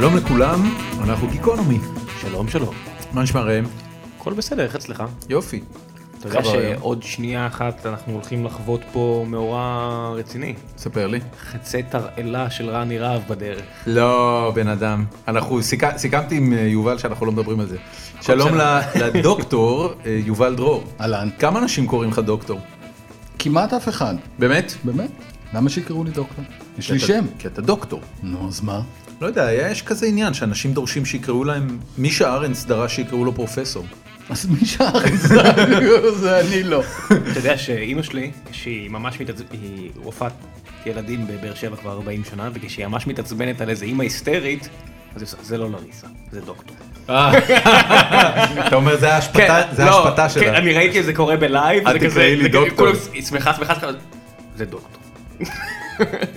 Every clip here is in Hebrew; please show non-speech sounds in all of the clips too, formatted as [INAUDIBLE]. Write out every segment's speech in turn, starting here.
שלום לכולם, אנחנו גיקונומי. שלום שלום. מה נשמע ראם? הכל בסדר, איך אצלך? יופי. אתה יודע. שעוד שנייה אחת אנחנו הולכים לחוות פה מאורע רציני. ספר לי. חצי תרעלה של רני רהב בדרך. לא, בן אדם. אנחנו, סיכ... סיכמתי עם אה, יובל שאנחנו לא מדברים על זה. שלום ל- לדוקטור אה, יובל דרור. אהלן. כמה אנשים קוראים לך דוקטור? כמעט אף אחד. באמת? באמת? למה שיקראו לי דוקטור? יש לי שם. כי אתה דוקטור. נו, אז מה? לא יודע, יש כזה עניין שאנשים דורשים שיקראו להם, מישה ארנס דרש שיקראו לו פרופסור. אז מי שר את זה? אני לא. אתה יודע שאימא שלי, כשהיא ממש מתעצבנת, היא רופאת ילדים בבאר שבע כבר 40 שנה, וכשהיא ממש מתעצבנת על איזה אימא היסטרית, אז היא עושה, זה לא לריסה, זה דוקטור. אתה אומר זה ההשפתה, זה לא, כן, שלה. אני ראיתי את זה קורה בלייב, אל זה כזה, תקראי לי דוקטור. היא שמחה, שמחה, זה דוקטור.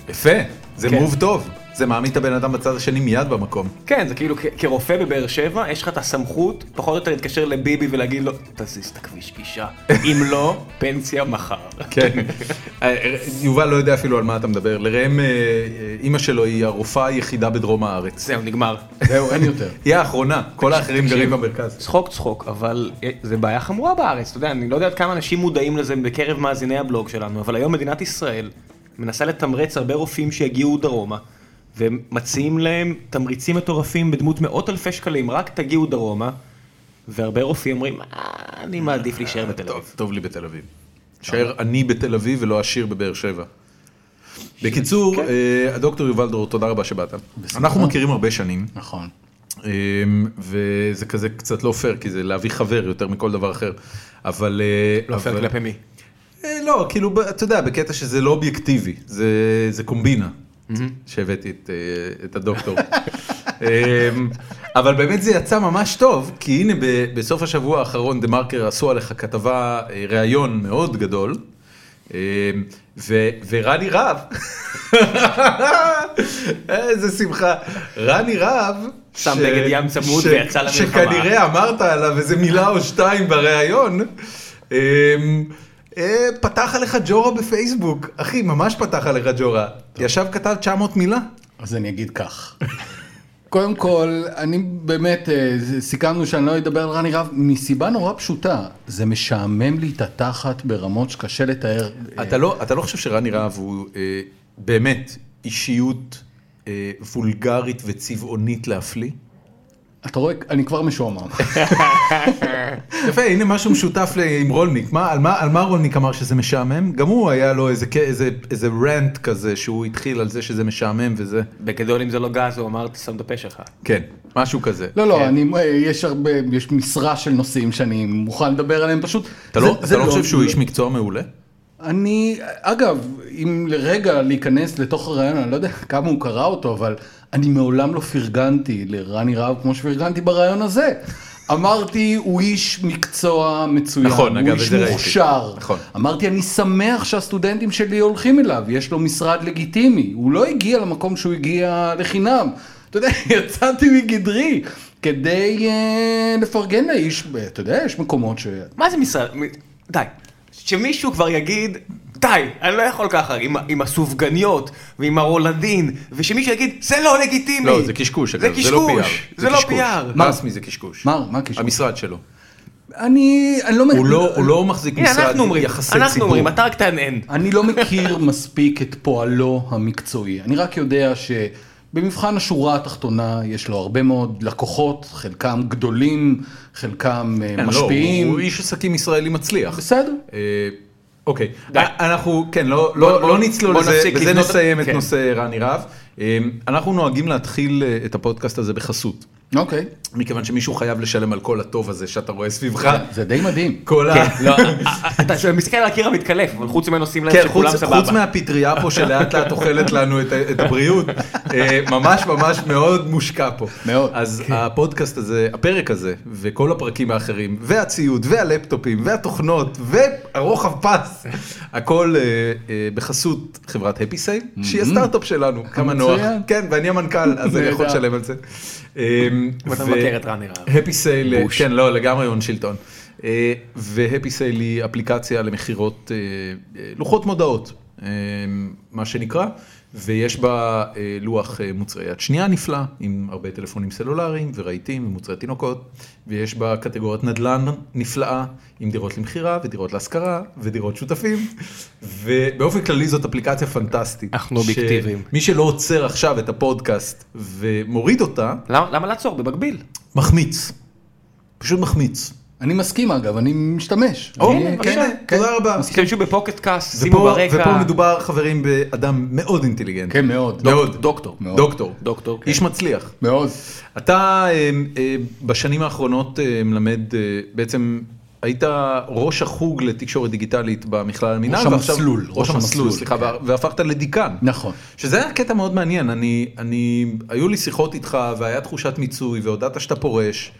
יפה, זה כן. מוב טוב. זה מעמיד את הבן אדם בצד השני מיד במקום. כן, זה כאילו כרופא בבאר שבע, יש לך את הסמכות פחות או יותר להתקשר לביבי ולהגיד לו, תזיז את הכביש גישה. [LAUGHS] אם לא, פנסיה מחר. כן. [LAUGHS] אה, יובל לא יודע אפילו על מה אתה מדבר. לראם, אה, אה, אימא שלו היא הרופאה היחידה בדרום הארץ. זהו, נגמר. זהו, אין יותר. [LAUGHS] היא האחרונה, כל האחרים גרים במרכז. צחוק צחוק, אבל אה, זה בעיה חמורה בארץ, אתה יודע, אני לא יודע עד כמה אנשים מודעים לזה בקרב מאזיני הבלוג שלנו, אבל היום מדינת ישראל מנסה לתמרץ הרבה רופאים שיגיעו דרומה, ומציעים להם תמריצים מטורפים בדמות מאות אלפי שקלים, רק תגיעו דרומה, והרבה רופאים אומרים, "אה, אני מעדיף להישאר בתל אביב. טוב, טוב לי בתל אביב. שער אני בתל אביב ולא עשיר בבאר שבע. בקיצור, אה, הדוקטור יובל דרור, תודה רבה שבאת. אנחנו מכירים הרבה שנים, נכון. אה, וזה כזה קצת לא פייר, כי זה להביא חבר יותר מכל דבר אחר. אבל... אה, לא פייר כלפי מי. אה, לא, כאילו, אתה יודע, בקטע שזה לא אובייקטיבי, זה, זה קומבינה שהבאתי את, אה, את הדוקטור. [LAUGHS] אמ, אבל באמת זה יצא ממש טוב, כי הנה בסוף השבוע האחרון דה מרקר עשו עליך כתבה, אה, ראיון מאוד גדול, אמ, ו- ורני רהב, [LAUGHS] איזה שמחה, רני רהב, שם בגד ים צמוד ויצא למלחמה. שכנראה אמרת עליו איזה מילה או שתיים בריאיון, אמ, פתח עליך ג'ורה בפייסבוק, אחי, ממש פתח עליך ג'ורה, ישב כתב 900 מילה. אז אני אגיד כך. קודם כל, אני באמת, אה, סיכמנו שאני לא אדבר על רני רהב, מסיבה נורא פשוטה, זה משעמם לי את התחת ברמות שקשה לתאר. אתה לא, אתה לא חושב שרני רהב הוא אה, באמת אישיות אה, וולגרית וצבעונית להפליא? אתה רואה, אני כבר משועמם. [LAUGHS] יפה, הנה משהו משותף עם רולניק. מה, על, מה, על מה רולניק אמר שזה משעמם? גם הוא היה לו איזה, כ- איזה, איזה רנט כזה שהוא התחיל על זה שזה משעמם וזה. בגדול אם זה לא גז, הוא אמר, תשם את הפה שלך. כן, משהו כזה. לא, לא, כן. אני, יש הרבה, יש משרה של נושאים שאני מוכן לדבר עליהם, פשוט... אתה זה- לא, זה אתה לא חושב שהוא איש מקצוע מעולה? אני, אגב, אם לרגע להיכנס לתוך הרעיון, אני לא יודע [LAUGHS] כמה הוא קרא אותו, אבל אני מעולם לא פרגנתי לרני רהב כמו שפרגנתי ברעיון הזה. אמרתי, הוא איש מקצוע מצוין, נכון, אגב, הוא איש זה ראיתי. מוכשר. נכון. אמרתי, אני שמח שהסטודנטים שלי הולכים אליו, יש לו משרד לגיטימי. הוא לא הגיע למקום שהוא הגיע לחינם. אתה יודע, [LAUGHS] יצאתי מגדרי כדי אה, לפרגן לאיש, אתה יודע, יש מקומות ש... מה זה משרד? מ- די. שמישהו כבר יגיד, די, אני לא יכול ככה, עם, עם הסופגניות ועם הרולדין, ושמישהו יגיד, זה לא לגיטימי. לא, זה קשקוש, זה אגב, זה לא קשקוש. זה לא קשקוש. PR. רסמי זה קשקוש. מה, מה הקשקוש? המשרד שלו. אני, אני לא... הוא לא, הוא לא מחזיק משרד אנחנו אומרים, יחסי אנחנו ציבור. אומרים, אתה רק תענן. אני לא מכיר [LAUGHS] מספיק את פועלו המקצועי. אני רק יודע שבמבחן השורה התחתונה יש לו הרבה מאוד לקוחות, חלקם גדולים, חלקם אה, כן, לא, משפיעים. הוא איש עסקים ישראלי מצליח. בסדר. אה, אוקיי, די. אנחנו, כן, לא, בוא- לא, בוא- לא נצלול לזה, בזה נסיים את כן. נושא רני רהב. אה, אנחנו נוהגים להתחיל אה, את הפודקאסט הזה בחסות, אוקיי. מכיוון שמישהו חייב לשלם על כל הטוב הזה שאתה רואה סביבך. זה די מדהים. כל ה... כן, לא, [LAUGHS] אתה מסתכל על הקיר המתקלף, אבל חוץ ממנו שים לב כן, שכולם חוץ, סבבה. חוץ מהפטריה פה שלאט לאט אוכלת לנו את, הבריאות, אה, ממש ממש מאוד מושקע פה. מאוד. אז הפודקאסט הזה, הפרק הזה, וכל הפרקים האחרים, והציוד, והלפטופים, והתוכנות, והרוחב פס, הכל אה, אה, בחסות חברת Happy Sale, שהיא הסטארט-אפ שלנו, כמה נוח. כן, ואני המנכ"ל, אז אני יכול. לשלם על זה. ואתה מבקר את רני רהב. Happy Sale. כן, לא, לגמרי הון שלטון. ו Happy Sale היא אפליקציה למכירות אה, אה, לוחות מודעות, אה, מה שנקרא, ויש בה אה, לוח אה, מוצרי יד שנייה נפלא, עם הרבה טלפונים סלולריים ורהיטים ומוצרי תינוקות, ויש בה קטגוריית נדל"ן נפלאה, עם דירות למכירה ודירות להשכרה ודירות שותפים, ובאופן כללי זאת אפליקציה פנטסטית. אנחנו אובייקטיביים. מי שלא עוצר עכשיו את הפודקאסט ומוריד אותה, למה למה לעצור? במקביל. מחמיץ. פשוט מחמיץ. אני מסכים אגב, אני משתמש. או, הנה, כן, כן. תודה רבה. תשתמשו ב Pocket Cast, שימו ברקע. ופה מדובר חברים באדם מאוד אינטליגנטי. כן, מאוד. מאוד. דוקטור. דוקטור. דוקטור, כן. איש מצליח. מאוד. אתה אה, אה, בשנים האחרונות אה, מלמד, בעצם היית ראש החוג לתקשורת דיגיטלית במכלל המינהל. ראש המסלול, ראש המסלול, סליחה, כן. וה- והפכת לדיקן. נכון. שזה היה קטע מאוד מעניין, אני, אני, היו לי שיחות איתך והיה תחושת מיצוי והודעת שאתה פורש.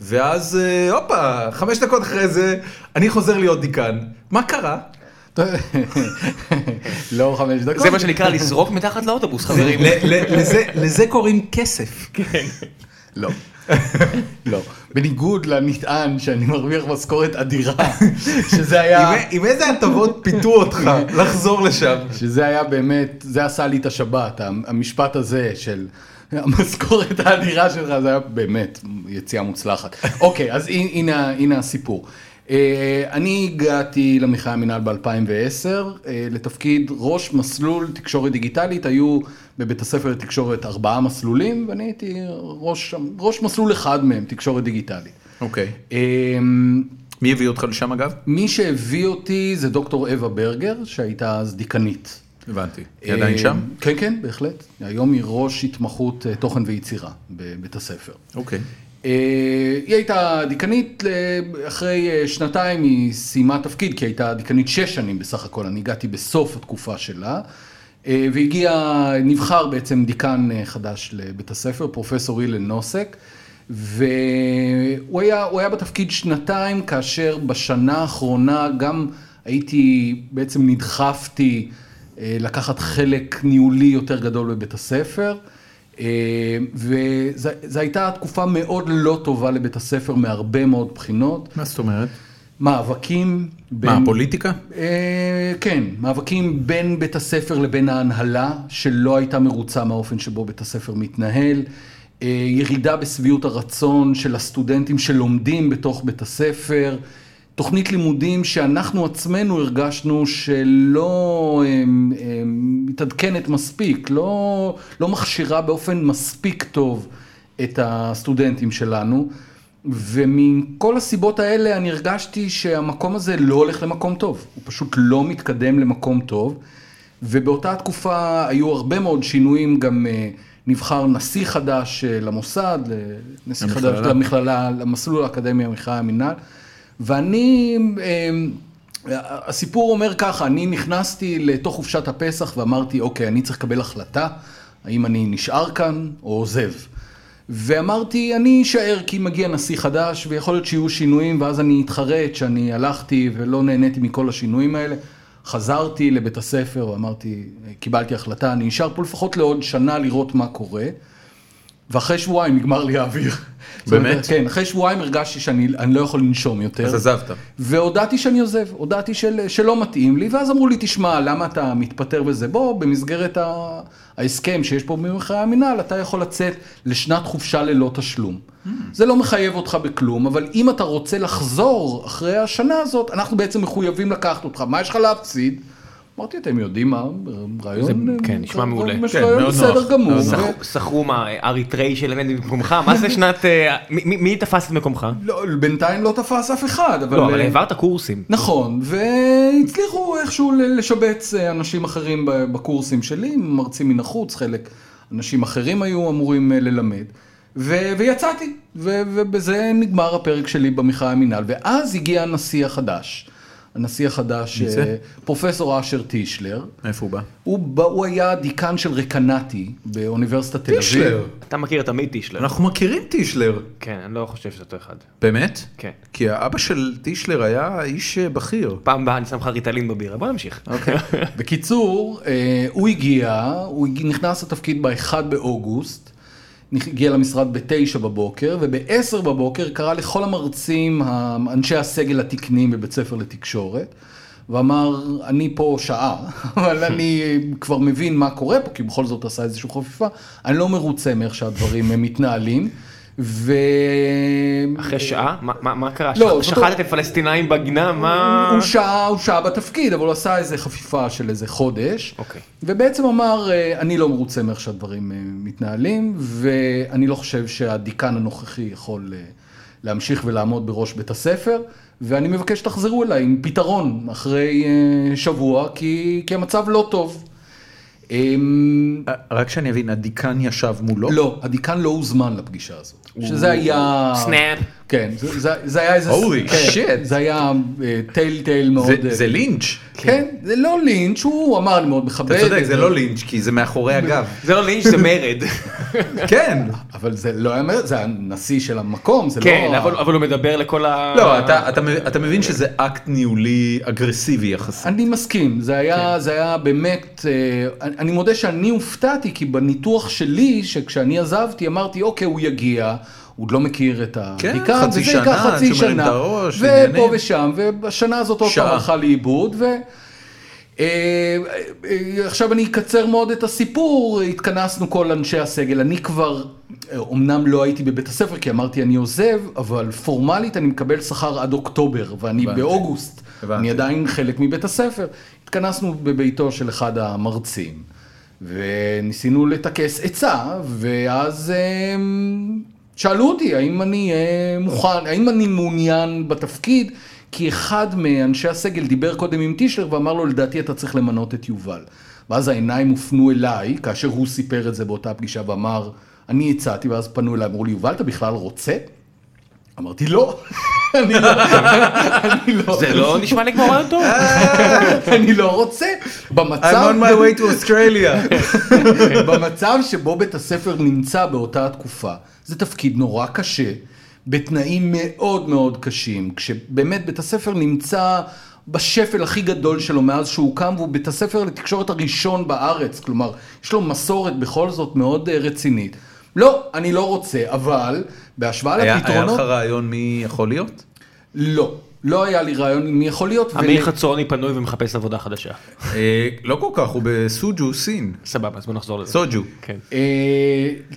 ואז אה, הופה, חמש דקות אחרי זה, אני חוזר להיות דיקן. מה קרה? לא חמש דקות. זה מה שנקרא לזרוק מתחת לאוטובוס, חברים. ל- ל- לזה- קוראים כסף. לא. [LAUGHS] לא. בניגוד לנטען שאני מרוויח משכורת אדירה, [LAUGHS] שזה היה... עם איזה הטבות פיתו אותך לחזור לשם? שזה היה באמת, זה עשה לי את השבת, המשפט הזה של המשכורת האדירה שלך, זה היה באמת יציאה מוצלחת. אוקיי, אז הנה- הנה הסיפור. אה, אני הגעתי למכללה המינהל ב-2010 לתפקיד ראש מסלול תקשורת דיגיטלית, היו בבית הספר לתקשורת ארבעה מסלולים, ואני הייתי ראש, ראש מסלול אחד מהם, תקשורת דיגיטלית. אוקיי. אה, מי הביא אותך לשם אגב? מי שהביא אותי זה דוקטור אווה ברגר, שהייתה אז דיקנית. הבנתי. היא עדיין שם? כן, כן, בהחלט. היום היא ראש התמחות אה, תוכן ויצירה בבית הספר. אוקיי. אה, היא הייתה דיקנית, אחרי אה, שנתיים היא סיימה תפקיד, כי היא הייתה דיקנית שש שנים בסך הכל, אני הגעתי בסוף התקופה שלה. אה, והגיע, נבחר בעצם דיקן אה, חדש לבית הספר, פרופסור הלל נוסק. והוא היה, היה בתפקיד שנתיים, כאשר בשנה האחרונה גם הייתי, בעצם נדחפתי אה, לקחת חלק ניהולי יותר גדול בבית הספר. אה, וזו הייתה תקופה מאוד לא טובה לבית הספר מהרבה מאוד בחינות. מה זאת אומרת? מאבקים. מה, הפוליטיקה? אה, כן, מאבקים בין בית הספר לבין ההנהלה, שלא הייתה מרוצה מהאופן שבו בית הספר מתנהל. אה, ירידה בשביעות הרצון של הסטודנטים שלומדים בתוך בית הספר. תוכנית לימודים שאנחנו עצמנו הרגשנו שלא אה, אה, מתעדכנת מספיק, לא, לא מכשירה באופן מספיק טוב את הסטודנטים שלנו. ומכל הסיבות האלה אני הרגשתי שהמקום הזה לא הולך למקום טוב, הוא פשוט לא מתקדם למקום טוב. ובאותה תקופה היו הרבה מאוד שינויים, גם אה, נבחר נשיא חדש אה, למוסד, נשיא למכללה. חדש למכללה, למסלול האקדמי המכללה המינהל. ואני, אה, הסיפור אומר ככה, אני נכנסתי לתוך חופשת הפסח ואמרתי, אוקיי, אני צריך לקבל החלטה, האם אני נשאר כאן או עוזב. ואמרתי, אני אשאר כי מגיע נשיא חדש, ויכול להיות שיהיו שינויים, ואז אני אתחרט שאני הלכתי ולא נהניתי מכל השינויים האלה. חזרתי לבית הספר ואמרתי, קיבלתי החלטה, אני נשאר פה לפחות לעוד שנה לראות מה קורה. ואחרי שבועיים נגמר לי האוויר. [LAUGHS] באמת? [LAUGHS] כן, אחרי שבועיים הרגשתי שאני אני לא יכול לנשום יותר. אז עזבת. והודעתי שאני עוזב, הודעתי של, שלא מתאים לי, ואז אמרו לי, תשמע, למה אתה מתפטר בזה? בוא, במסגרת ה... ההסכם שיש פה ממחירי המינהל, אתה יכול לצאת לשנת חופשה ללא תשלום. זה לא מחייב אותך בכלום, אבל אם אתה רוצה לחזור אחרי השנה הזאת, אנחנו בעצם מחויבים לקחת אותך. מה יש לך להפסיד? אמרתי, אתם יודעים מה, רעיון, כן, נשמע מעולה. רעיון כן, רעיון מאוד בסדר נוח. גמור. שכרו- מה, אריתראי שלמד במקומך? מה זה שנת... אה, מי- תפס את מקומך? לא, בינתיים לא תפס אף אחד, אבל... לא, אבל אה, העברת קורסים. נכון, והצליחו איכשהו לשבץ אה, אנשים אחרים בקורסים שלי, מרצים מן החוץ, חלק אנשים אחרים היו אמורים ללמד. ו- ויצאתי, ו- ובזה נגמר הפרק שלי במכלל המינהל, ואז הגיע הנשיא החדש. הנשיא החדש? אה, פרופסור אשר טישלר, איפה הוא בא? הוא, בא- הוא היה דיקן של רקנטי באוניברסיטת תל אביב. טישלר. אתה מכיר את עמית טישלר. אנחנו מכירים טישלר. כן, אני לא חושב שזה אותו אחד. באמת? כן. כי האבא של טישלר היה איש אה, בכיר. פעם הבאה אני שם לך ריטלין בבירה, בוא נמשיך. אוקיי. [LAUGHS] בקיצור, אה, הוא הגיע, הוא נכנס לתפקיד ב-1 באוגוסט, הגיע למשרד ב-9 בבוקר, וב-10 בבוקר קרא לכל המרצים, אנשי הסגל התקניים בבית ספר לתקשורת, ואמר, אני פה שעה, [LAUGHS] אבל אני כבר מבין מה קורה פה, כי בכל זאת עשה איזושהי חפיפה, אני לא מרוצה מאיך שהדברים מתנהלים. ו... אחרי שעה? מה- מה מה קרה? לא, שחטתם פלסטינאים בגינה? מה... הוא שעה, הוא שעה בתפקיד, אבל הוא עשה איזה חפיפה של איזה חודש. אוקיי. ובעצם אמר, אה, אני לא מרוצה מאיך שהדברים אה, מתנהלים, ואני לא חושב שהדיקן הנוכחי יכול אה, להמשיך ולעמוד בראש בית הספר, ואני מבקש שתחזרו אליי עם פתרון אחרי שבוע, כי, כי המצב לא טוב. אמ, רק שאני אבין, הדיקן ישב מולו? לא, הדיקן לא הוזמן לפגישה הזאת. שזה היה... snap. כן, זה, זה, זה היה איזה... Holy כן, shit. זה היה טעון טעון מאוד... זה- אה, זה לינץ'. כן, זה לא לינץ', הוא אמר, אני מאוד מכבד. אתה צודק, זה לא לינץ', כי זה מאחורי הגב. זה לא לינץ', זה מרד. [LAUGHS] כן. אבל זה לא היה, מרד, זה הנשיא של המקום, זה כן, לא... אבל אבל הוא מדבר לכל ה... לא, אתה- אתה מב- אתה מבין שזה אקט ניהולי אגרסיבי יחסית. אני מסכים, זה היה, כן. זה היה באמת, אה, אני מודה שאני הופתעתי, כי בניתוח שלי, שכשאני עזבתי, אמרתי, אוקיי, הוא יגיע, עוד לא מכיר את כן, הדיקן, חצי וזה שנה, ייקח חצי שנה, הראש, ופה עניינים. ושם, והשנה הזאת עוד. פעם הלכה לאיבוד, ו... אה, אה, עכשיו אני אקצר מאוד את הסיפור, התכנסנו כל אנשי הסגל, אני כבר, אה, אמנם לא הייתי בבית הספר כי אמרתי אני עוזב, אבל פורמלית אני מקבל שכר עד אוקטובר, ואני הבנתי. באוגוסט, הבנתי. אני עדיין חלק מבית הספר. התכנסנו בביתו של אחד המרצים, וניסינו לטכס עצה, ואז שאלו אותי האם אני אה, מוכן, האם אני מעוניין בתפקיד, כי אחד מאנשי הסגל דיבר קודם עם טישלר ואמר לו, לדעתי אתה צריך למנות את יובל. ואז העיניים הופנו אליי, כאשר הוא סיפר את זה באותה פגישה ואמר, אני הצעתי, ואז פנו אליי, אמרו לי, יובל, אתה בכלל רוצה? אמרתי, לא. [LAUGHS] אני לא, אני לא, זה לא נשמע לי כמו רעיון טוב. [LAUGHS] אני לא רוצה. I'm במצב, on my way to Australia. [LAUGHS] במצב שבו בית הספר נמצא באותה התקופה, זה תפקיד נורא קשה, בתנאים מאוד מאוד קשים, כשבאמת בית הספר נמצא בשפל הכי גדול שלו מאז שהוא קם, והוא בית הספר לתקשורת הראשון בארץ, כלומר, יש לו מסורת בכל זאת מאוד אה, רצינית. לא, אני לא רוצה, אבל בהשוואה היה היה לפתרונות, לך רעיון מי יכול להיות? לא, לא היה לי רעיון מי יכול להיות. אמיר ול- חצרוני פנוי ומחפש עבודה חדשה. אה, לא כל כך, הוא בסוג'ו סין. סבבה, אז בוא נחזור לזה. סוג'ו. כן. אה,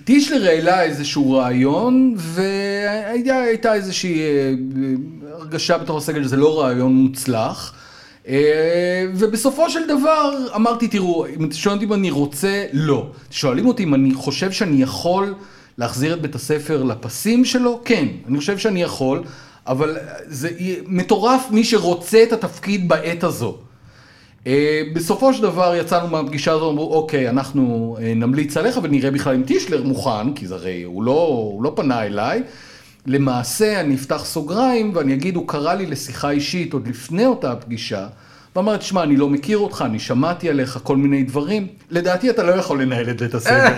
טישלר העלה איזשהו רעיון והייתה איזושהי אה, הרגשה בתוך הסגל שזה לא רעיון מוצלח. אה, ובסופו של דבר אמרתי תראו אם אתם שואלים אותי אם אני רוצה לא. שואלים אותי אם אני חושב שאני יכול להחזיר את בית הספר לפסים שלו כן אני חושב שאני יכול אבל זה מטורף מי שרוצה את התפקיד בעת הזו. אה, בסופו של דבר יצאנו מהפגישה הזו, אמרו אוקיי, אנחנו אה, נמליץ עליך ונראה בכלל אם טישלר מוכן, כי זה הרי הוא לא, הוא לא פנה אליי. למעשה אני אפתח סוגריים ואני אגיד, הוא קרא לי לשיחה אישית עוד לפני אותה הפגישה, ואמר, תשמע, אני לא מכיר אותך, אני שמעתי עליך כל מיני דברים, לדעתי אתה לא יכול לנהל את בית הספר.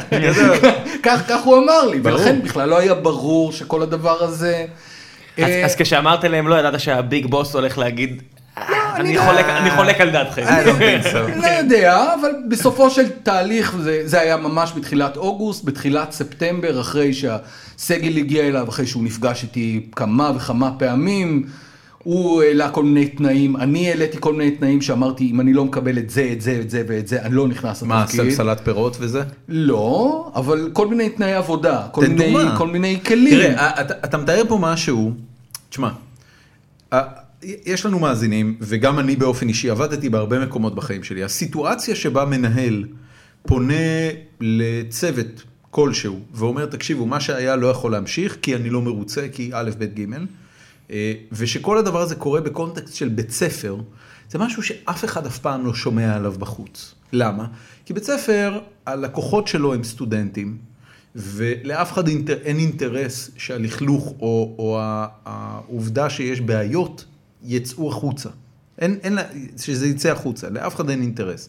[LAUGHS] כך, כך הוא אמר לי. ולכן בכלל לא היה ברור שכל הדבר הזה... אז- אה, כשאמרת להם לא ידעת שהביג בוס הולך להגיד, "אה, אני לא- חולק- אני חולק על דעתכם. Don't think so. לא יודע, אבל בסופו של תהליך, זה, זה היה ממש בתחילת אוגוסט, בתחילת ספטמבר, אחרי שהסגל הגיע אליו, אחרי שהוא נפגש איתי כמה וכמה פעמים, הוא העלה כל מיני תנאים, אני העליתי כל מיני תנאים שאמרתי, אם אני לא מקבל את זה, את זה, את זה ואת זה, אני לא נכנס מה, לתפקיד. סלסלת פירות וזה? לא, אבל כל מיני תנאי עבודה, כל מיני. כל מיני כלים. תראה, אה, אתה, אתה מתאר פה משהו, תשמע, יש לנו מאזינים, וגם אני באופן אישי עבדתי בהרבה מקומות בחיים שלי. הסיטואציה שבה מנהל פונה לצוות כלשהו ואומר, תקשיבו, מה שהיה לא יכול להמשיך, כי אני לא מרוצה, כי א', ב', ג', אה, ושכל הדבר הזה קורה בקונטקסט של בית ספר, זה משהו שאף אחד אף פעם לא שומע עליו בחוץ. למה? כי בית ספר, הלקוחות שלו הם סטודנטים, ולאף אחד אין אינטרס שהלכלוך או, או העובדה שיש בעיות יצאו החוצה. אין, אין, לה- שזה יצא החוצה, לאף אחד אין אינטרס.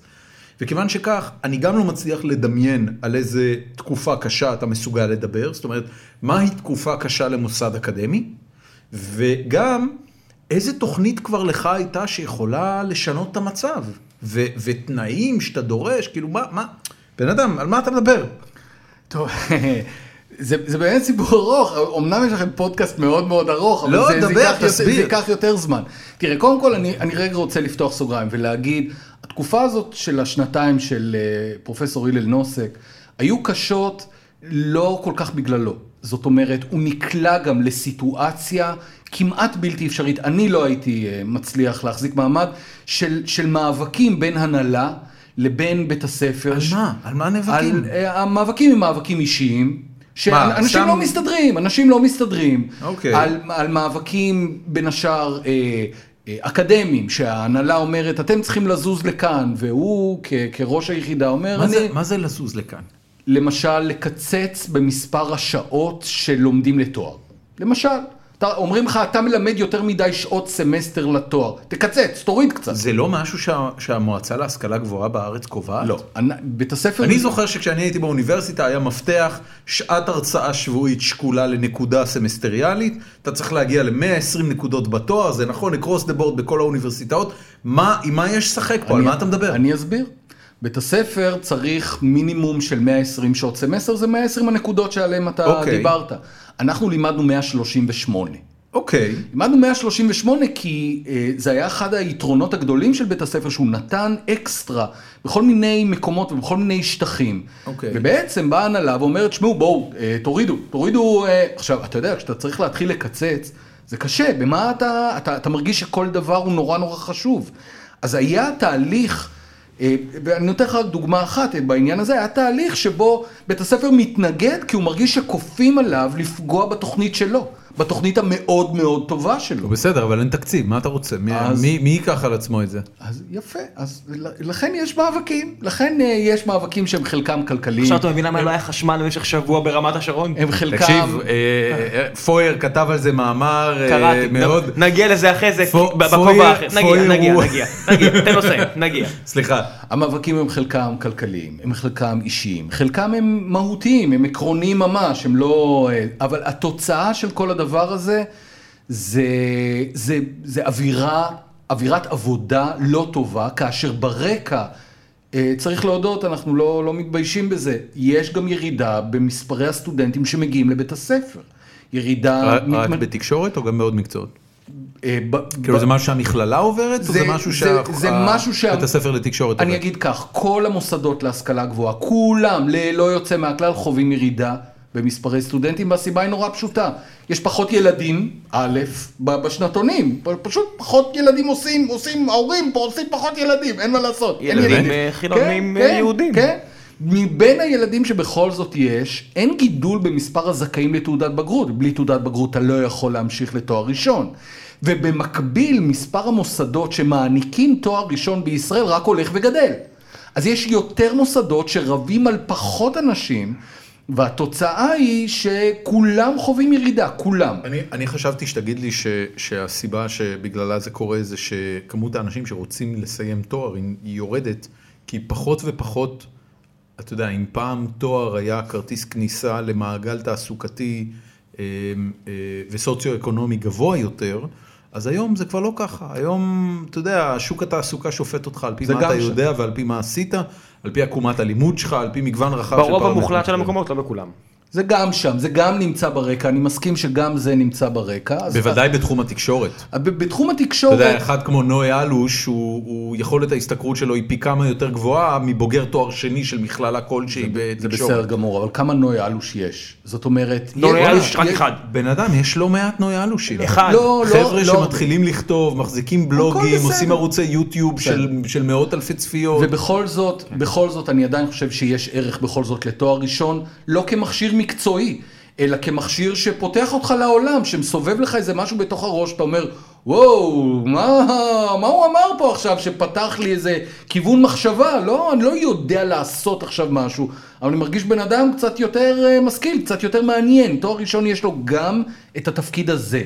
וכיוון שכך, אני גם לא מצליח לדמיין על איזה תקופה קשה אתה מסוגל לדבר, זאת אומרת, מהי תקופה קשה למוסד אקדמי, וגם איזה תוכנית כבר לך הייתה שיכולה לשנות את המצב, ו, ותנאים שאתה דורש, כאילו מה, מה, בן אדם, על מה אתה מדבר? טוב, [LAUGHS] זה, זה באמת סיפור ארוך, אמנם יש לכם פודקאסט מאוד מאוד ארוך, אבל לא, זה, זה, דבר, ייקח יותר, תסביר. זה ייקח יותר זמן. תראה, קודם כל אני, אני רגע רוצה לפתוח סוגריים ולהגיד, התקופה הזאת של השנתיים של אה, פרופסור הלל נוסק, היו קשות לא כל כך בגללו. זאת אומרת, הוא נקלע גם לסיטואציה כמעט בלתי אפשרית. אני לא הייתי אה, מצליח להחזיק מעמד של, של מאבקים בין הנהלה לבין בית הספר. על מה? על מה נאבקים? על, אה, המאבקים הם מאבקים אישיים. שאנשים לא מסתדרים, אנשים לא מסתדרים. אוקיי. על, על מאבקים בין השאר אה, אה, אקדמיים, שההנהלה אומרת, אתם צריכים לזוז לכאן, והוא כ, כראש היחידה אומר, מה אני, זה- מה זה לזוז לכאן? למשל, לקצץ במספר השעות שלומדים לתואר. למשל, אומרים לך, אתה מלמד יותר מדי שעות סמסטר לתואר, תקצץ, תוריד קצת. זה לא משהו שה- שהמועצה להשכלה גבוהה בארץ קובעת? לא, אני- בית הספר... אני זוכר שכשאני הייתי באוניברסיטה היה מפתח שעת הרצאה שבועית שקולה לנקודה סמסטריאלית, אתה צריך להגיע ל-120 נקודות בתואר, זה נכון, across the board בכל האוניברסיטאות, מה, עם מה יש לשחק פה, על אני- מה אתה מדבר? אני אסביר. בית הספר צריך מינימום של 120 שעות סמסטר, זה 120 הנקודות שעליהן אתה אוקיי. דיברת. אנחנו לימדנו 138. אוקיי, לימדנו 138 כי אה, זה היה אחד היתרונות הגדולים של בית הספר, שהוא נתן אקסטרה בכל מיני מקומות ובכל מיני שטחים. אוקיי. ובעצם באה ההנהלה ואומרת, שמעו, בואו, אה, תורידו, תורידו, אה, עכשיו, אתה יודע, כשאתה צריך להתחיל לקצץ, זה קשה, במה אתה, אתה, אתה מרגיש שכל דבר הוא נורא נורא חשוב. אז היה תהליך, ואני נותן לך רק דוגמה אחת אה, בעניין הזה, היה תהליך שבו בית הספר מתנגד כי הוא מרגיש שכופים עליו לפגוע בתוכנית שלו, בתוכנית המאוד מאוד טובה שלו. בסדר, אבל אין תקציב, מה אתה רוצה? מי- אז- מי מי ייקח על עצמו את זה? אז יפה, אז לכן יש מאבקים, לכן אה, יש מאבקים שהם חלקם כלכליים, עכשיו אתה מבין למה לא היה חשמל במשך שבוע ברמת השרון? הם חלקם... תקשיב, אה, אה, פויר כתב על זה מאמר קראתי, מאוד, נגיע לזה אחרי זה, בכובע האחר, נגיע, נגיע, נגיע, נגיע, תן לו לסיים, [LAUGHS] נגיע. סליחה, המאבקים הם חלקם כלכליים, הם חלקם אישיים, חלקם הם מהותיים, הם עקרוניים ממש, הם לא... אבל התוצאה של כל הדבר הזה, זה, זה, זה אווירה, אווירת עבודה לא טובה, כאשר ברקע, אה, צריך להודות, אנחנו לא, לא מתביישים בזה, יש גם ירידה במספרי הסטודנטים שמגיעים לבית הספר. ירידה... רק רק מת- בתקשורת או גם בעוד מקצועות? אה, ב- כאילו זה משהו שהמכללה עוברת, או זה- משהו זה- שה- זה ה- משהו שה- בית הספר לתקשורת אני עובד? אגיד כך, כל המוסדות להשכלה גבוהה, כולם, ללא יוצא מהכלל, חווים ירידה במספרי סטודנטים, והסיבה היא נורא פשוטה. יש פחות ילדים, א', בשנתונים, פשוט פחות ילדים עושים, עושים, ההורים פה עושים פחות ילדים, אין מה לעשות. ילדים, אה, חילונים, אה, יהודים. כן. מבין הילדים שבכל זאת יש, אין גידול במספר הזכאים לתעודת בגרות. בלי תעודת בגרות אתה לא יכול להמשיך לתואר ראשון. ובמקביל, מספר המוסדות שמעניקים תואר ראשון בישראל רק הולך וגדל. אז יש יותר מוסדות שרבים על פחות אנשים, והתוצאה היא שכולם חווים ירידה, כולם. אני, אני חשבתי שתגיד לי ש, שהסיבה שבגללה זה קורה זה שכמות האנשים שרוצים לסיים תואר היא היא יורדת, כי פחות ופחות, אתה יודע, אם פעם תואר היה כרטיס כניסה למעגל תעסוקתי אה, אה, וסוציו-אקונומי גבוה יותר, אז היום זה כבר לא ככה, היום, אתה יודע, שוק התעסוקה שופט אותך על פי מה אתה שם. יודע ועל פי מה עשית, על פי עקומת הלימוד שלך, על פי מגוון רחב של ברוב פרמטרים המוחלט של. המקומות, לא בכולם. זה גם שם, זה גם נמצא ברקע, אני מסכים שגם זה נמצא ברקע. אז- בוודאי בתחום התקשורת. אז ב- בתחום אתה התקשורת... יודע, אחד כמו נוי אלוש, הוא, הוא יכולת ההשתכרות שלו היא פי כמה יותר גבוהה מבוגר תואר שני של מכללה כלשהי זה בתקשורת. בסדר גמור, אבל כמה נוי אלוש יש? זאת אומרת... נוי אלוש רק יש- אחד. בן אדם, יש לא מעט נוי אלושים. אחד. לא, לא, חבר'ה לא. שמתחילים לכתוב, מחזיקים בלוגים, בסדר. עושים ערוצי יוטיוב של, בסדר. של מאות אלפי צפיות. ובכל זאת, בכל זאת, אני עדיין חושב שיש ערך בכל זאת לתואר ראשון, לא כמכשיר מקצועי, אלא כמכשיר שפותח אותך לעולם, שמסובב לך איזה משהו בתוך הראש, אתה אומר, וואו, מה, מה הוא אמר פה עכשיו שפתח לי איזה כיוון מחשבה? לא, אני לא יודע לעשות עכשיו משהו, אבל אני מרגיש בן אדם קצת יותר אה, משכיל, קצת יותר מעניין. תואר ראשון יש לו גם את התפקיד הזה.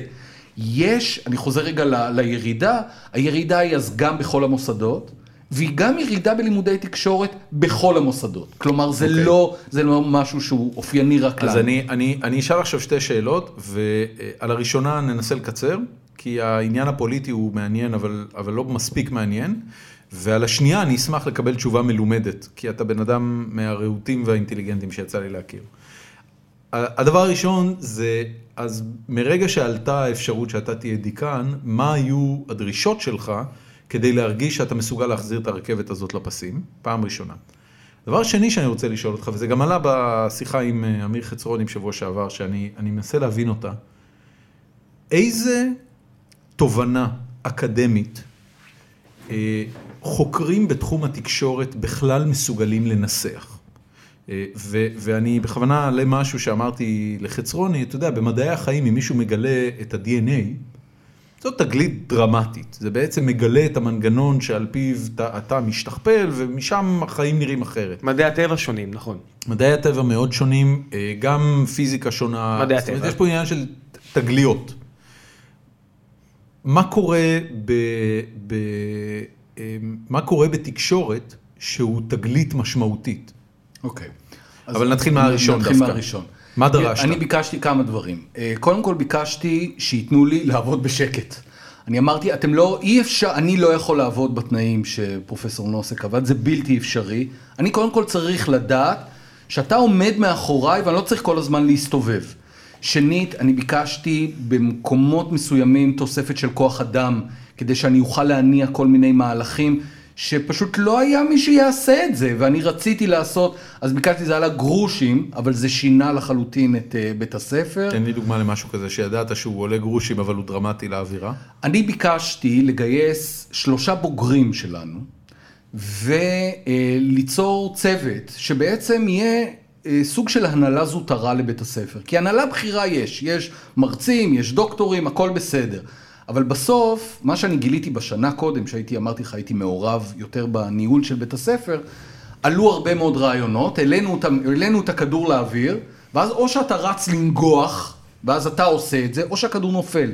יש, אני חוזר רגע ל, לירידה, הירידה היא אז גם בכל המוסדות, והיא גם ירידה בלימודי תקשורת בכל המוסדות. כלומר, זה, אוקיי. לא, זה לא משהו שהוא אופייני רק לנו. אז אני, אני, אני אשאל עכשיו שתי שאלות, ועל הראשונה ננסה לקצר, כי העניין הפוליטי הוא מעניין, אבל, אבל לא מספיק מעניין. ועל השנייה אני אשמח לקבל תשובה מלומדת, כי אתה בן אדם מהרהוטים והאינטליגנטים שיצא לי להכיר. הדבר הראשון זה, אז מרגע שעלתה האפשרות שאתה תהיה דיקן, מה היו הדרישות שלך כדי להרגיש שאתה מסוגל להחזיר את הרכבת הזאת לפסים? פעם ראשונה. דבר שני שאני רוצה לשאול אותך, וזה גם עלה בשיחה עם אה, אמיר חצרוני בשבוע שעבר, שאני אני מנסה להבין אותה, איזה תובנה אקדמית אה, חוקרים בתחום התקשורת בכלל מסוגלים לנסח? אה, ו- ואני בכוונה אעלה משהו שאמרתי לחצרוני, אתה יודע, במדעי החיים, אם מישהו מגלה את ה-DNA, זאת תגלית דרמטית, זה בעצם מגלה את המנגנון שעל פיו אתה, אתה משתכפל ומשם החיים נראים אחרת. מדעי הטבע שונים, נכון. מדעי הטבע מאוד שונים, אה, גם פיזיקה שונה, מדעי זאת אומרת, הטבע. יש פה עניין של תגליות. מה קורה, ב, ב, אה, מה קורה בתקשורת שהוא תגלית משמעותית? אוקיי. אבל נתחיל מהראשון נתחיל דווקא. מהראשון. מה דרשת? אני ביקשתי כמה דברים. אה, קודם כל ביקשתי שייתנו לי לעבוד בשקט. אני אמרתי, אתם לא, אי אפשר, אני לא יכול לעבוד בתנאים שפרופסור נוסק עבד, זה בלתי אפשרי. אני קודם כל צריך לדעת שאתה עומד מאחוריי ואני לא צריך כל הזמן להסתובב. שנית, אני ביקשתי במקומות מסוימים תוספת של כוח אדם, כדי שאני אוכל להניע כל מיני מהלכים. שפשוט לא היה מי שיעשה את זה, ואני רציתי לעשות, אז ביקשתי זה על הגרושים, אבל זה שינה לחלוטין את uh, בית הספר. תן לי דוגמה למשהו כזה שידעת שהוא עולה גרושים אבל הוא דרמטי לאווירה. אני ביקשתי לגייס שלושה בוגרים שלנו, וליצור צוות שבעצם יהיה אה, סוג של הנהלה זוטרה לבית הספר. כי הנהלה בכירה יש, יש מרצים, יש דוקטורים, הכל בסדר. אבל בסוף, מה שאני גיליתי בשנה קודם, שהייתי, אמרתי לך, הייתי מעורב יותר בניהול של בית הספר, עלו הרבה מאוד רעיונות, העלינו, אותם, העלינו את הכדור לאוויר, ואז או שאתה רץ לנגוח, ואז אתה עושה את זה, או שהכדור נופל.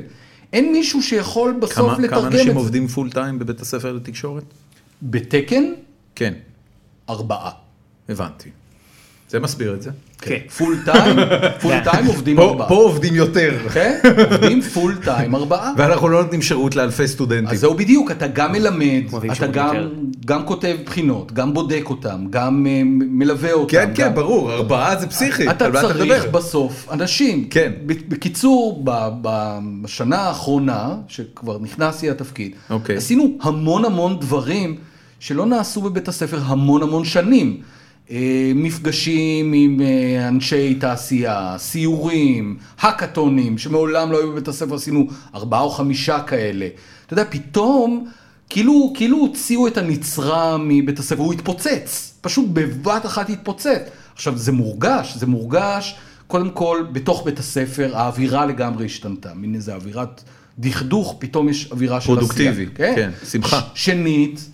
אין מישהו שיכול בסוף כמה, לתרגם כמה את אנשים זה. עובדים פול טיים בבית הספר לתקשורת? בתקן, כן, ארבעה. הבנתי. זה מסביר את זה. כן. full time, [LAUGHS] full time עובדים ארבעה. פה עובדים יותר. כן? עובדים full time ארבעה. ואנחנו לא נותנים שירות לאלפי סטודנטים. אז זהו בדיוק, אתה גם מלמד, אתה גם, כותב בחינות, גם בודק אותם, גם אה, מלווה אותם. כן, כן. ברור, ארבעה זה פסיכי. אתה צריך? בסוף אנשים. כן. ב- בקיצור, בשנה האחרונה, שכבר נכנסתי לתפקיד, אוקיי. עשינו המון המון דברים שלא נעשו בבית הספר המון המון שנים. אה, מפגשים עם אה, אנשי תעשייה, סיורים, האקתונים, שמעולם לא היו בבית הספר, עשינו ארבעה או חמישה כאלה. אתה יודע, פתאום, כאילו, כאילו הוציאו את הנצרה מבית הספר, הוא התפוצץ, פשוט בבת אחת התפוצץ. עכשיו, זה מורגש, זה מורגש, קודם כל, בתוך בית הספר, האווירה לגמרי השתנתה, מין איזה אווירת דכדוך, פתאום יש אווירה של עשייה. פרודוקטיבי, כן, שמחה. ש- שנית,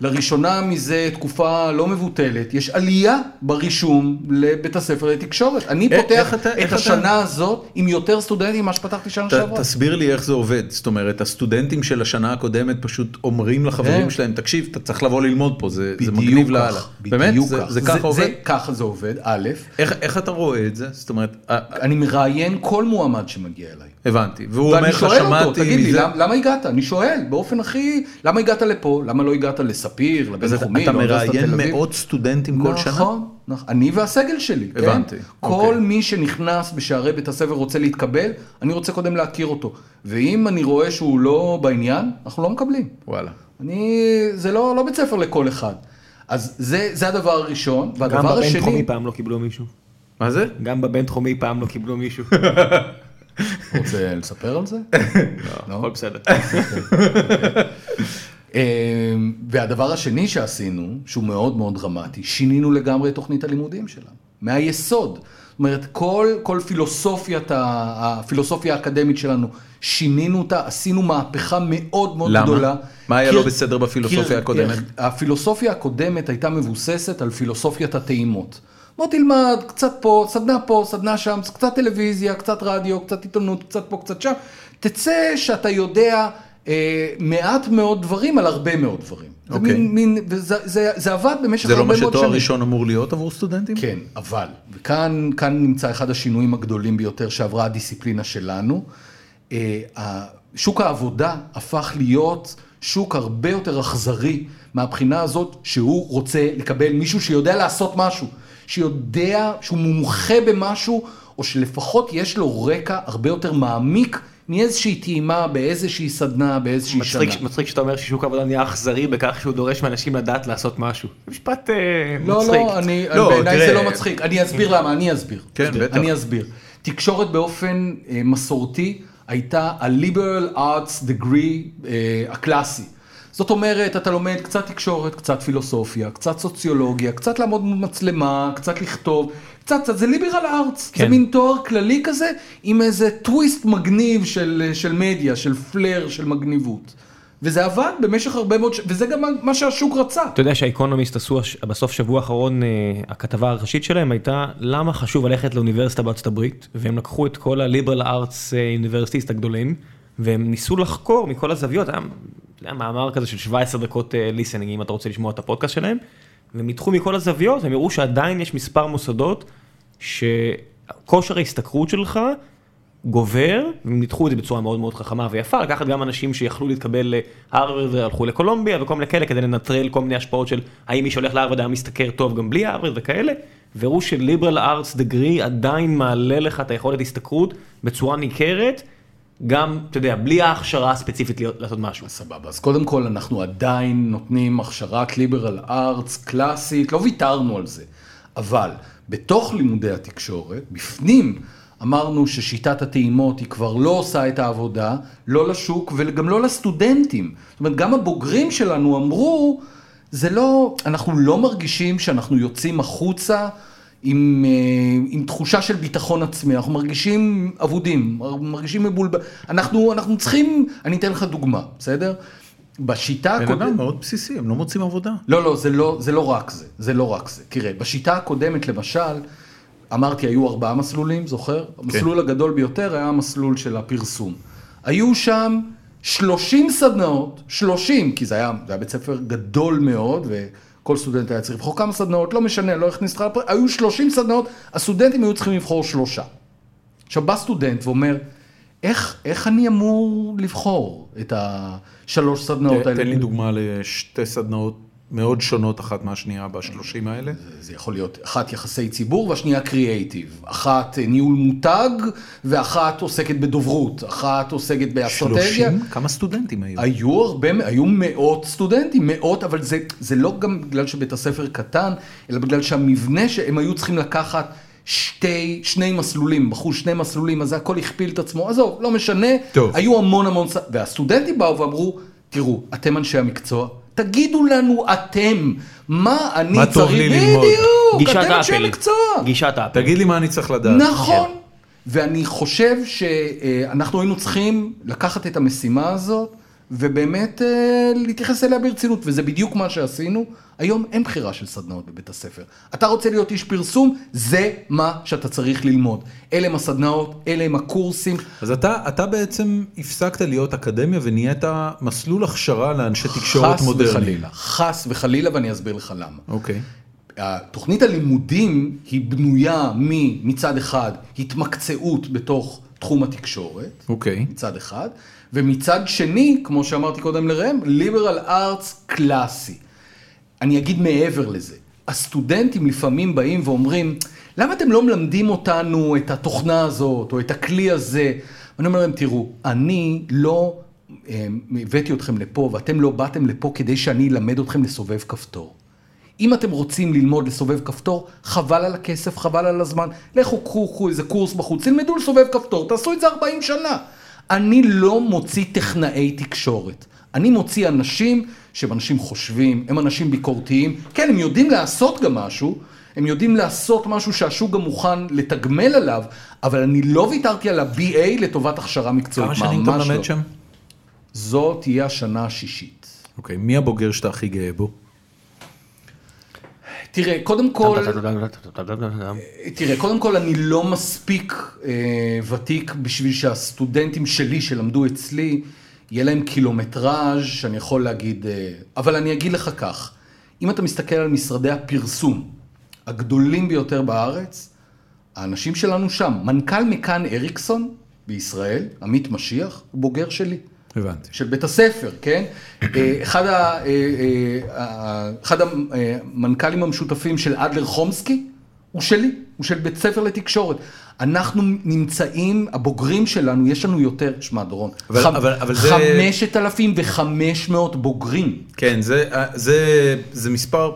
לראשונה מזה תקופה לא מבוטלת, יש עלייה ברישום לבית הספר לתקשורת. אני איך- פותח איך אתה- את איך אתה- השנה הזאת עם יותר סטודנטים ממה שפתחתי שנה שעברה. תסביר לי איך זה עובד, זאת אומרת, הסטודנטים של השנה הקודמת פשוט אומרים לחברים כן. שלהם, תקשיב, אתה צריך לבוא ללמוד פה, זה זה מגניב לאללה. באמת? זה- כך. זה ככה עובד? זה ככה זה עובד, א', איך איך אתה רואה את זה? זאת אומרת, אה, אני מראיין כל מועמד שמגיע אליי. הבנתי, והוא אומר ואני לך, שואל אותו, שמעתי תגיד לי, מזה, למה, הגעת? אני שואל, באופן הכי, למה הגעת לפה? למה לא הגעת לספיר, אתה לבינתחומי, אתה לאוניברסיטת מראיין תל אביב? מאות סטודנטים כל שנה? נכון, נכון. אני והסגל שלי, כן? הבנתי, כל אוקיי. מי שנכנס בשערי בית הספר רוצה להתקבל, אני רוצה קודם להכיר אותו. ואם אני רואה שהוא לא בעניין, אנחנו לא מקבלים. וואלה. אני, זה לא, לא בית ספר לכל אחד. אז זה, זה הדבר הראשון, גם והדבר בבינתחומי השני, פעם לא קיבלו מישהו. מה זה? גם בבינתחומי פעם לא קיבלו מישהו. [LAUGHS] רוצה לספר על זה? [LAUGHS] לא. הכל בסדר. אה, והדבר השני שעשינו, שהוא מאוד מאוד דרמטי, שינינו לגמרי את תוכנית הלימודים שלנו, מהיסוד. זאת אומרת, כל, כל פילוסופיית, הפילוסופיה האקדמית שלנו, שינינו אותה, עשינו מהפכה מאוד מאוד למה? גדולה. מה היה לא בסדר בפילוסופיה כי- הקודמת? הפילוסופיה הקודמת הייתה מבוססת על פילוסופיית הטעימות. בוא תלמד קצת פה, סדנה פה, סדנה שם, קצת טלוויזיה, קצת רדיו, קצת עיתונות, קצת פה, קצת שם. תצא שאתה יודע אה, מעט מאוד דברים על הרבה מאוד דברים. זה אוקיי. מין, מין, וזה זה, זה עבד במשך זה לא הרבה מה מאוד שתואר שנים. ראשון אמור להיות עבור סטודנטים? כן, אבל, וכאן כאן נמצא אחד השינויים הגדולים ביותר שעברה הדיסציפלינה שלנו. אה, שוק העבודה הפך להיות שוק הרבה יותר אכזרי מהבחינה הזאת שהוא רוצה לקבל מישהו שיודע לעשות משהו, שיודע שהוא מומחה במשהו, או שלפחות יש לו רקע הרבה יותר מעמיק מאיזושהי טעימה באיזושהי סדנה, באיזושהי שנה. מצחיק, מצחיק שאתה אומר ששוק העבודה נהיה אכזרי בכך שהוא דורש מאנשים לדעת לעשות משהו. זה משפט אה, לא, מצחיק. לא, אני, לא, בעיניי זה לא מצחיק. אני אסביר למה, אני אסביר. כן, בטח. אני אסביר. תקשורת באופן אה, מסורתי הייתה ה-liberal arts degree אה, הקלאסי. זאת אומרת, אתה לומד קצת תקשורת, קצת פילוסופיה, קצת סוציולוגיה, קצת לעמוד מול מצלמה, קצת לכתוב, קצת, זה ליברל ארטס, כן. זה מין תואר כללי כזה, עם איזה טוויסט מגניב של, של מדיה, של פלר, של מגניבות. וזה עבד במשך הרבה מאוד, ש... וזה גם מה שהשוק רצה. אתה יודע שהאקונומיסט עשו הש- בסוף שבוע האחרון, אה, הכתבה הראשית שלהם הייתה למה חשוב ללכת לאוניברסיטה בארצות הברית, והם לקחו את כל arts אה, universities הגדולים, והם ניסו לחקור מכל הזוויות, היה מאמר כזה של 17 דקות listening אם אתה רוצה לשמוע את הפודקאסט שלהם, והם ניתחו מכל הזוויות, והם הראו שעדיין יש מספר מוסדות, שכושר ההשתכרות שלך גובר, והם ניתחו את זה בצורה מאוד מאוד חכמה ויפה, לקחת גם אנשים שיכלו להתקבל להרווארד והלכו לקולומביה וכל מיני כאלה כדי לנטרל כל מיני השפעות של האם מי שהולך להרווארד היה משתכר טוב גם בלי הרווארד וכאלה, והראו שליברל ארטס דגרי עדיין מעלה לך את היכולת השתכרות בצורה ניכרת, גם, אתה יודע, בלי ההכשרה הספציפית להיות- לעשות משהו. סבבה, אז קודם כל אנחנו עדיין נותנים הכשרת ליברל ארטס קלאסית, לא ויתרנו על זה, אבל בתוך לימודי התקשורת, בפנים, אמרנו ששיטת הטעימות היא כבר לא עושה את העבודה, לא לשוק וגם לא לסטודנטים. זאת אומרת, גם הבוגרים שלנו אמרו, זה לא, אנחנו לא מרגישים שאנחנו יוצאים החוצה עם, אה, עם תחושה של ביטחון עצמי, אנחנו מרגישים אבודים, מרגישים מבולבל, אנחנו, אנחנו צריכים, אני אתן לך דוגמה, בסדר? בשיטה בן הקודמת, אדם מאוד בסיסי, הם לא מוצאים עבודה. לא, לא, זה לא, זה לא רק זה, זה לא רק זה. תראה, בשיטה הקודמת למשל, אמרתי, היו ארבעה מסלולים, זוכר? המסלול הגדול ביותר היה המסלול של הפרסום. היו שם 30 סדנאות, 30, כי זה היה, זה היה בית ספר גדול מאוד, וכל סטודנט היה צריך לבחור כמה סדנאות, לא משנה, לא הכניס אותך לפרק, היו 30 סדנאות, הסטודנטים היו צריכים לבחור שלושה. עכשיו בא סטודנט ואומר, איך, איך אני אמור לבחור את השלוש סדנאות האלה? תן לי דוגמה לשתי סדנאות מאוד שונות אחת מהשנייה בשלושים האלה. זה יכול להיות אחת יחסי ציבור והשנייה קריאייטיב. אחת אה, ניהול מותג ואחת עוסקת בדוברות, אחת עוסקת באסטרטגיה. שלושים? כמה סטודנטים היו? היו הרבה, היו מאות סטודנטים, מאות, אבל זה, זה לא גם בגלל שבית הספר קטן, אלא בגלל שהמבנה שהם היו צריכים לקחת שתי, שני מסלולים, בחרו שני מסלולים, אז זה הכל הכפיל את עצמו, עזוב, לא משנה, טוב. היו המון המון, והסטודנטים באו ואמרו, תראו, אתם אנשי המקצוע, תגידו לנו אתם, מה אני מה צריך, טוב לי ללמוד? בדיוק, גישת אתם אנשי אפל. המקצוע. גישת אפל. תגיד לי מה אני צריך לדעת. נכון. ואני חושב שאנחנו היינו צריכים לקחת את המשימה הזאת ובאמת אה, להתייחס אליה ברצינות, וזה בדיוק מה שעשינו. היום אין בחירה של סדנאות בבית הספר. אתה רוצה להיות איש פרסום, זה מה שאתה צריך ללמוד. אלה הם הסדנאות, אלה הם הקורסים. אז אתה, אתה בעצם הפסקת להיות אקדמיה ונהיית מסלול הכשרה לאנשי תקשורת חס מודרניים. וחלילה, חס וחלילה, ואני אסביר לך למה. אוקיי. תוכנית הלימודים היא בנויה מצד אחד התמקצעות בתוך תחום התקשורת, אוקיי. מצד אחד, ומצד שני, כמו שאמרתי קודם לראם, ליברל ארטס קלאסי. אני אגיד מעבר לזה, הסטודנטים לפעמים באים ואומרים, למה אתם לא מלמדים אותנו את התוכנה הזאת, או את הכלי הזה? ואני אומר להם, תראו, אני לא אה, הבאתי אתכם לפה, ואתם לא באתם לפה כדי שאני אלמד אתכם לסובב כפתור. אם אתם רוצים ללמוד לסובב כפתור, חבל על הכסף, חבל על הזמן. לכו, קחו, קחו איזה קורס בחוץ, תלמדו לסובב כפתור, תעשו את זה 40 שנה. אני לא מוציא טכנאי תקשורת. אני מוציא אנשים שהם אנשים חושבים, הם אנשים ביקורתיים. כן, הם יודעים לעשות גם משהו, הם יודעים לעשות משהו שהשוק גם מוכן לתגמל עליו, אבל אני לא ויתרתי על ה-BA לטובת הכשרה מקצועית, כמה שנים אתה ממש מלמד לא. שם? זו תהיה השנה השישית. אוקיי, מי הבוגר שאתה הכי גאה בו? תראה, קודם כל... תראה, קודם כל אני לא מספיק אה, ותיק בשביל שהסטודנטים שלי שלמדו אצלי, יהיה להם קילומטראז' שאני יכול להגיד, אה, אבל אני אגיד לך כך, אם אתה מסתכל על משרדי הפרסום הגדולים ביותר בארץ, האנשים שלנו שם, מנכ"ל מכאן אריקסון בישראל, עמית משיח, הוא בוגר שלי. הבנתי. של בית הספר, כן? אה, אחד, ה, אה, אה, אחד המנכ"לים המשותפים של אדלר חומסקי, הוא שלי, הוא של בית ספר לתקשורת. אנחנו נמצאים, הבוגרים שלנו, יש לנו יותר, שמע דורון, אבל- חמ- אבל- אבל זה- 5,500 בוגרים. כן, זה, זה, זה מספר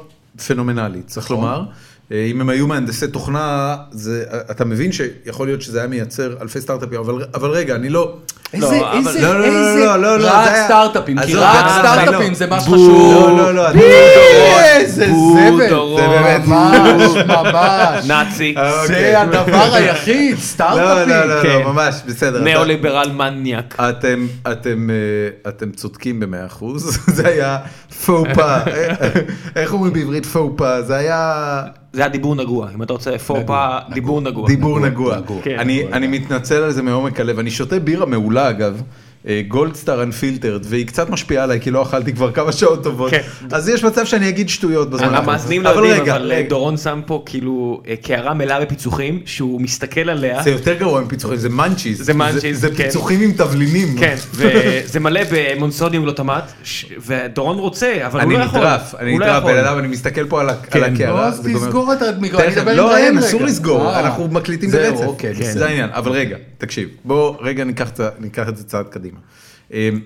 פנומנלי, צריך נכון. לומר. אה, אם הם היו מהנדסי תוכנה, זה, אתה מבין שיכול להיות שזה היה מייצר אלפי סטארט-אפים, אבל, אבל רגע, אני לא... איזה, אבל- איזה, לא, לא, לא, איזה, לא, לא, לא, רק סטארט-אפים, כי רק סטארט-אפים לא. זה מה. שחשוב. לא, לא, לא, איזה זבל. זה באמת, ממש, ממש. נאצי, אה, אוקיי. זה הדבר היחיד, לא, סטארט-אפים. לא, לא, כן. לא, ממש, בסדר. ניאו-ליברל מניאק. אתם, אתם, אה, אתם צודקים במאה אחוז, זה היה פופה, איך אומרים בעברית פופה? זה היה זה היה דיבור נגוע, אם אתה רוצה פופה, דיבור נגוע. דיבור נגוע. נגוע. כן. אני, אני מתנצל על זה מעומק הלב, אני שותה בירה מעולה אגב. גולדסטאר אנפילטרד והיא קצת משפיעה עליי כי לא אכלתי כבר כמה שעות טובות כן. אז יש מצב שאני אגיד שטויות בזמן האחרון. המאזינים לא אבל יודעים, רגע, אבל רגע. דורון שם פה כאילו אה, קערה מלאה בפיצוחים, שהוא מסתכל עליה. זה יותר גרוע מפיצוחים זה מאנצ'יז זה מאנצ'יז, זה כן. פיצוחים עם תבלינים כן, [LAUGHS] וזה מלא במונסודיום גלוטמט, ש- ודורון רוצה, אבל הוא אני לא יכול. נטרף אני לא נטרף. בן אדם אני מסתכל פה על כן. על הקערה לא, אז זה תסגור את המיקרופון, אני אדבר עם לא, אין. אסור לסגור, אה, אנחנו מקליטים ברצף. אוקיי. זה העניין, אבל רגע, תקשיב, בוא רגע ניקח ניקח את זה צעד קדימה. אמ,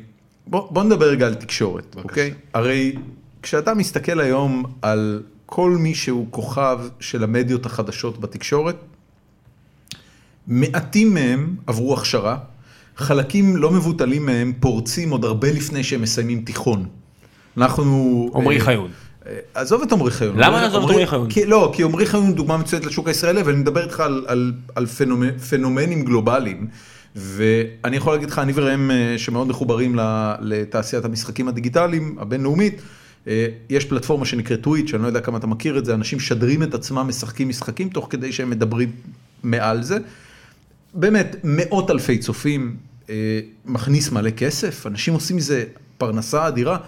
בוא בוא נדבר רגע על תקשורת, אוקיי? הרי כשאתה מסתכל היום על כל מי שהוא כוכב של המדיות החדשות בתקשורת, מעטים מהם עברו הכשרה, חלקים לא מבוטלים מהם פורצים עוד הרבה לפני שהם מסיימים תיכון. אנחנו... עמרי אה, חיון. אה, עזוב את עמרי חיון. למה לעזוב את עמרי חיון? כי, לא, כי עמרי חיון הוא דוגמה מצוינת לשוק הישראלי, ואני מדבר איתך על, על, על פנומנ, פנומנים גלובליים. ואני יכול להגיד לך, אני וראם אה, שמאוד מחוברים לתעשיית המשחקים הדיגיטליים הבינלאומית, אה, יש פלטפורמה שנקראת טוויץ', אני לא יודע כמה אתה מכיר את זה, אנשים משדרים את עצמם משחקים משחקים תוך כדי שהם מדברים מעל זה. באמת, מאות אלפי צופים, מכניס מלא כסף, אנשים עושים מזה פרנסה אדירה.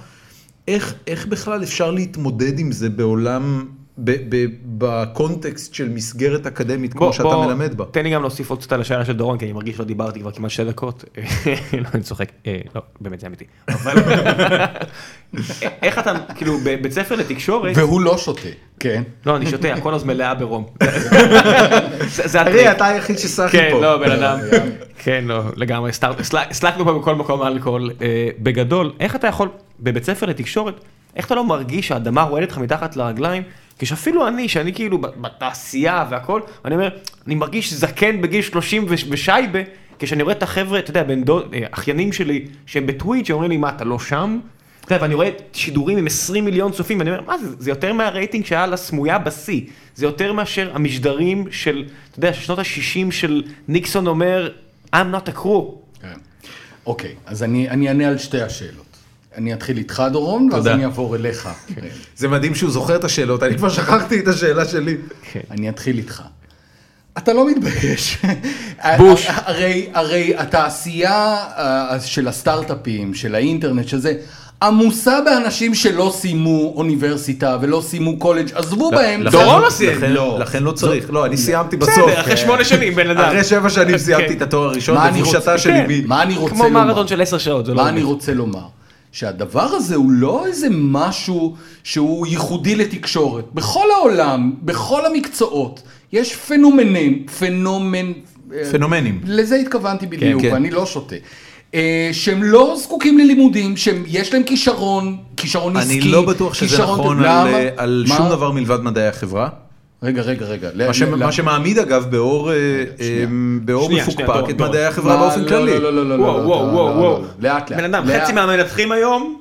איך, איך בכלל אפשר להתמודד עם זה בעולם, ב, ב, בקונטקסט של מסגרת אקדמית כמו בוא- שאתה בוא, מלמד בה? תן לי גם להוסיף עוד קצת על השאלה של דורון, כי אני מרגיש שלא דיברתי כבר כמעט שתי דקות. [LAUGHS] לא, אני צוחק. אה, לא, באמת זה אמיתי. אבל [LAUGHS] איך אתה, כאילו, בבית ספר לתקשורת, והוא לא שותה, כן. לא, אני שותה, הכל אז מלאה ברום. [LAUGHS] זה הטריק. אתה היחיד שסחי כן, פה. לא, בן אדם. כן, לא, לגמרי, סטאר- הסל- הסלקנו פה בכל מקום אלכוהול. אה, בגדול, איך אתה יכול, בבית ספר לתקשורת, איך אתה לא מרגיש שהאדמה רועדת לך מתחת לרגליים? כשאפילו אני, שאני כאילו בתעשייה והכל, אני אומר, אני מרגיש זקן בגיל 30 וש- ושייבה, כשאני רואה את החבר'ה, אתה יודע, בן דוד, אה, אחיינים שלי, שהם בטוויץ', שאומרים לי, מה, אתה לא שם? אתה יודע, ואני רואה שידורים עם 20 מיליון צופים, ואני אומר, מה זה, זה יותר מהרייטינג שהיה לה סמויה בשיא, זה יותר מאשר המשדרים של, אתה יודע, שנות ה-60 של ניקסון אומר, I'm not a crew. כן. אוקיי, אז אני אני אענה על שתי השאלות. אני אתחיל איתך, דורון, ואז. אני אעבור אליך. זה מדהים שהוא זוכר את השאלות, אני כבר שכחתי את השאלה שלי. אני אתחיל איתך. אתה לא מתבייש. בוש. הרי, הרי התעשייה אה, של הסטארט-אפים, של האינטרנט, שזה, עמוסה באנשים שלא סיימו אוניברסיטה ולא סיימו קולג', עזבו בהם. דורון לא סיים. לכן- לא. לכן לא צריך, לא, אני סיימתי בסוף. בסדר, אחרי שמונה שנים, בן אדם. אחרי שבע שנים סיימתי כן. את התואר הראשון, מה אני לבושתה רוצה- של כן. אמי. מה אני רוצה כמו לומר? מרתון של עשר שעות, זה לא... מה. אני רוצה לומר? שהדבר הזה הוא לא איזה משהו שהוא ייחודי לתקשורת. בכל העולם, בכל המקצועות, יש פנומנים, פנומן... אה, פנומנים. לזה התכוונתי בדיוק, כן. ואני לא שותה. אה, שהם לא זקוקים ללימודים, שיש להם כישרון, כישרון עסקי. אני לא בטוח שזה נכון על- למה? על? שום דבר מלבד מדעי החברה. רגע, רגע, רגע. מה ש- מה שמעמיד אגב באור, אה. אה, באור מפוקפק את. מדעי החברה מה? באופן לא, כללי. לא, לא, לא, לא, וואו, לא, וואו, לא, וואו, לא, וואו. לא, לאט, לאט. בן אדם, לאט. חצי מהמנתחים היום,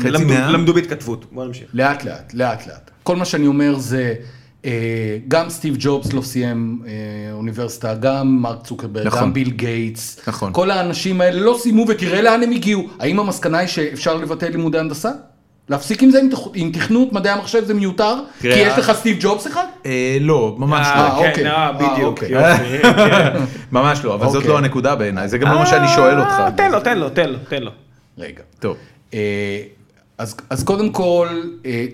חצי למדו- מה? למדו בהתכתבות. בוא נמשיך. לאט לאט, לאט לאט. כל מה שאני אומר זה, אה, גם סטיב ג'ובס לא סיים אוניברסיטה, גם מרק צוקרברג, נכון. גם ביל גייטס. נכון. כל האנשים האלה לא סיימו ותראה לאן הם הגיעו. האם המסקנה היא שאפשר לבטל לימודי הנדסה? להפסיק עם זה, עם, תכ- עם תכנות מדעי המחשב זה מיותר? תראה, כי יש לך סטיב ג'ובס אחד? אה, לא, ממש אה, לא. אה, כן, אוקיי. אה, אה, בדיוק. אוקיי. יופי, [LAUGHS] כן. ממש לא, אבל זאת אוקיי. לא הנקודה בעיניי, זה גם לא מה שאני שואל אותך. תן לו, תן לו, תן לו, תן לו. רגע. טוב. אז, אז קודם כל,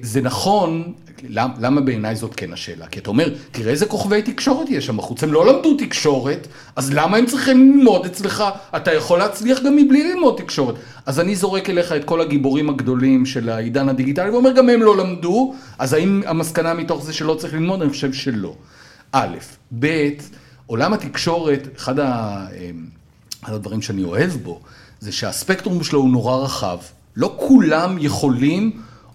זה נכון, למה, למה בעיניי זאת כן השאלה? כי אתה אומר, תראה איזה כוכבי תקשורת יש שם בחוץ, הם לא למדו תקשורת, אז למה הם צריכים ללמוד אצלך? אתה יכול להצליח גם מבלי ללמוד תקשורת. אז אני זורק אליך את כל הגיבורים הגדולים של העידן הדיגיטלי, ואומר, גם הם לא למדו, אז האם המסקנה מתוך זה שלא צריך ללמוד? אני חושב שלא. א', ב', עולם התקשורת, אחד, ה, אה, אחד הדברים שאני אוהב בו, זה שהספקטרום שלו הוא נורא רחב. לא כולם יכולים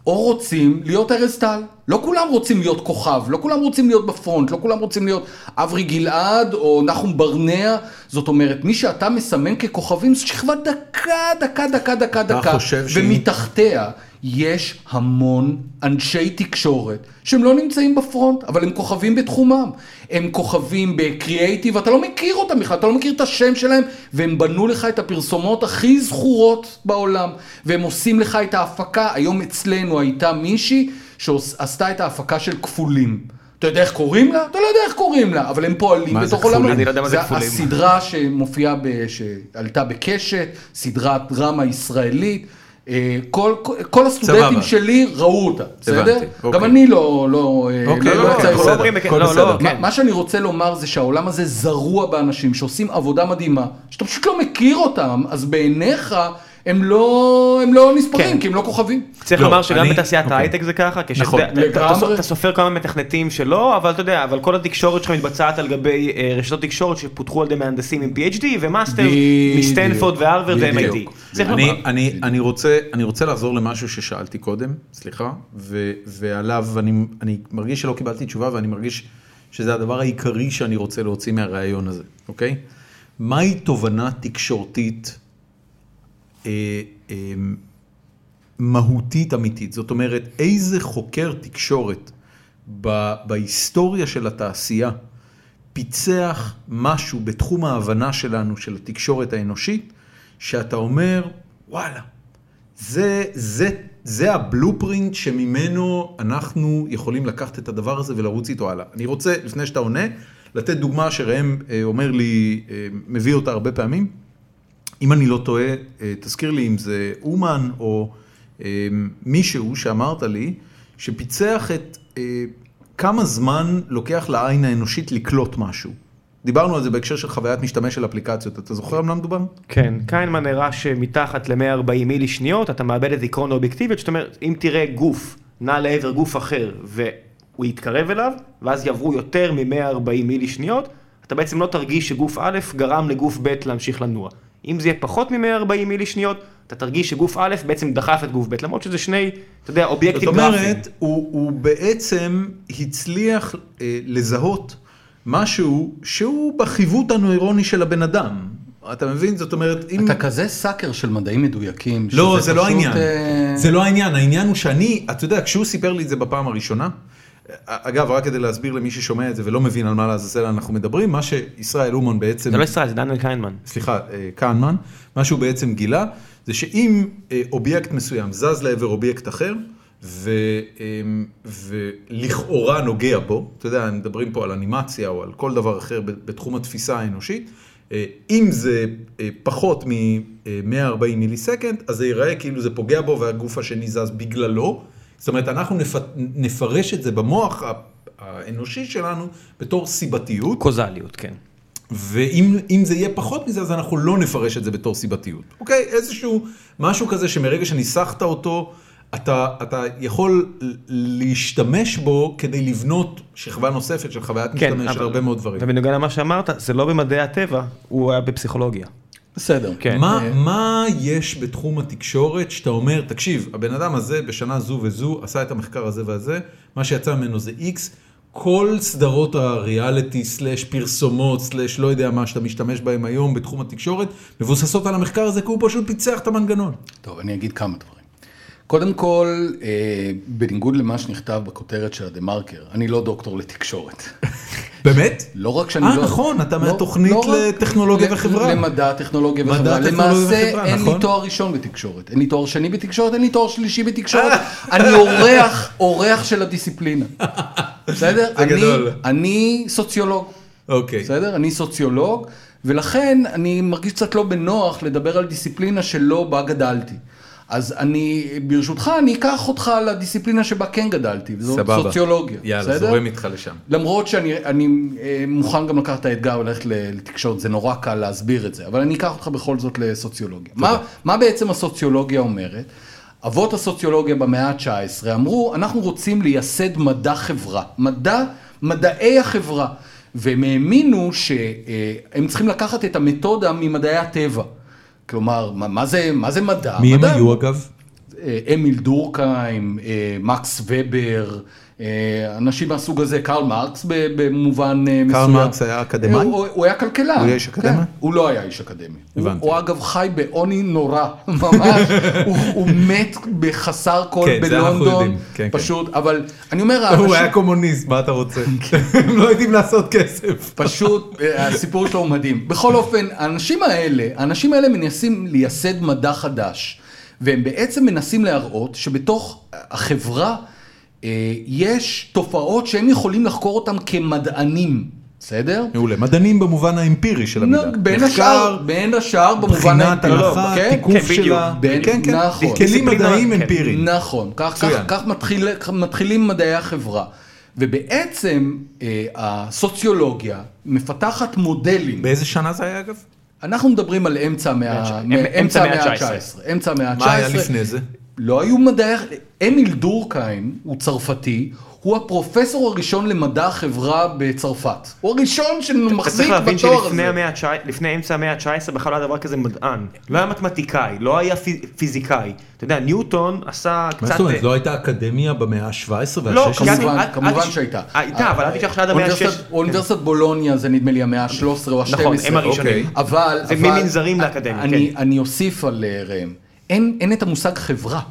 או רוצים להיות ארז טל. לא כולם רוצים להיות כוכב, לא כולם רוצים להיות בפרונט, לא כולם רוצים להיות אברי גלעד או נחום ברנע. זאת אומרת, מי שאתה מסמן ככוכבים זו שכבה דקה, דקה, דקה, דקה, דקה. חושב שהיא- ומתחתיה יש המון אנשי תקשורת שהם לא נמצאים בפרונט, אבל הם כוכבים בתחומם. הם כוכבים בקריאייטיב, אתה לא מכיר אותם בכלל, אתה לא מכיר את השם שלהם, והם בנו לך את הפרסומות הכי זכורות בעולם, והם עושים לך את ההפקה. היום אצלנו הייתה מישהי שעשתה את ההפקה של כפולים. אתה יודע איך קוראים לה? אתה לא יודע איך קוראים לה, אבל הם פועלים מה זה בתוך עולם. כפולים? אני לא יודע מה זה כפולים. הסדרה שמופיעה, ב- שעלתה בקשת, סדרת דרמה ישראלית. אה, כל, כל, הסטודנטים סבבה. שלי ראו אותה, בסדר? הבנתי, גם אוקיי. אני לא, לא, אה, אוקיי, לא, לא, לא אוקיי, יצא לי. לא הכל לא, מה- כן. מה שאני רוצה לומר זה שהעולם הזה זרוע באנשים שעושים עבודה מדהימה, שאתה פשוט לא מכיר אותם, אז בעיניך הם לא, הם לא נספרים, כן. כי הם לא כוכבים. צריך לא, לומר שגם אני- בתעשיית אוקיי. ההייטק זה ככה, כשאתה נכון, אתה- אתה- לגמרי. אתה סופר כמה מתכנתים שלא, אבל אתה יודע, אבל כל התקשורת שלך מתבצעת על גבי אה, רשתות תקשורת שפותחו על ידי מהנדסים עם PhD ו master. מסטנפורד והרווארד. ו-MIT. צריך אני, לומר. אני, אני, רוצה, אני רוצה לחזור למשהו ששאלתי קודם, סליחה, ו, ועליו אני, אני מרגיש שלא קיבלתי תשובה ואני מרגיש שזה הדבר העיקרי שאני רוצה להוציא מהראיון הזה, אוקיי? מהי תובנה תקשורתית מהותית אמיתית? זאת אומרת, איזה חוקר תקשורת בהיסטוריה של התעשייה פיצח משהו בתחום ההבנה שלנו של התקשורת האנושית, שאתה אומר, וואלה, זה, זה, זה הבלופרינט שממנו אנחנו יכולים לקחת את הדבר הזה ולרוץ איתו הלאה. אני רוצה, לפני שאתה עונה, לתת דוגמה שראם אה, אומר לי, אה, מביא אותה הרבה פעמים. אם אני לא טועה, אה, תזכיר לי אם זה אומן או אה, מישהו שאמרת לי, שפיצח את אה, כמה זמן לוקח לעין האנושית לקלוט משהו. דיברנו על זה בהקשר של חוויית משתמש של אפליקציות, אתה זוכר על מה מדובר? כן, קיינמן הראה שמתחת ל-140 מילי שניות אתה מאבד את עקרון האובייקטיביות, זאת אומרת, אם תראה גוף נע לעבר גוף אחר והוא יתקרב אליו, ואז יעברו יותר מ-140 מילי שניות, אתה בעצם לא תרגיש שגוף א' גרם לגוף ב' להמשיך לנוע. אם זה יהיה פחות מ-140 מילי שניות, אתה תרגיש שגוף א' בעצם דחף את גוף ב', למרות שזה שני, אתה יודע, זאת אובייקטים גרפיים. אומרת, הוא, הוא בעצם הצליח אה, לזהות משהו שהוא בחיווט הנוירוני של הבן אדם. אתה מבין? זאת אומרת, אם... אתה כזה סאקר של מדעים מדויקים. לא, שזה זה לא פשוט, העניין. אה, זה לא העניין, העניין הוא שאני, אתה יודע, כשהוא סיפר לי את זה בפעם הראשונה, אגב, רק כדי להסביר למי ששומע את זה ולא מבין על מה לעזאזל אנחנו מדברים, מה שישראל אומן בעצם... זה לא ישראל, זה דניאל קיינמן. סליחה, אה, קהנמן, מה שהוא בעצם גילה, זה שאם אה, אובייקט מסוים זז לעבר אובייקט אחר, ו, אה, ולכאורה נוגע בו, אתה יודע, מדברים פה על אנימציה או על כל דבר אחר בתחום התפיסה האנושית, אה, אם זה פחות מ-140 millisecond, אז זה ייראה כאילו זה פוגע בו והגוף השני זז בגללו. זאת אומרת, אנחנו נפ... נפרש את זה במוח האנושי שלנו בתור סיבתיות. causality, כן. ואם אם זה יהיה פחות מזה, אז אנחנו לא נפרש את זה בתור סיבתיות. אוקיי? איזשהו משהו כזה שמרגע שניסחת אותו, אתה, אתה יכול להשתמש בו כדי לבנות שכבה נוספת של חוויית משתמש של הרבה מאוד דברים. ובנוגע למה שאמרת, זה לא במדעי הטבע, הוא היה בפסיכולוגיה. בסדר. כן. מה, אה. מה יש בתחום התקשורת שאתה אומר, תקשיב, הבן אדם הזה בשנה זו וזו עשה את המחקר הזה והזה, מה שיצא ממנו זה X, כל סדרות הריאליטי סלאש פרסומות סלאש לא יודע מה שאתה משתמש בהם היום בתחום התקשורת, מבוססות על המחקר הזה כי הוא פשוט פיצח את המנגנון. טוב, אני אגיד כמה דברים. קודם כל, אה, בניגוד למה שנכתב בכותרת של הדה מרקר, אני לא דוקטור לתקשורת. [LAUGHS] באמת? לא רק שאני אה, לא... נכון, אתה לא- מהתוכנית לא לטכנולוגיה וחברה. למדע, טכנולוגיה וחברה. למעשה, אין נכון. לי תואר ראשון בתקשורת. אין לי תואר שני בתקשורת, אין לי תואר שלישי בתקשורת. אני אורח, אורח של הדיסציפלינה. [LAUGHS] בסדר? אני סוציולוג. אוקיי. בסדר? אני סוציולוג, ולכן אני מרגיש קצת לא בנוח לדבר על דיסציפלינה שלא בה גדלתי. אז אני, ברשותך, אני אקח אותך לדיסציפלינה שבה כן גדלתי, וזאת סבבה. סוציולוגיה. יאללה, בסדר? זורם איתך לשם. למרות שאני אני, אה, מוכן גם לקחת את האתגר וללכת לתקשורת, זה נורא קל להסביר את זה, אבל אני אקח אותך בכל זאת לסוציולוגיה. מה, מה בעצם הסוציולוגיה אומרת? אבות הסוציולוגיה במאה ה-19 אמרו, אנחנו רוצים לייסד מדע חברה. מדע מדעי החברה. והם האמינו שהם צריכים לקחת את המתודה ממדעי הטבע. כלומר, מה, מה, זה, מה זה מדע? מי הם מדע, היו אגב? אה, אמיל דורקהיים, אה, מקס ובר, אנשים מהסוג הזה, קרל מרקס במובן אה, מסוים. מרקס היה אקדמאי? הוא, הוא היה כלכלן. הוא היה איש אקדמיה? כן, הוא לא היה איש אקדמי. הוא, אגב חי בעוני נורא, [LAUGHS] ממש. הוא, מת בחסר כל כן, בלונדון. כן. פשוט, אבל אני אומר, [LAUGHS] הוא היה קומוניסט, מה אתה רוצה? [LAUGHS] הם לא יודעים לעשות כסף. פשוט, אה, הסיפור שלו הוא מדהים. בכל אופן, האנשים האלה, האנשים האלה מנסים לייסד מדע חדש, והם בעצם מנסים להראות שבתוך החברה אה, יש תופעות שהם יכולים לחקור אותם כמדענים, בסדר? מעולה, מדענים במובן האמפירי של המילה. בין השאר, בין השאר במובן... בחינת האמפירי, הלכה, כן? תיקוף כן. שלה. בין- כן, כן. נכון. כלים מדעיים כן. אמפיריים. נכון, כך, מתחילים מדעי החברה. ובעצם אה, הסוציולוגיה מפתחת מודלים. באיזה שנה זה היה אגב? אנחנו מדברים על אמצע המאה אמ- אמצע המאה המאה ה-19. ה-19. אמצע המאה ה-19. מה היה לפני זה? לא היו מדעי... אמיל דורקהיים הוא צרפתי, הוא הפרופסור הראשון למדע החברה בצרפת. הוא הראשון אתה שמחזיק צריך להבין בתואר שלפני הזה. המאה ה-19, לפני אמצע המאה ה-19 בכלל לא היה דבר כזה מדען. לא היה מתמטיקאי, לא היה פי- פיזיקאי. אתה יודע, ניוטון עשה קצת... מה זאת אומרת, לא הייתה אקדמיה במאה ה-17 לא, וה-16? כי כמובן, כמובן שהייתה. הייתה, אבל אל תשכח שעד המאה אוניברסיטת- ה-16. אוניברסיטת בולוניה זה נדמה לי המאה ה-13 או ה-12. נכון, הם הראשונים. אבל... זה ממנזרים לאקדמיה, אני- כן. אני אוסיף על אה, ראם. אין אין את המושג חברה.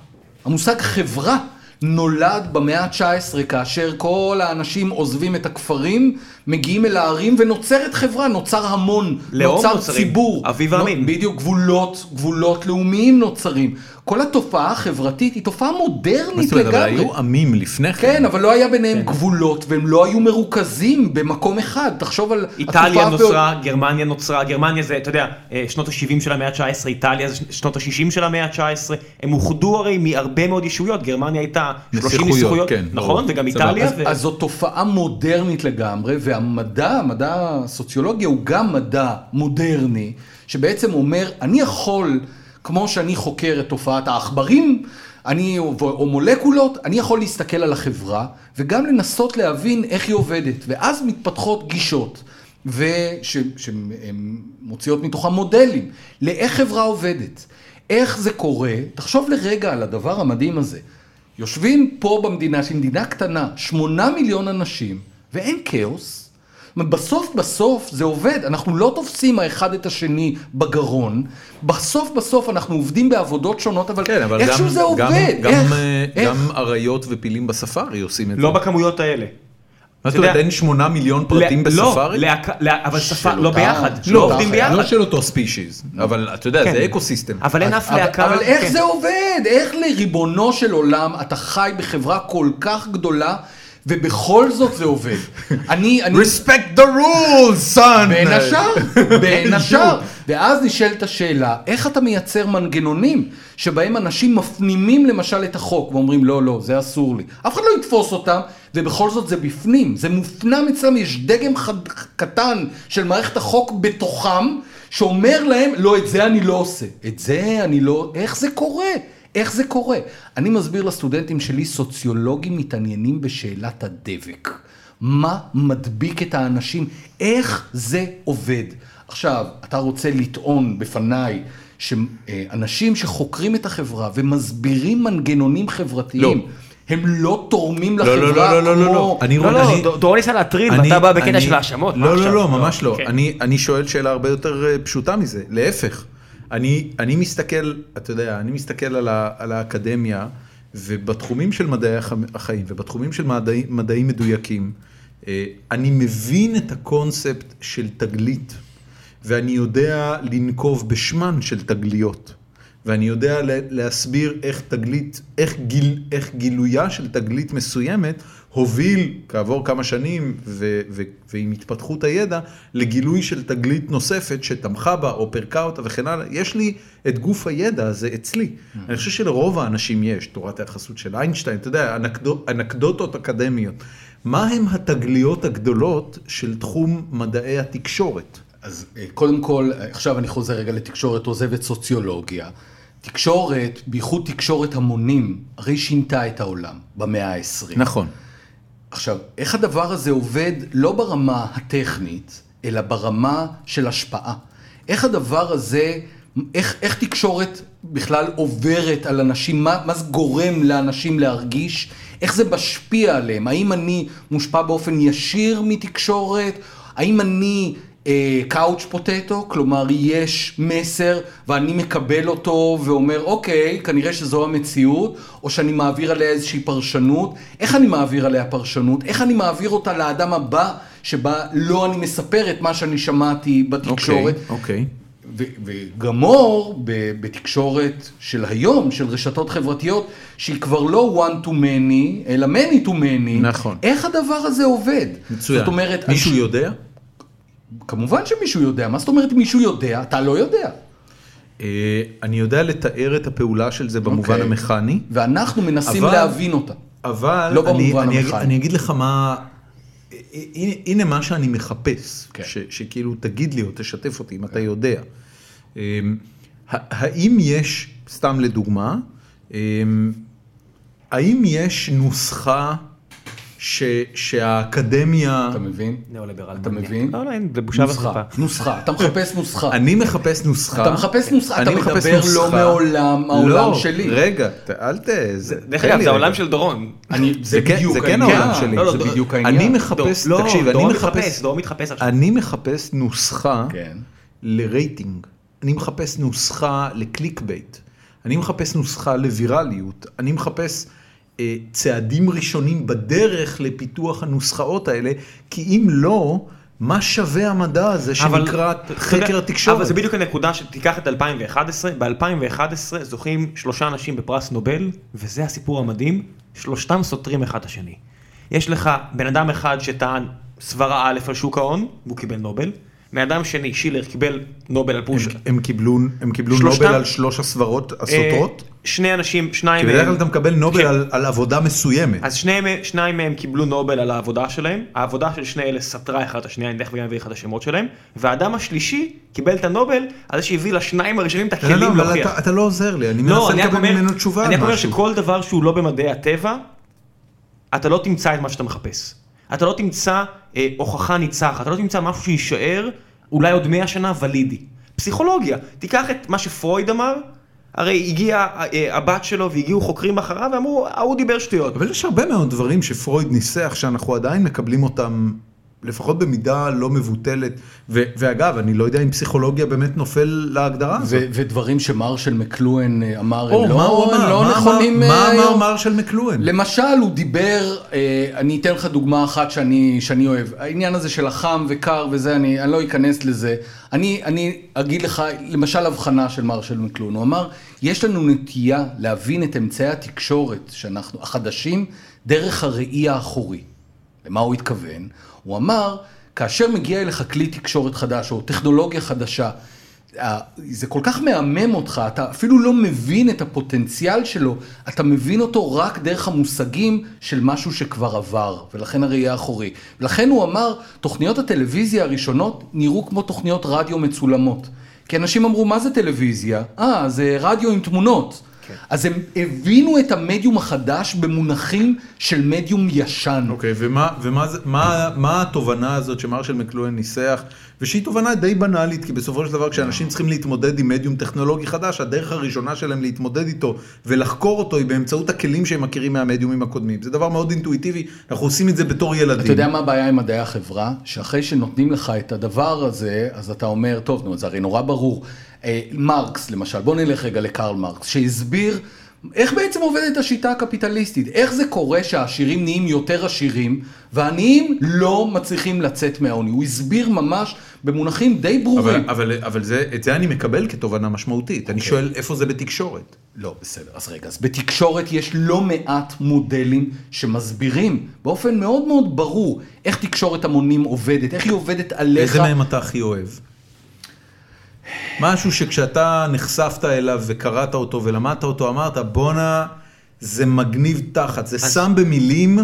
המושג חברה נולד במאה ה-19 כאשר כל האנשים עוזבים את הכפרים, מגיעים אל הערים ונוצרת חברה, נוצר המון, נוצר נוצרים, ציבור. אביב העמים. בדיוק, גבולות, גבולות לאומיים נוצרים. כל התופעה החברתית היא תופעה מה מודרנית זאת אומרת, אבל לגמרי. היו עמים לפני כן. כן, אבל לא היה ביניהם גבולות, והם לא היו מרוכזים במקום אחד. תחשוב על... איטליה נוצרה, גרמניה נוצרה, גרמניה זה, אתה יודע, אה, שנות ה-70 של המאה ה-19, איטליה זה שנות ה-60 של המאה ה-19, הם אוחדו הרי מהרבה מאוד ישויות, גרמניה הייתה 30 נסיכויות, נסיכויות, כן, נכון, ברור. וגם. איטליה, אז, ו- אז זו תופעה מודרנית לגמרי, והמדע, המדע הסוציולוגיה הוא גם מדע מודרני, שבעצם אומר, אני יכול, כמו שאני חוקר את תופעת העכברים, אני, או, או מולקולות, אני יכול להסתכל על החברה, וגם לנסות להבין איך היא עובדת, ואז מתפתחות גישות. שהן מוציאות מתוכם מודלים לאיך חברה עובדת. איך זה קורה? תחשוב לרגע על הדבר המדהים הזה. יושבים פה במדינה, שהיא מדינה קטנה, שמונה מיליון אנשים, ואין כאוס. בסוף בסוף זה עובד, אנחנו לא תופסים האחד את השני בגרון, בסוף בסוף אנחנו עובדים בעבודות שונות, אבל, כן, אבל איכשהו גם- זה עובד. גם- גם, איך? אה, איך? גם אריות ופילים בספארי עושים את זה. לא בכמויות האלה. מה זאת אומרת, אין שמונה מיליון פרטים לא, בספארי? לה- אבל שפה, של לא ביחד, לא עובדים. ביחד. לא של אותו ספישיז, אבל אתה יודע, כן. זה אקו סיסטם. אבל אין אף להקה. אבל איך כן. זה עובד? איך לריבונו של עולם אתה חי בחברה כל כך גדולה, ובכל זאת זה עובד? [LAUGHS] אני, אני... Respect the rules, son! בין השאר, בין [LAUGHS] השאר. ואז נשאלת השאלה, איך אתה מייצר מנגנונים שבהם אנשים מפנימים למשל את החוק ואומרים לא, לא, זה אסור לי. אף אחד לא יתפוס אותם, ובכל זאת זה בפנים, זה מופנם אצלם, יש דגם חד, קטן של מערכת החוק בתוכם, שאומר להם, לא, את זה אני לא עושה. את זה אני לא... איך זה קורה? איך זה קורה? אני מסביר לסטודנטים שלי, סוציולוגים מתעניינים בשאלת הדבק. מה מדביק את האנשים? איך זה עובד? עכשיו, אתה רוצה לטעון בפניי שאנשים שחוקרים את החברה ומסבירים מנגנונים חברתיים, לא. הם לא תורמים לא, לא, לחברה לא, לא, לא, כמו... לא. אני לא, לא, אני- דור- דורון ניסה להטריד, ואתה בא בקטע של האשמות. לא? לא, לא, ממש לא. אני, אני שואל שאלה הרבה יותר אה, פשוטה מזה, להפך. אני, אני מסתכל, אתה יודע, אני מסתכל על, ה, על האקדמיה, ובתחומים של מדעי הח- החיים, ובתחומים של מדעי, מדעים מדויקים, אה, אני מבין את הקונספט של תגלית, ואני יודע לנקוב בשמן של תגליות. ואני יודע לה- להסביר איך תגלית, איך, גיל, איך גילויה של תגלית מסוימת הוביל כעבור כמה שנים ו, ו, ועם התפתחות הידע לגילוי של תגלית נוספת שתמכה בה או פירקה אותה וכן הלאה. יש לי את גוף הידע הזה אצלי. אני חושב שלרוב האנשים יש, תורת היחסות של איינשטיין, אתה יודע, אנקדו, אנקדוטות אקדמיות. מה הם התגליות הגדולות של תחום מדעי התקשורת? אז אה, קודם כל, אה, עכשיו אני חוזר רגע לתקשורת עוזבת סוציולוגיה. תקשורת, בייחוד תקשורת המונים, הרי שינתה את העולם במאה ה-20. נכון. עכשיו, איך הדבר הזה עובד לא ברמה הטכנית, אלא ברמה של השפעה. איך הדבר הזה, איך, איך תקשורת בכלל עוברת על אנשים, מה, מה זה גורם לאנשים להרגיש, איך זה משפיע עליהם, האם אני מושפע באופן ישיר מתקשורת, האם אני קאוץ' פוטטו, כלומר יש מסר ואני מקבל אותו ואומר אוקיי, כנראה שזו המציאות, או שאני מעביר עליה איזושהי פרשנות, איך אני מעביר עליה פרשנות, איך אני מעביר אותה לאדם הבא שבה לא אני מספר את מה שאני שמעתי בתקשורת. אוקיי. וגמור בתקשורת של היום, של רשתות חברתיות, שהיא כבר לא one to many, אלא many to many. נכון. איך הדבר הזה עובד? מצוין. זאת אומרת, מישהו אני- יודע? כמובן שמישהו יודע, מה זאת אומרת מישהו יודע? אתה לא יודע. אה, אני יודע לתאר את הפעולה של זה במובן אוקיי. המכני, ואנחנו מנסים אבל- להבין אותה. אבל לא אני, במובן אני, אגיד. אני אגיד לך מה, הנה, הנה מה שאני מחפש, כן. ש, שכאילו תגיד לי או תשתף אותי אם אתה יודע. אמ, האם יש, סתם לדוגמה, אמ, האם יש נוסחה ש, שהאקדמיה, אתה מבין? neo-liberal. אתה. מבין? לא, לא, אין, זה בושה וחרפה. נוסחה, נוסחה, אתה מחפש נוסחה. אני מחפש נוסחה, אתה מחפש נוסחה, אתה אני מחפש מדבר. לא מעולם, העולם לא, שלי. רגע, ת- אל ת... זה- דרך אגב, זה רגע. העולם של דורון. אני, זה כן- כן. העולם שלי. לא, לא, זה בדיוק אני העניין. מחפש, לא, תקשיב, אני מחפש, דורון מתחפש עכשיו. אני מחפש נוסחה כן. לרייטינג, אני מחפש נוסחה ל clickbait, אני מחפש נוסחה לווירליות, אני מחפש צעדים ראשונים בדרך לפיתוח הנוסחאות האלה, כי אם לא, מה שווה המדע הזה אבל, שנקרא יודע, חקר התקשורת? אבל זה בדיוק הנקודה שתיקח את 2011, ב-2011 זוכים שלושה אנשים בפרס נובל, וזה הסיפור המדהים, שלושתם סותרים אחד את השני. יש לך בן אדם אחד שטען סברה א' על שוק ההון, והוא קיבל נובל, בן אדם שני, שילר, קיבל נובל על הם, פושקין. הם קיבלו, הם קיבלו שלושתם- נובל על שלוש הסברות הסותרות? אה, שני אנשים, שניים כי בדרך כלל מהם, אתה מקבל נובל כן. על, על עבודה מסוימת. אז שניים, שניים מהם קיבלו נובל על העבודה שלהם, העבודה של שני אלה סתרה אחד את השנייה, אני תכף אביא לך את השמות שלהם, והאדם השלישי קיבל את הנובל על זה שהביא לשניים הראשונים את לא, לא, הכלים להוכיח. אתה, אתה לא עוזר לי, אני לא, מנסה לקבל ממנו תשובה אני רק אומר. שכל דבר שהוא לא במדעי הטבע, אתה לא תמצא את מה שאתה מחפש. אתה לא תמצא אה, הוכחה ניצחת, אתה לא תמצא משהו שיישאר אולי עוד 100 שנה ולידי. פסיכולוגיה, תיקח את מה שפרויד אמר, הרי הגיעה אה, הבת שלו והגיעו חוקרים אחריו ואמרו, ההוא דיבר שטויות. אבל יש הרבה מאוד דברים שפרויד ניסח שאנחנו עדיין מקבלים אותם לפחות במידה לא מבוטלת. ו- ואגב, אני לא יודע אם פסיכולוגיה באמת נופל להגדרה הזאת. ו- ודברים שמרשל מקלואן אה, אמר, או, הם מה הוא לא, אמר? לא מה נכונים אמר- מה אה, אמר היום. מרשל מקלואן? למשל, הוא דיבר, אה, אני אתן לך דוגמה אחת שאני, שאני אוהב. העניין הזה של החם וקר וזה, אני, אני לא אכנס לזה. אני, אני אגיד לך, למשל, הבחנה של מרשל מקלון. הוא אמר, יש לנו נטייה להבין את אמצעי התקשורת שאנחנו, החדשים, דרך הראי האחורי. למה הוא התכוון? הוא אמר, כאשר מגיע אליך כלי תקשורת חדש או טכנולוגיה חדשה, ה- זה כל כך מהמם אותך, אתה אפילו לא מבין את הפוטנציאל שלו, אתה מבין אותו רק דרך המושגים של משהו שכבר עבר, ולכן הראייה האחורי. ולכן הוא אמר, תוכניות הטלוויזיה הראשונות נראו כמו תוכניות רדיו מצולמות. כי אנשים אמרו, מה זה טלוויזיה? אה, זה רדיו עם תמונות. אז הם הבינו את המדיום החדש במונחים של מדיום ישן. אוקיי, ומה, ומה זה, מה, מה התובנה הזאת שמרשל מקלואן ניסח, ושהיא תובנה די בנאלית, כי בסופו של דבר כשאנשים צריכים להתמודד עם מדיום טכנולוגי חדש, הדרך הראשונה שלהם להתמודד איתו ולחקור אותו היא באמצעות הכלים שהם מכירים מהמדיומים הקודמים. זה דבר מאוד אינטואיטיבי, אנחנו עושים את זה בתור ילדים. אתה יודע מה הבעיה עם מדעי החברה? שאחרי שנותנים לך את הדבר הזה, אז אתה אומר, טוב, נו, זה הרי נורא ברור. אה, מרקס, למשל, בוא נלך רגע לקרל מרקס, שהסביר איך בעצם עובדת השיטה הקפיטליסטית. איך זה קורה שהעשירים נהיים יותר עשירים, והעניים לא מצליחים לצאת מהעוני. הוא הסביר ממש במונחים די ברורים. אבל, אבל, אבל זה, את זה אני מקבל כתובנה משמעותית, אני שואל איפה זה בתקשורת. לא, בסדר, אז רגע, אז בתקשורת יש לא מעט מודלים שמסבירים באופן מאוד מאוד ברור איך תקשורת המונים עובדת, איך היא עובדת עליך. איזה מהם אתה הכי אוהב? משהו שכשאתה נחשפת אליו וקראת אותו ולמדת אותו, אמרת בואנה, זה מגניב תחת, זה שם במילים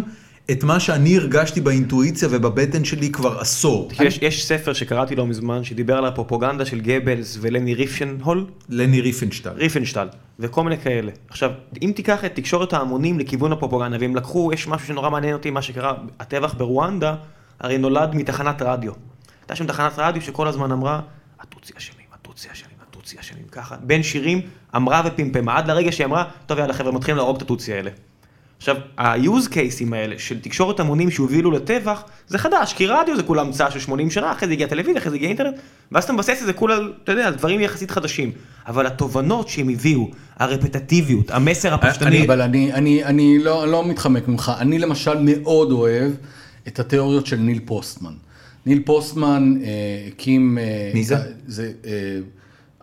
את מה שאני הרגשתי באינטואיציה ובבטן שלי כבר עשור. יש, יש ספר שקראתי לא מזמן שדיבר על הפרופוגנדה של גבלס ולני ריפשנהול, לני ריפנשטל. ריפנשטל וכל מיני כאלה. עכשיו, אם תיקח את תקשורת ההמונים לכיוון הפרופוגנדה והם לקחו, יש משהו שנורא מעניין אותי, מה שקרה, הטבח ברואנדה, הרי נולד מתחנת רדיו. הייתה שם תחנת רדיו שכל הזמן אמרה, הטוצי אשמים, הטוצי אשמים, הטוצי אשמים, ככה. בין שירים אמרה ופמפמה, עד לרגע שהיא אמרה, טוב יאללה חבר'ה, מתחילים להרוג את הטוצי האלה. עכשיו, ה-use cases האלה של תקשורת המונים שהובילו לטבח, זה חדש, כי רדיו זה כולה המצאה של 80 שנה, אחרי זה הגיע טלוויזיה, אחרי זה הגיע אינטרנט, ואז אתה מבסס את זה כולה, אתה יודע, על דברים יחסית חדשים. אבל התובנות שהם הביאו, הרפטטיביות, המסר הפשטני, אבל אני, אני, אני לא, לא מתחמק ממך, אני למשל מאוד אוהב את התיאוריות של ניל פוסטמן. ניל פוסטמן אה, הקים... אה, מי זה? זה אה,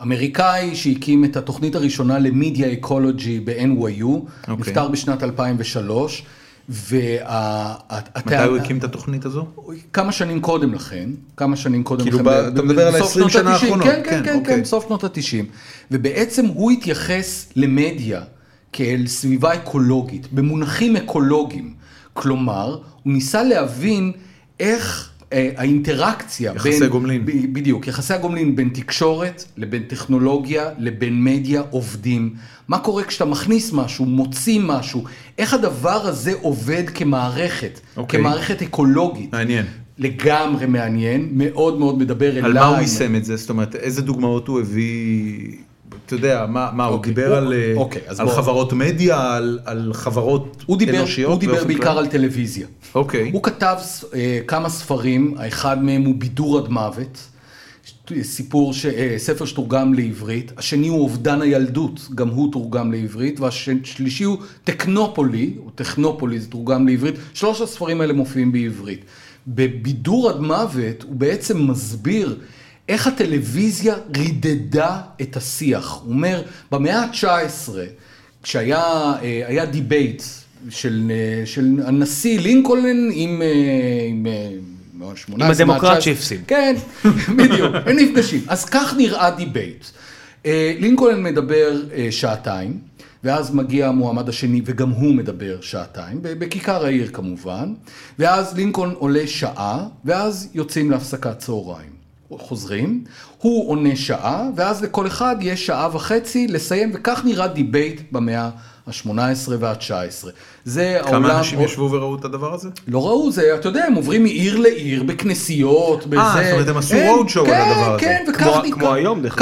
אמריקאי שהקים את התוכנית הראשונה למדיה אקולוגי ב-NYU, אוקיי. נפטר בשנת 2003. מתי הוא הקים את התוכנית הזו? כמה שנים קודם לכן, כמה שנים קודם כאילו לכן. ב- אתה מדבר על בסוף 20 שנות שנה ה-תשעים. האחרונות, כן, כן, כן, כן, אוקיי. כן, סוף שנות ה-90. ובעצם הוא התייחס למדיה כאל סביבה אקולוגית, במונחים אקולוגיים. כלומר, הוא ניסה להבין איך האינטראקציה יחסי בין... גומלין. ב- בדיוק, יחסי הגומלין בין תקשורת לבין טכנולוגיה לבין מדיה עובדים. מה קורה כשאתה מכניס משהו, מוציא משהו, איך הדבר הזה עובד כמערכת, אוקיי. כמערכת אקולוגית. מעניין. לגמרי מעניין, מאוד מאוד מדבר אליי. על מה הוא יישם את זה? זאת אומרת, איזה דוגמאות הוא הביא? אתה יודע, מה, מה הוא אוקיי, דיבר הוא- על, אה, אוקיי, על בוא- חברות מדיה, על, על חברות הוא דיבר, אנושיות? הוא דיבר בעיקר כללי? על טלוויזיה. אוקיי. הוא כתב אה, כמה ספרים, האחד מהם הוא בידור עד מוות, סיפור, ש... אה, ספר שתורגם לעברית, השני הוא אובדן הילדות, גם הוא תורגם לעברית, והשלישי הוא טכנופולי, או טכנופולי זה תורגם לעברית, שלוש הספרים האלה מופיעים בעברית. בבידור עד מוות הוא בעצם מסביר איך הטלוויזיה רידדה את השיח. הוא אומר, במאה ה-19, כשהיה אה, debate של, אה, של הנשיא לינקולן עם... אה, עם מה, 18, עם הדמוקרט מה, 19. שהפסיד. כן, [LAUGHS] בדיוק, הם נפגשים. אז כך נראה debate. לינקולן מדבר שעתיים, ואז מגיע המועמד השני וגם הוא מדבר שעתיים, בכיכר העיר כמובן, ואז לינקולן עולה שעה, ואז יוצאים להפסקת צהריים. חוזרים, הוא עונה שעה, ואז לכל אחד יש שעה וחצי לסיים, וכך נראה debate במאה ה-18 וה-19. זה העולם... כמה אנשים ישבו וראו את הדבר הזה? לא ראו, זה, אתה יודע, הם עוברים מעיר לעיר, בכנסיות, בזה. זאת אומרת, הם עשו כן, road show על כן, הדבר הזה. כן, וכך כמו- נ- כמו היום, דרך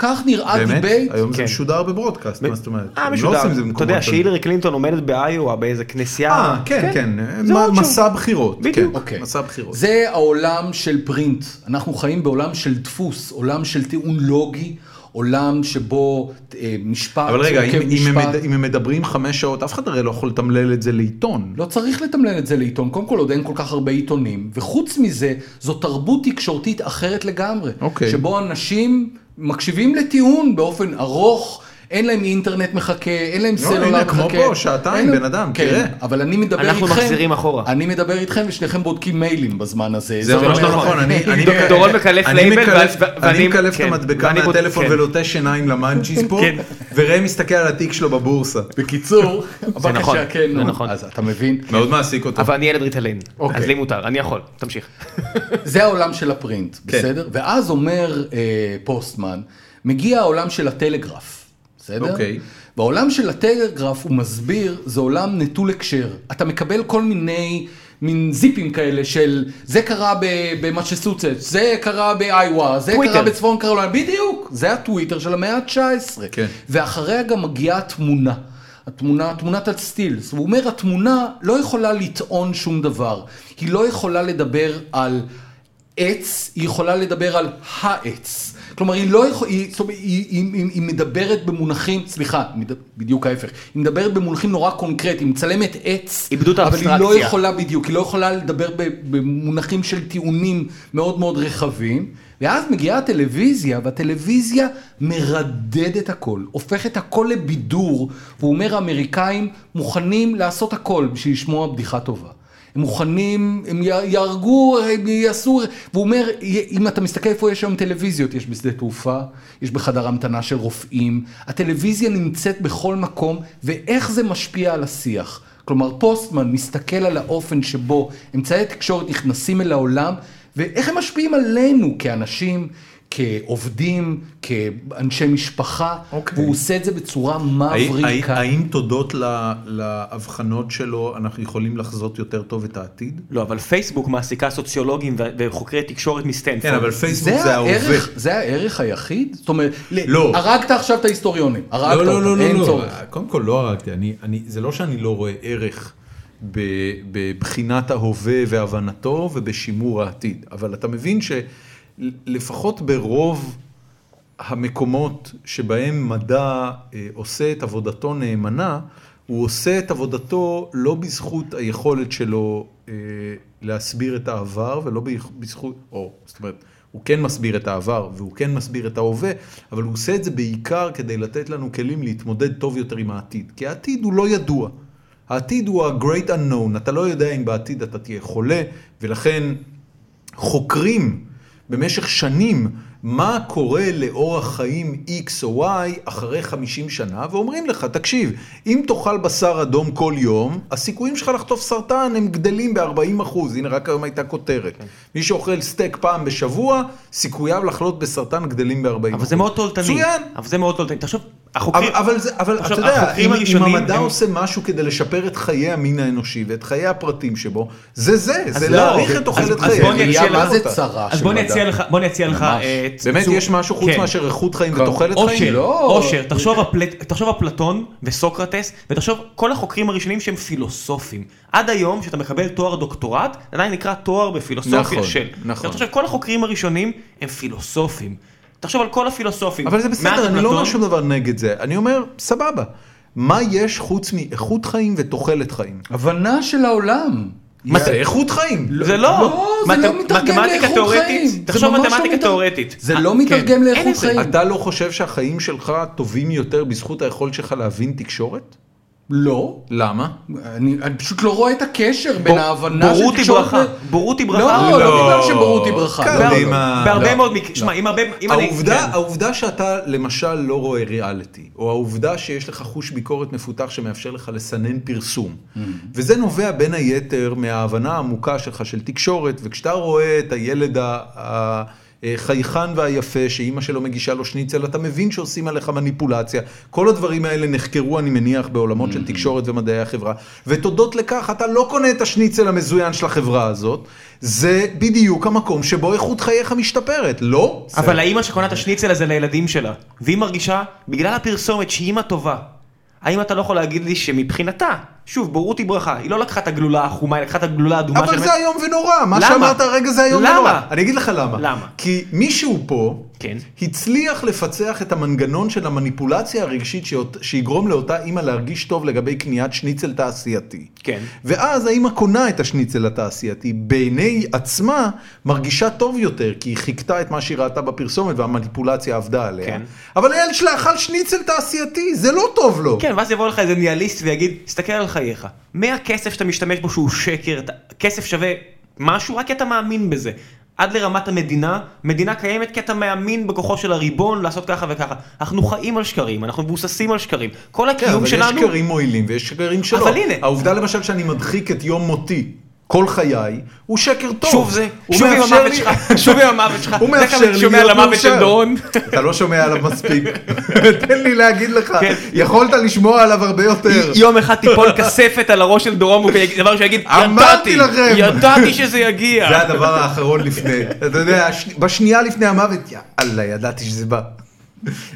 כך. נראה debate. באמת? debate. היום זה כן. משודר ב broadcast, מה זאת אומרת? אה, לא משודר, עושים את זה אתה במקומות יודע אחרים. שהילרי קלינטון עומדת באיואה באיזה כנסייה, אה, כן, כן, זה show. מסע בחירות. בדיוק. כן, אוקיי. מסע בחירות. זה העולם של פרינט. אנחנו חיים בעולם של דפוס, עולם של טיעון לוגי, עולם שבו אה, משפט אבל רגע, אם, עוקב אם, הם, משפט. אם הם מדברים חמש שעות, אף אחד הרי לא יכול לתמלל את זה לעיתון. לא צריך לתמלל את זה לעיתון, קודם כל עוד אין כל כך הרבה עיתונים, וחוץ מזה, זו תרבות תקשורתית אחרת לגמרי. אוקיי. שבו אנשים מקשיבים לטיעון באופן ארוך, אין להם אינטרנט מחכה, אין להם לא, סלולר הנה, מחכה. כמו פה, שעתיים, בן אדם, כן, תראה. אבל אני מדבר איתכם, אנחנו מחזירים אחורה. אני מדבר איתכם ושניכם בודקים מיילים בזמן הזה. זה ממש לא נכון. נכון, דורון מקלף אני לייבל, אני מקלף את כן, המדבקה מהטלפון כן. ולוטש עיניים ל munchies פה. וראם מסתכל על התיק שלו בבורסה. בקיצור, נכון, בבקשה, כן, זה נו. נכון. אז אתה מבין? מאוד מעסיק אותו. אבל אני ילד ריטלין, אוקיי. אז לי מותר, אני יכול, תמשיך. זה העולם של ה print. בסדר? ואז אומר אה, פוסטמן, מגיע העולם של הטלגרף, בסדר? אוקיי. בעולם של הטלגרף הוא מסביר, זה עולם נטול הקשר. אתה מקבל כל מיני... מין זיפים כאלה של זה קרה ב- במצ'סוצטס, זה קרה באיווה, זה טוויטר. קרה בצפון קרוליינה, בדיוק, זה הטוויטר של המאה ה-19. כן. ואחריה גם מגיעה התמונה. התמונה, תמונת הסטילס. הוא אומר, התמונה לא יכולה לטעון שום דבר. היא לא יכולה לדבר על עץ, היא יכולה לדבר על העץ. כלומר, היא לא יכולה, היא, היא, היא, היא, היא מדברת במונחים, סליחה, בדיוק ההפך, היא מדברת במונחים נורא קונקרטיים, היא מצלמת עץ, איבדו את אבל היא לא האבסטרקציה. יכולה בדיוק, היא לא יכולה לדבר במונחים של טיעונים מאוד מאוד רחבים, ואז מגיעה הטלוויזיה, והטלוויזיה מרדדת הכל, הופכת הכל לבידור, והוא אומר, האמריקאים מוכנים לעשות הכל בשביל לשמוע בדיחה טובה. הם מוכנים, הם יהרגו, הם יעשו, והוא אומר, אם אתה מסתכל איפה יש היום טלוויזיות, יש בשדה תעופה, יש בחדר המתנה של רופאים, הטלוויזיה נמצאת בכל מקום, ואיך זה משפיע על השיח. כלומר, פוסטמן מסתכל על האופן שבו אמצעי התקשורת נכנסים אל העולם, ואיך הם משפיעים עלינו כאנשים, כעובדים, כאנשי משפחה, אוקיי. והוא עושה את זה בצורה האם- מבריקה. האם תודות ל- להבחנות שלו אנחנו יכולים לחזות יותר טוב את העתיד? לא, אבל פייסבוק מעסיקה סוציולוגים וחוקרי תקשורת מסטנפורד. כן, אבל פייסבוק זה זה ההווה. זה הערך היחיד? זאת אומרת, לא. הרגת עכשיו את ההיסטוריונים, הרגת לא, לא, לא, לא, אין לא. צורך. קודם כל לא הרגתי, אני, אני, זה לא שאני לא רואה ערך בבחינת ההווה והבנתו ובשימור העתיד, אבל אתה מבין שלפחות ברוב המקומות שבהם מדע אה, עושה את עבודתו נאמנה, הוא עושה את עבודתו לא בזכות היכולת שלו אה, להסביר את העבר ולא בזכות, או זאת אומרת, הוא כן מסביר את העבר והוא כן מסביר את ההווה, אבל הוא עושה את זה בעיקר כדי לתת לנו כלים להתמודד טוב יותר עם העתיד, כי העתיד הוא לא ידוע. העתיד הוא ה-great unknown, אתה לא יודע אם בעתיד אתה תהיה חולה, ולכן חוקרים במשך שנים מה קורה לאורח חיים X או Y אחרי 50 שנה, ואומרים לך, תקשיב, אם תאכל בשר אדום כל יום, הסיכויים שלך לחטוף סרטן הם גדלים ב-40 אחוז, הנה רק היום הייתה כותרת. מי שאוכל סטייק פעם בשבוע, סיכוייו לחלות בסרטן גדלים ב-40 אחוז. אבל זה מאוד תועלתני. מצוין. אבל זה מאוד תועלתני. תחשוב, החוקרים... אבל, אבל, זה, אבל אתה יודע, אם, אם המדע הם- עושה משהו כדי לשפר את חיי המין האנושי ואת חיי הפרטים שבו, זה זה, זה לא, להאריך אז- את תוחלת אז חייהם. בוא אני ראייה, אציע מה לך זה. צרה אז של בוא אני מדע? אציע לך, בוא אני אציע לך... באמת צור- יש משהו חוץ כן. מאשר איכות חיים. ותוחלת אושר, חיים? לא. אושר, תחשוב, הפלט, תחשוב אפלטון וסוקרטס, ותחשוב כל החוקרים הראשונים שהם פילוסופים. עד היום, כשאתה מקבל תואר דוקטורט, זה עדיין נקרא תואר בפילוסופיה נכון, של. נכון. תחשוב, כל החוקרים הראשונים הם פילוסופים. תחשוב על כל הפילוסופים. אבל זה בסדר, אני לא אומר שום דבר נגד זה. אני אומר, סבבה. מה יש חוץ מאיכות חיים ותוחלת חיים? הבנה של העולם. מה זה איכות חיים? זה לא, לא, זה מת- לא מתרגם מתמטיקה לאיכות תיאורטית, חיים. זה תחשוב לא מתמטיקה תיאורטית. זה אה, לא כן, מתרגם לאיכות זה. חיים. אתה לא חושב שהחיים שלך טובים יותר בזכות היכולת שלך להבין תקשורת? לא. למה? אני, אני פשוט לא רואה את הקשר בין ההבנה של בורות היא תקשורת... ברכה, בורות היא ברכה. לא, לא. לא בגלל שבורות היא ברכה. לא, קדימה. לא, לא. מה? בהרבה לא. מאוד מקרים, שמע, אם הרבה, אם אני, העובדה, כן. העובדה שאתה למשל לא רואה ריאליטי, או העובדה שיש לך חוש ביקורת מפותח שמאפשר לך לסנן פרסום, וזה נובע בין היתר מההבנה העמוקה שלך של תקשורת, וכשאתה רואה את הילד ה- ה- החייכן והיפה שאימא שלו מגישה לו שניצל, אתה מבין שעושים עליך מניפולציה. כל הדברים האלה נחקרו, אני מניח, בעולמות של תקשורת ומדעי החברה. ותודות לכך, אתה לא קונה את השניצל המזוין של החברה הזאת. זה בדיוק המקום שבו איכות חייך משתפרת, לא? אבל האימא שקונה את השניצל הזה לילדים שלה, והיא מרגישה, בגלל הפרסומת שהיא אימא טובה, האם אתה לא יכול להגיד לי שמבחינתה, שוב, בורות היא ברכה, היא לא לקחה את הגלולה החומה, היא לקחה את הגלולה האדומה אבל. זה איום ונורא, מה למה? שאמרת הרגע זה איום למה? ונורא. אני אגיד לך למה. למה? כי מישהו פה כן. הצליח לפצח את המנגנון של המניפולציה הרגשית שיגרום לאותה אימא להרגיש טוב לגבי קניית שניצל תעשייתי. כן. ואז האימא קונה את השניצל התעשייתי, בעיני עצמה מרגישה טוב יותר, כי היא חיכתה את מה שהיא ראתה בפרסומת והמניפולציה עבדה עליה. כן. אבל הילד שלה אכל שניצל תעשייתי, זה לא טוב לו. כן, ואז יבוא לך איזה ניהליסט ויגיד, תסתכל על חייך, מהכסף שאתה משתמש בו שהוא שקר, כסף שווה משהו רק כי אתה מאמין בזה. עד לרמת המדינה, מדינה קיימת כי אתה מאמין בכוחו של הריבון לעשות ככה וככה. אנחנו חיים על שקרים, אנחנו מבוססים על שקרים. כל כן, הקיום אבל יש שלנו... שקרים מועילים ויש שקרים שלא. אבל הנה. העובדה למשל שאני מדחיק את יום מותי כל חיי, הוא שקר טוב. שוב זה, הוא שוב עם המוות שלך, שוב עם המוות שלך. הוא מאפשר לי אני שומע להיות על המוות של מאושר. דורון. אתה לא שומע עליו מספיק. [LAUGHS] תן לי להגיד לך, כן. יכולת לשמוע עליו הרבה יותר. יום אחד תיפול כספת על הראש של דורון, יגיד- דבר שיגיד, ידעתי, לכם." ידעתי שזה יגיע. זה הדבר האחרון לפני. אתה יודע, בשנייה לפני המוות, יאללה, ידעתי שזה בא.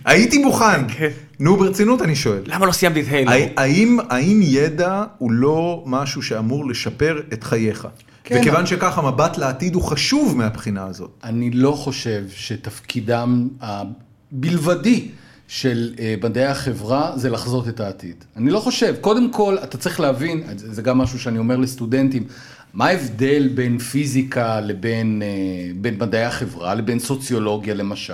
הייתי מוכן. [LAUGHS] כן. נו, ברצינות אני שואל. למה לא סיימתי את הילו? הי- האם, האם ידע הוא לא משהו שאמור לשפר את חייך? כן. וכיוון שכך המבט לעתיד הוא חשוב מהבחינה הזאת. אני לא חושב שתפקידם הבלבדי של אה, מדעי החברה זה לחזות את העתיד. אני לא חושב. קודם כל, אתה צריך להבין, זה זה גם משהו שאני אומר לסטודנטים, מה ההבדל בין פיזיקה לבין אה, בין מדעי החברה לבין סוציולוגיה למשל?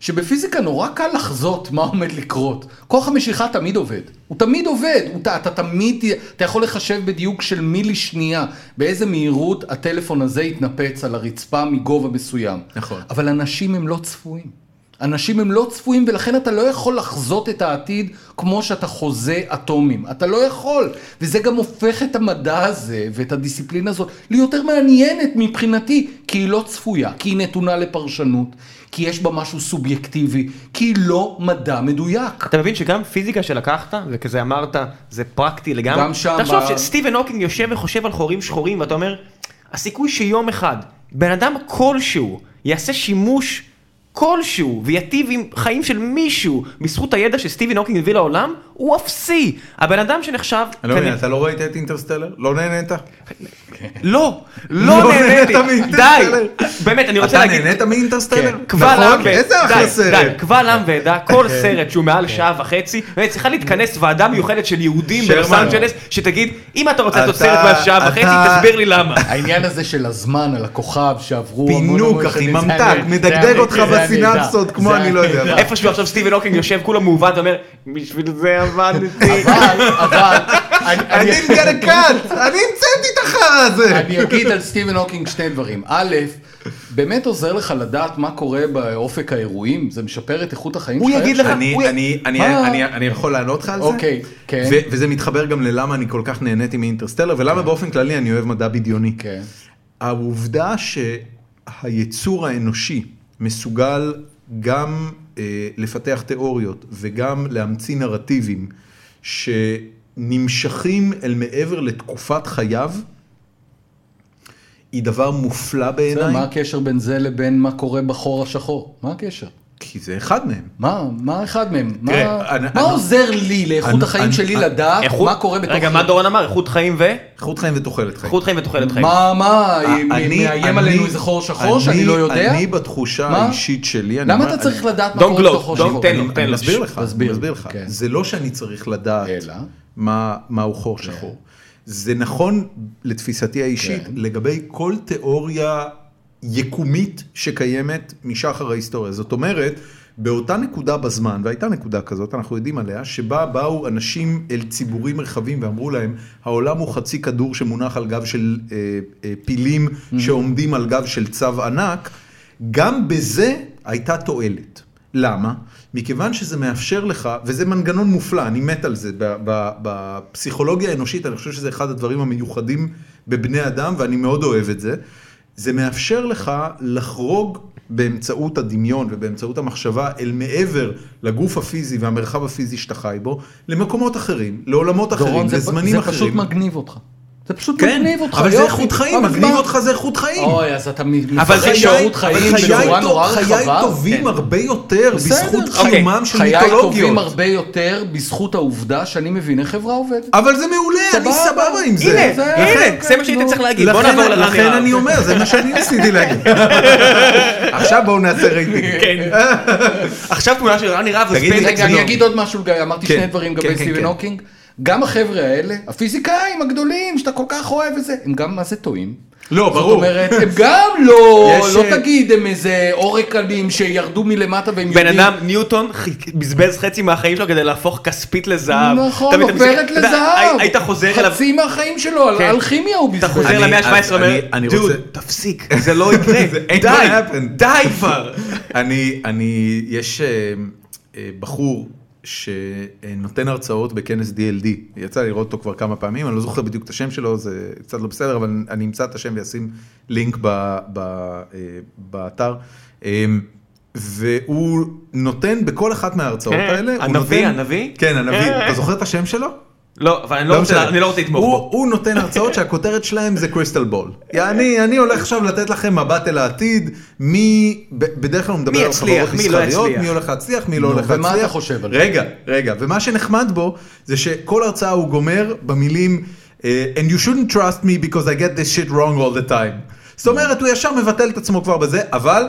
שבפיזיקה נורא קל לחזות מה עומד לקרות. כוח המשיכה תמיד עובד. הוא תמיד עובד. הוא, אתה, אתה תמיד, אתה יכול לחשב בדיוק של מילי שנייה, באיזה מהירות הטלפון הזה יתנפץ על הרצפה מגובה מסוים. נכון. אבל אנשים הם לא צפויים. אנשים הם לא צפויים ולכן אתה לא יכול לחזות את העתיד כמו שאתה חוזה אטומים. אתה לא יכול. וזה גם הופך את המדע הזה ואת הדיסציפלינה הזאת ליותר מעניינת מבחינתי, כי היא לא צפויה, כי היא נתונה לפרשנות, כי יש בה משהו סובייקטיבי, כי היא לא מדע מדויק. אתה מבין שגם פיזיקה שלקחת, וכזה אמרת, זה פרקטי לגמרי. גם שם תחשוב שסטיבן הוקינג יושב וחושב על חורים שחורים, ואתה אומר, הסיכוי שיום אחד בן אדם כלשהו יעשה שימוש כלשהו ויטיב עם חיים של מישהו בזכות הידע שסטיבן הוקינג הביא לעולם, הוא אפסי. הבן אדם שנחשב... אני לא מבין, כנראה- אתה לא ראית את אינטרסטלר? לא נהנית? לא, לא לא נהניתי? די, באמת, אני רוצה אתה להגיד... נהנית מאינטרסטלר? קבל עם נכון? ועדה, איזה אחלה סרט. די, קבל עם ועדה, כל סרט שהוא מעל שעה וחצי, צריכה להתכנס ועדה מיוחדת של יהודים. בלוס אנג'לס, שתגיד, אם אתה רוצה לעשות אתה- סרט מעל שעה וחצי, אתה- תסביר לי למה. העניין הזה של הזמן על הכוכב שעברו פינוק, אחי, ממתק, מדגדג אותך בסינפסות. כמו אני לא יודע. מה. איפשהו עכשיו סטיבן הוקינג יושב כולו מעוות ואומר, בשביל זה עבדתי. אבל, אבל, אני- אני- מגלה קאט, אני המצאתי את החרא הזה. אני אגיד על סטיבן הוקינג שני דברים. א', באמת עוזר לך לדעת מה קורה באופק האירועים, זה משפר את איכות החיים הוא שלך. יגיד לך- אני, הוא- יכול לענות לך על זה? אוקיי, כן. וזה מתחבר גם ללמה אני כל כך נהניתי מאינטרסטלר, ולמה באופן כללי אני אוהב מדע בדיוני. כן. העובדה שהיצור האנושי מסוגל גם לפתח תיאוריות וגם להמציא נרטיבים שנמשכים אל מעבר לתקופת חייו, היא דבר מופלא בעיניי, מה הקשר בין זה לבין מה קורה בחור השחור? מה הקשר? כי זה אחד מהם. מה, מה אחד מהם? מה, תראה, אני- מה אני- עוזר לי לאיכות אני- החיים אני- שלי אני- לדעת איכות- מה קורה בתוך... רגע, מה דורון אמר? איכות חיים ו? איכות חיים ותוחלת חיים. איכות חיים ותוחלת חיים. מה, מה, אני- מאיים אני- עלינו איזה חור שחור אני- שאני לא יודע? אני בתחושה מה? האישית שלי, אני למה אומר- אתה צריך אני- לדעת מה קורה בתוך חור don't שחור? tell him. אני אני מסביר לך, תסביר. אני מסביר לך. כן. זה לא שאני צריך לדעת? מה מהו חור שחור. זה נכון לתפיסתי האישית כן. לגבי כל תיאוריה יקומית שקיימת משחר ההיסטוריה. זאת אומרת, באותה נקודה בזמן, והייתה נקודה כזאת, אנחנו יודעים עליה, שבה באו אנשים אל ציבורים רחבים ואמרו להם, העולם הוא חצי כדור שמונח על גב של אה, אה, פילים שעומדים על גב של צו ענק, גם בזה הייתה תועלת. למה? מכיוון שזה מאפשר לך, וזה מנגנון מופלא, אני מת על זה, בפסיכולוגיה האנושית, אני חושב שזה אחד הדברים המיוחדים בבני אדם, ואני מאוד אוהב את זה. זה מאפשר לך לחרוג באמצעות הדמיון ובאמצעות המחשבה אל מעבר לגוף הפיזי והמרחב הפיזי שאתה חי בו, למקומות אחרים, לעולמות אחרים, דורון, זה, לזמנים זה אחרים. פשוט מגניב אותך. זה פשוט כן, מגניב אותך, אבל זה יופי. איכות חיים, אבל מגניב מה? אותך זה איכות חיים. אוי, אז אתה מ- אבל זה מפחד חיי- שירות אבל חיים חיי בצורה נורא חיי רחבה. טובים כן. הרבה יותר בסדר. בזכות אוקיי. קיומם של חיי טובים מיתולוגיות. הרבה יותר בזכות העובדה שאני מבין איך חברה עובדת. אבל זה מעולה, אני סבבה. עם זה. הנה, זה- הנה, זה מה שהיית. צריך להגיד. בוא לכן- נעבור לרני לכן. אני אומר, זה מה שאני ניסיתי להגיד. [LAUGHS] עכשיו בואו נעשה רייטינג. כן. [LAUGHS] עכשיו תמונה של רני רהב תגיד לי, ו space רגע, אני אגיד עוד משהו, אמרתי כן, שני דברים כן, לגבי כן, סטיבן. הוקינג. גם החבר'ה האלה, הפיזיקאים הגדולים שאתה כל כך אוהב וזה, הם גם מה זה טועים. לא, זאת ברור. אומרת, הם גם לא, יש, לא אה, תגיד, הם איזה אורקלים שירדו מלמטה והם בן יודעים. אדם, ניוטון, בזבז חצי מהחיים שלו כדי להפוך כספית לזהב. נכון, אתה אתה אתה יודע, לזהב. היית חוזר אליו, חצי מהחיים שלו, על- כן. על כימיה הוא אתה בזבז. חוזר אני- למאה ה-17 אני- ואומר, דוד, תפסיק, זה לא יקרה, [LAUGHS] זה די, gonna happen." די כבר. [LAUGHS] אני, אני, יש אה, אה, בחור שנותן הרצאות בכנס DLD, יצא לראות אותו כבר כמה פעמים, אני לא זוכר בדיוק את השם שלו, זה קצת לא בסדר, אבל אני אמצא את השם ואשים לינק ב, ב, אה, באתר. אה, והוא נותן בכל אחת מההרצאות כן, האלה, הנביא, נותן- הנביא? כן, הנביא, אתה זוכר את השם שלו? לא, אבל אני לא רוצה-. אני לא רוצה לתמוך הוא- בו. הוא נותן הרצאות שהכותרת שלהם זה קריסטל בול. אני, אני הולך עכשיו לתת לכם מבט אל העתיד, מי, בדרך כלל הוא מדבר מי על חברות מי לא מסחריות. מי הולך להצליח, מי לא הולך להצליח. ומה אתה חושב על זה? רגע, רגע, ומה שנחמד בו, זה שכל הרצאה הוא גומר במילים, אה, and you shouldn't trust me because I get this shit wrong all the time. זאת אומרת, הוא ישר מבטל את עצמו כבר בזה, אבל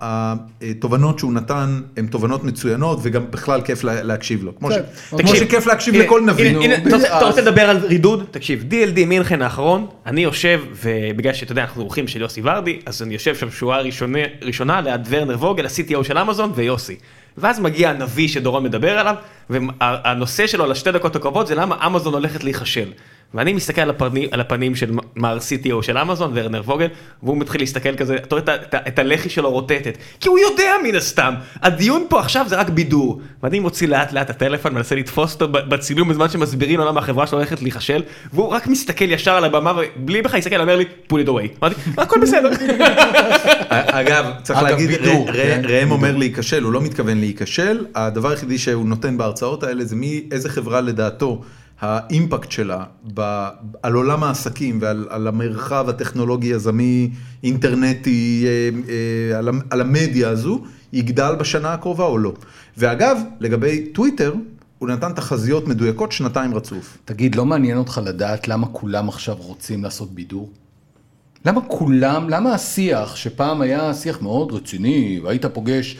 התובנות שהוא נתן הן תובנות מצוינות, וגם בכלל כיף לה- להקשיב לו. כמו כן. תקשיב, שכיף להקשיב לכל נביא. אתה רוצה- רוצה לדבר על רידוד? תקשיב, DLD מינכן האחרון, אני יושב, ובגלל שאתה יודע, אנחנו אורחים של יוסי ורדי, אז אני יושב שם שורה ראשונה- ראשונה ליד ורנר ווגל, ה-CTO של אמזון ויוסי. ואז מגיע הנביא שדורון מדבר עליו, והנושא שלו לשתי דקות הקרובות זה למה אמזון הולכת להיכשל. ואני מסתכל על הפנים, על הפנים של מר CTO של אמזון, ורנר ווגל, והוא מתחיל להסתכל כזה, אתה רואה את, הלחי שלו רוטטת, כי הוא יודע מן הסתם, הדיון פה עכשיו זה רק בידור. ואני מוציא לאט לאט את הטלפון, מנסה לתפוס אותו בצילום בזמן שמסבירים לו למה החברה שלו הולכת להיכשל, והוא רק מסתכל ישר על הבמה, ובלי בכלל להסתכל, אומר לי, pull it away. אמרתי, הכל בסדר. [LAUGHS] אגב, צריך להגיד, כן, ראם אומר להיכשל, הוא לא מתכוון להיכשל, הדבר היחידי שהוא נותן בהרצאות האלה זה מאיזה חברה לדעתו האימפקט שלה ב- על עולם העסקים ועל על המרחב הטכנולוגי יזמי, אינטרנטי, אה, אה, על על המדיה הזו, יגדל בשנה הקרובה או לא. ואגב, לגבי טוויטר, הוא נתן תחזיות מדויקות שנתיים רצוף. תגיד, לא מעניין אותך לדעת למה כולם עכשיו רוצים לעשות בידור? למה כולם, למה השיח, שפעם היה שיח מאוד רציני, והיית פוגש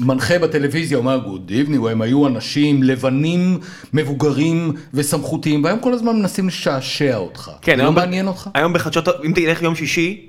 מנחה בטלוויזיה, אומר גוד איבני, הם היו אנשים לבנים, מבוגרים וסמכותיים, והיום כל הזמן מנסים לשעשע אותך. כן, לא היום ב- מעניין אותך? היום בחדשות, אם תלך יום שישי,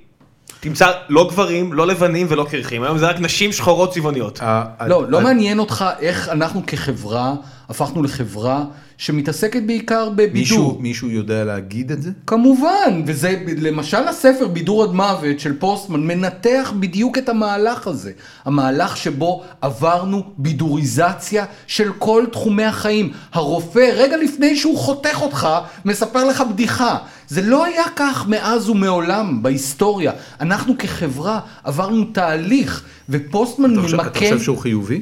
תמצא לא גברים, לא לבנים ולא קרחים, היום זה רק נשים שחורות צבעוניות. לא, לא מעניין אותך איך אנחנו כחברה הפכנו לחברה שמתעסקת בעיקר בבידור. מישהו, מישהו יודע להגיד את זה? כמובן, וזה למשל הספר בידור עד מוות של פוסטמן מנתח בדיוק את המהלך הזה. המהלך שבו עברנו בידוריזציה של כל תחומי החיים. הרופא, רגע לפני שהוא חותך אותך, מספר לך בדיחה. זה לא היה כך מאז ומעולם בהיסטוריה. אנחנו כחברה עברנו תהליך, ופוסטמן אתה ממקם... אתה חושב שהוא חיובי?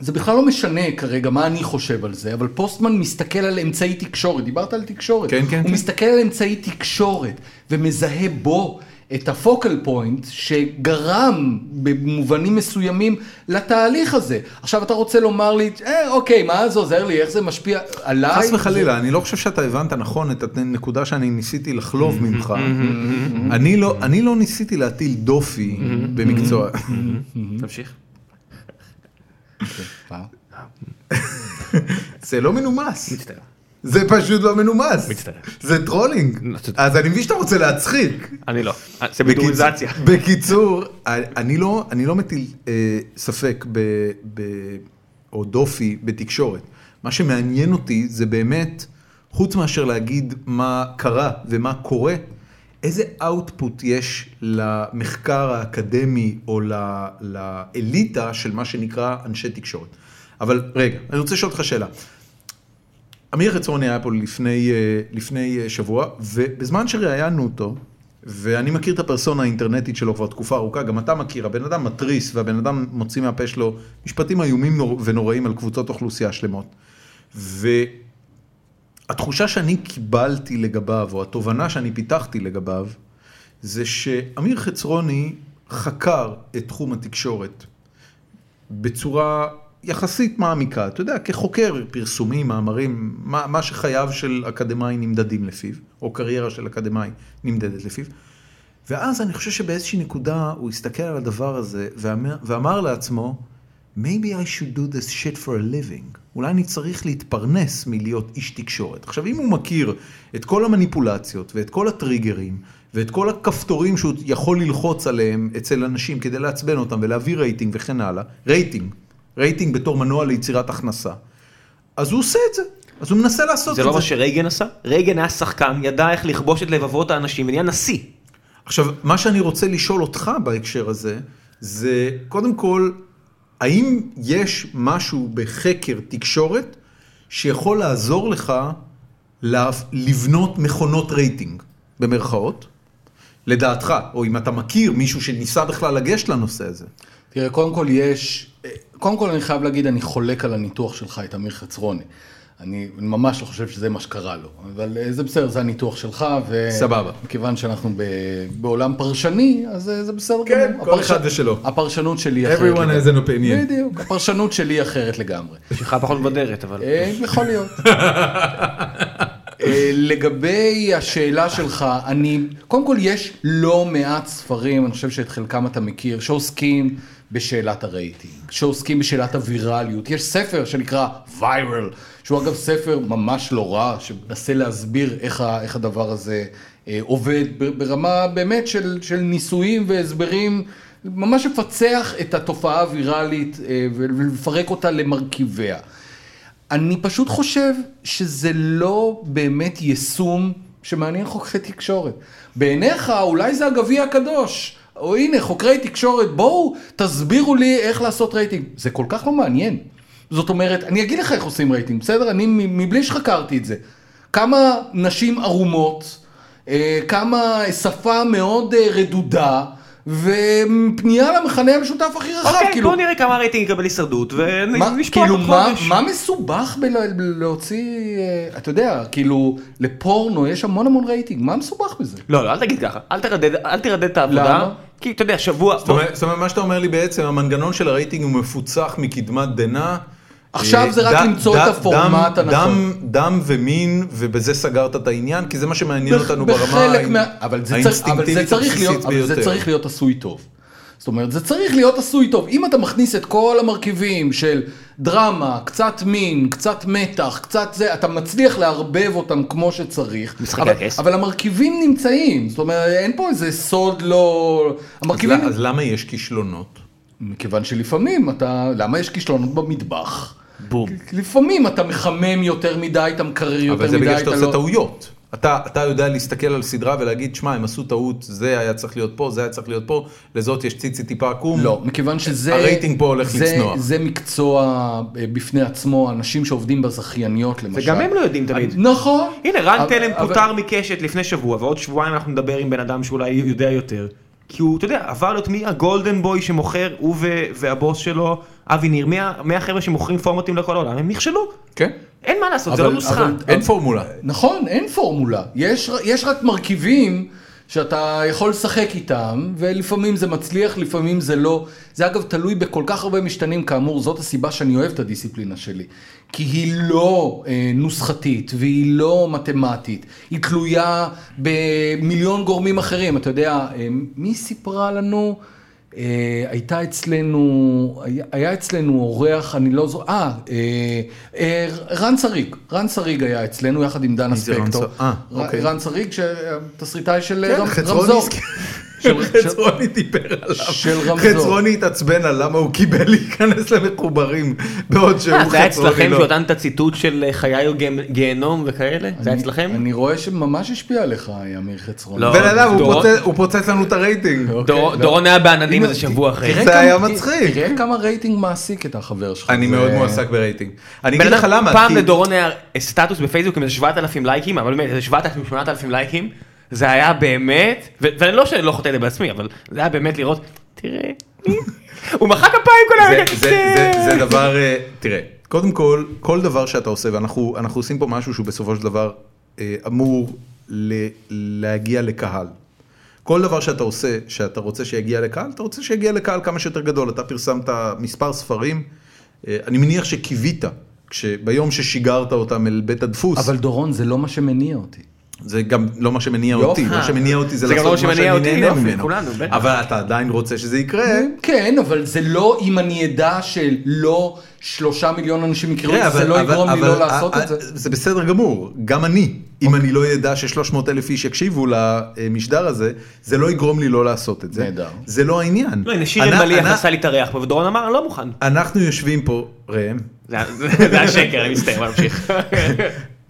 זה בכלל לא משנה כרגע מה אני חושב על זה, אבל פוסטמן מסתכל על אמצעי תקשורת, דיברת על תקשורת, כן, כן, הוא כן. מסתכל על אמצעי תקשורת ומזהה בו את הפוקל פוינט שגרם במובנים מסוימים לתהליך הזה. עכשיו אתה רוצה לומר לי, אה, אוקיי, מה זה עוזר לי, איך זה משפיע עליי? חס וחלילה, אני לא חושב שאתה הבנת נכון את הנקודה שאני ניסיתי לחלוב ממך. אני לא- אני לא ניסיתי להטיל דופי במקצוע. תמשיך. מה? זה לא מנומס. מצטער. זה פשוט לא מנומס. מצטער. זה טרולינג. לא. אז אני מבין שאתה רוצה להצחיק. אני לא. זה בידוריזציה. בקיצ- בקיצור, אני לא, אני לא מטיל אה, ספק ב, ב, או דופי בתקשורת. מה שמעניין אותי זה באמת, חוץ מאשר להגיד מה קרה ומה קורה, איזה output יש למחקר האקדמי או לאליטה של מה שנקרא אנשי תקשורת. אבל רגע, אני רוצה לשאול אותך שאלה. אמיר חצרוני היה פה לפני, אה, לפני אה, שבוע, ובזמן שראיינו אותו, ואני מכיר את הפרסונה האינטרנטית שלו כבר תקופה ארוכה, גם אתה מכיר, הבן אדם מתריס והבן אדם מוציא מהפה שלו משפטים איומים נור- ונוראים על קבוצות אוכלוסייה שלמות. והתחושה שאני קיבלתי לגביו, או התובנה שאני פיתחתי לגביו, זה שאמיר חצרוני חקר את תחום התקשורת בצורה יחסית מעמיקה, אתה יודע, כחוקר פרסומים, מאמרים, מה, מה שחייו של אקדמאי נמדדים לפיו, או קריירה של אקדמאי נמדדת לפיו. ואז אני חושב שבאיזושהי נקודה הוא הסתכל על הדבר הזה ואמר, ואמר לעצמו, maybe I should do this shit for a living. אולי אני צריך להתפרנס מלהיות איש תקשורת. עכשיו, אם הוא מכיר את כל המניפולציות ואת כל הטריגרים ואת כל הכפתורים שהוא יכול ללחוץ עליהם אצל אנשים כדי לעצבן אותם ולהביא רייטינג וכן הלאה, רייטינג, רייטינג בתור מנוע ליצירת הכנסה, אז הוא עושה את זה. אז הוא מנסה לעשות את זה זה. לא מה שרייגן עשה? רייגן היה שחקן, ידע איך לכבוש את לבבות האנשים ונהיה נשיא. עכשיו, מה שאני רוצה לשאול אותך בהקשר הזה, זה קודם כל, האם יש משהו בחקר תקשורת שיכול לעזור לך לבנות מכונות רייטינג, במרכאות, לדעתך, או אם אתה מכיר מישהו שניסה בכלל לגשת לנושא הזה. תראה, קודם כל יש, קודם כל אני חייב להגיד, אני חולק על הניתוח שלך, את אמיר חצרוני. אני ממש לא חושב שזה מה שקרה לו, אבל אה, זה בסדר, זה הניתוח שלך, ו... סבבה. מכיוון שאנחנו ב... בעולם פרשני, אז אה, זה בסדר כן, גמור. כל הפרש- אחד ושלו. הפרשנות שלי אחרת. Everyone לגמרי. has an opinion. בדיוק, הפרשנות שלי אחרת לגמרי. שלך פחות מבדרת, אבל... אה, יכול להיות. לגבי השאלה שלך, אני, קודם כל יש לא מעט ספרים, אני חושב שאת חלקם אתה מכיר, שעוסקים בשאלת הרייטינג, שעוסקים בשאלת הווירליות. יש ספר שנקרא Viral, שהוא אגב ספר ממש לא רע, שמנסה להסביר איך, ה, איך הדבר הזה אה, עובד ברמה באמת של, של ניסויים והסברים. ממש לפצח את התופעה הווירלית אה, ולפרק אותה למרכיביה. אני פשוט חושב שזה לא באמת יישום שמעניין חוקרי תקשורת. בעיניך אולי זה הגביע הקדוש, או הנה חוקרי תקשורת, בואו תסבירו לי איך לעשות רייטינג. זה כל כך לא מעניין. זאת אומרת, אני אגיד לך איך עושים רייטינג, בסדר? אני מבלי שחקרתי את זה. כמה נשים ערומות, אה, כמה שפה מאוד אה, רדודה. ופנייה למכנה המשותף הכי רחב, אוקיי, כאילו, בוא נראה כמה רייטינג יקבל הישרדות ונשפוט כאילו, עוד מה, חודש. מה מסובך בלהוציא, אה, אתה יודע, כאילו, לפורנו יש המון המון רייטינג, מה מסובך בזה? לא, לא, אל תגיד ככה, אל תרדד, אל תרדד את העבודה. למה? כי אתה יודע, שבוע... זאת אומרת, מה שאתה אומר לי בעצם, המנגנון של הרייטינג הוא מפוצח מקדמת דנא. עכשיו זה רק ד- למצוא ד- את הפורמט דם- הנכון. דם, דם ומין, ובזה סגרת את העניין, כי זה מה שמעניין אותנו ברמה האינסטינקטיבית הבסיסית אבל זה ביותר. צריך להיות עשוי טוב. זאת אומרת, זה צריך להיות עשוי טוב. אם אתה מכניס את כל המרכיבים של דרמה, קצת מין, קצת מתח, קצת זה, אתה מצליח לערבב אותם כמו שצריך. משחקי אבל, הכס. אבל המרכיבים נמצאים. זאת אומרת, אין פה איזה סוד לא... אז המרכיבים... ל- אז למה יש כישלונות? מכיוון שלפעמים אתה... למה יש כישלונות במטבח? בום. לפעמים אתה מחמם יותר מדי, אתה מקרר יותר אבל זה מדי, בגלל שאתה אתה עושה לא... טעויות. אתה, אתה יודע להסתכל על סדרה ולהגיד, שמע, הם עשו טעות, זה היה צריך להיות פה, זה היה צריך להיות פה, לזאת יש ציצי טיפה עקום. לא, מכיוון שזה... הרייטינג פה הולך זה, לצנוח. זה מקצוע אה, בפני עצמו, אנשים שעובדים בזכייניות למשל. וגם הם לא יודעים תמיד. נכון. הנה, רן אבל- תלם אבל- פוטר מקשת לפני שבוע, ועוד שבועיים אנחנו נדבר עם בן אדם שאולי יודע יותר. כי הוא, אתה יודע, עבר להיות מי הגולדן בוי שמוכר, הוא והבוס שלו, אבי ניר, מי החבר'ה שמוכרים פורמטים לכל העולם, הם נכשלו. כן? אין מה לעשות, זה לא נוסחה. אבל- אין פורמולה. נכון, אין פורמולה. יש, יש רק מרכיבים שאתה יכול לשחק איתם, ולפעמים זה מצליח, לפעמים זה לא. זה אגב תלוי בכל כך הרבה משתנים, כאמור, זאת הסיבה שאני אוהב את הדיסציפלינה שלי. כי היא לא אה, נוסחתית, והיא לא מתמטית, היא תלויה במיליון גורמים אחרים. אתה יודע, אה, מי סיפרה לנו? אה, הייתה אצלנו, היה, אצלנו אורח, אני לא זוכר, אה, אה, אה, רן שריג, רן שריג היה אצלנו יחד עם דנה ספקטור. אוקיי. רן שריג, תסריטאי של כן, רמזור. [LAUGHS] חצרוני דיבר עליו. של רמזור. חצרוני התעצבן על למה הוא קיבל להיכנס למחוברים, בעוד שהוא אה, זה היה חצרוני אצלכם לא. שהוא נתן את הציטוט של חיי הוא גיהנום וכאלה? זה היה אני- אצלכם? אני רואה שממש השפיע עליך, אמיר חצרוני. לא. בן אדם, הוא פוצץ- לנו את הרייטינג. דור- לא. דורון היה בעננים איזה שבוע אחרי. זה היה מצחיק. תראה כמה רייטינג מעסיק את החבר שלך. אני מאוד מועסק ברייטינג. אני אגיד לך למה. פעם לדורון היה סטטוס בפייסבוק עם איזה 7,000 לייקים, אבל באמת, איזה 7,000, 8,000 לייקים, זה היה באמת, ואני לא שאני לא חוטא לי בעצמי, אבל זה היה באמת לראות, תראה, [LAUGHS] הוא מחא כפיים כל זה- היום, זה- זה זה דבר, אה, תראה, קודם כל, כל דבר שאתה עושה, ואנחנו אנחנו עושים פה משהו שהוא בסופו של דבר אה, אמור ל- להגיע לקהל. כל דבר שאתה עושה, שאתה רוצה שיגיע לקהל, אתה רוצה שיגיע לקהל כמה שיותר גדול. אתה פרסמת מספר ספרים, אה, אני מניח שקיווית, ביום ששיגרת אותם אל בית הדפוס, אבל דורון, זה לא מה שמניע אותי. זה גם לא מה שמניע. אותי, מה שמניע אותי זה זה גם לא לעשות מה שאני אותי, נהנה יופי, ממנו. כולנו, בטח. אבל אתה עדיין רוצה שזה יקרה. כן, אבל זה לא אם אני אדע שלא שלושה מיליון אנשים יקראו את תראה, זה, זה לא אבל- יגרום לי אבל- לא לעשות את זה. זה בסדר גמור, גם אני, אם אני לא אדע ש-300 אלף איש יקשיבו למשדר הזה, זה לא יגרום לי לא לעשות את זה. נהדר. זה לא העניין. לא, הנה שיר אנ- אלמליח אנ- עשה לי את הריח פה, ודורון אמר, אני לא מוכן. אנחנו יושבים פה, ראם, זה היה- [LAUGHS] זה היה שקר, אני מסתכל, בוא נמשיך.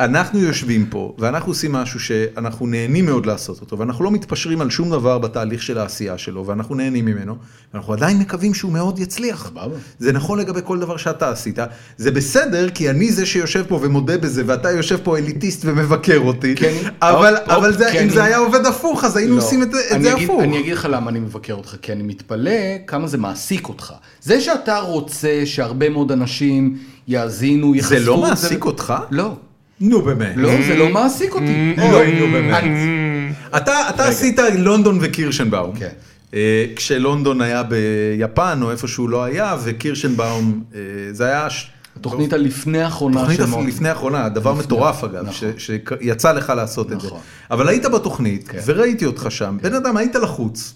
אנחנו יושבים פה ואנחנו עושים משהו שאנחנו נהנים מאוד לעשות אותו ואנחנו לא מתפשרים על שום דבר בתהליך של העשייה שלו ואנחנו נהנים ממנו ואנחנו עדיין מקווים שהוא מאוד יצליח. סבבה. זה נכון לגבי כל דבר שאתה עשית, זה בסדר כי אני זה שיושב פה ומודה בזה ואתה יושב פה אליטיסט ומבקר אותי, כן. אבל, אופ, אבל אופ, זה, כן. אם זה היה עובד הפוך אז היינו לא. עושים את, את זה אגיד- הפוך. אני אגיד לך למה אני מבקר אותך, כי אני מתפלא כמה זה מעסיק אותך. זה שאתה רוצה שהרבה מאוד אנשים יאזינו, יחשפו זה לא מעסיק אותך? לא. נו באמת. לא, זה לא מעסיק אותי. אוי, לא. נו באמת. אני- אתה, עשית לונדון וקירשנבאום. כן. אה, כשלונדון היה ביפן או איפה שהוא לא היה וקירשנבאום אה, זה היה התוכנית הלפני האחרונה של מוטי. לפני האחרונה דבר מטורף אגב נכון. ש- שיצא לך לעשות את זה נכון. אבל היית בתוכנית כן. וראיתי אותך שם בן אדם היית לחוץ.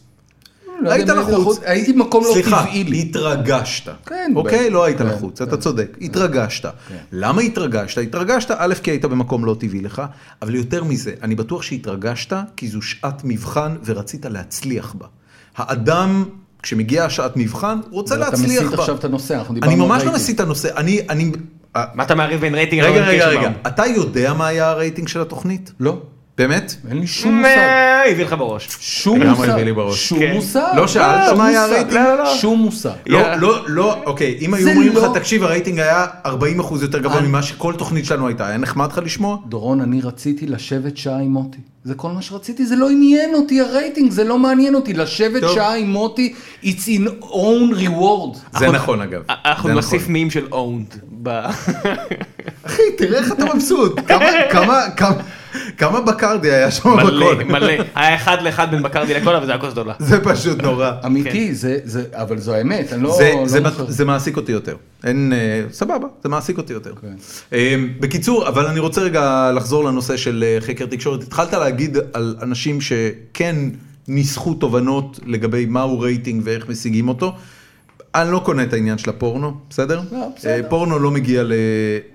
לא היית לחוץ, הייתי במקום לא סליחה, טבעי לי. התרגשת, כן, אוקיי? לא היית כן, לחוץ, כן. אתה צודק, התרגשת. למה התרגשת? התרגשת, א', כי היית במקום לא טבעי לך, אבל יותר מזה, אני בטוח שהתרגשת כי זו שעת מבחן ורצית להצליח בה. האדם, כשמגיעה שעת מבחן, הוא רוצה אתה להצליח בה. מסיט עכשיו את הנושא, אנחנו אני דיברנו על ממש לא רייטינג. מסיט את הנושא, אני, אני, מה אתה מערב בין רייטינג רגע, רגע, רגע? אתה יודע מה היה הרייטינג של התוכנית? לא, באמת? אין לי שום מושג. מה, הביא לך בראש. שום לגמרי מושג. הביא לי בראש. שום כן. מושג. לא שאלת שום מה היה. הרייטינג? לא, לא, לא. שום מושג. לא. לא, לא, אוקיי, אם היו אומרים לך, לא- תקשיב, הרייטינג היה 40% יותר גבוה ממה שכל תוכנית שלנו הייתה, היה נחמד לך לשמוע? דורון, אני רציתי לשבת שעה עם מוטי. זה כל מה שרציתי, זה לא עניין אותי הרייטינג, זה לא מעניין אותי. לשבת טוב. שעה עם מוטי, it's its own reward. זה אנחנו- נכון אגב. אנחנו זה נוסיף נכון. מים של אונד. ב- אחי, תראה איך אתה מבסוט, כמה- כמה- כמה- כמה בקרדי היה שם מלא, בכל. מלא. היה אחד לאחד בין בקרדי לקולה וזה היה כוס גדולה. זה פשוט נורא. אמיתי, זה, זה, אבל זו האמת, אני לא... זה, לא זה, מעסיק אותי יותר. אין, אה, סבבה, זה מעסיק אותי יותר. כן. אה, בקיצור, אבל אני רוצה רגע לחזור לנושא של אה, חקר תקשורת. התחלת להגיד על אנשים שכן ניסחו תובנות לגבי מהו רייטינג ואיך משיגים אותו. אני לא קונה את העניין של הפורנו, בסדר? לא, בסדר. אה, פורנו לא מגיע ל...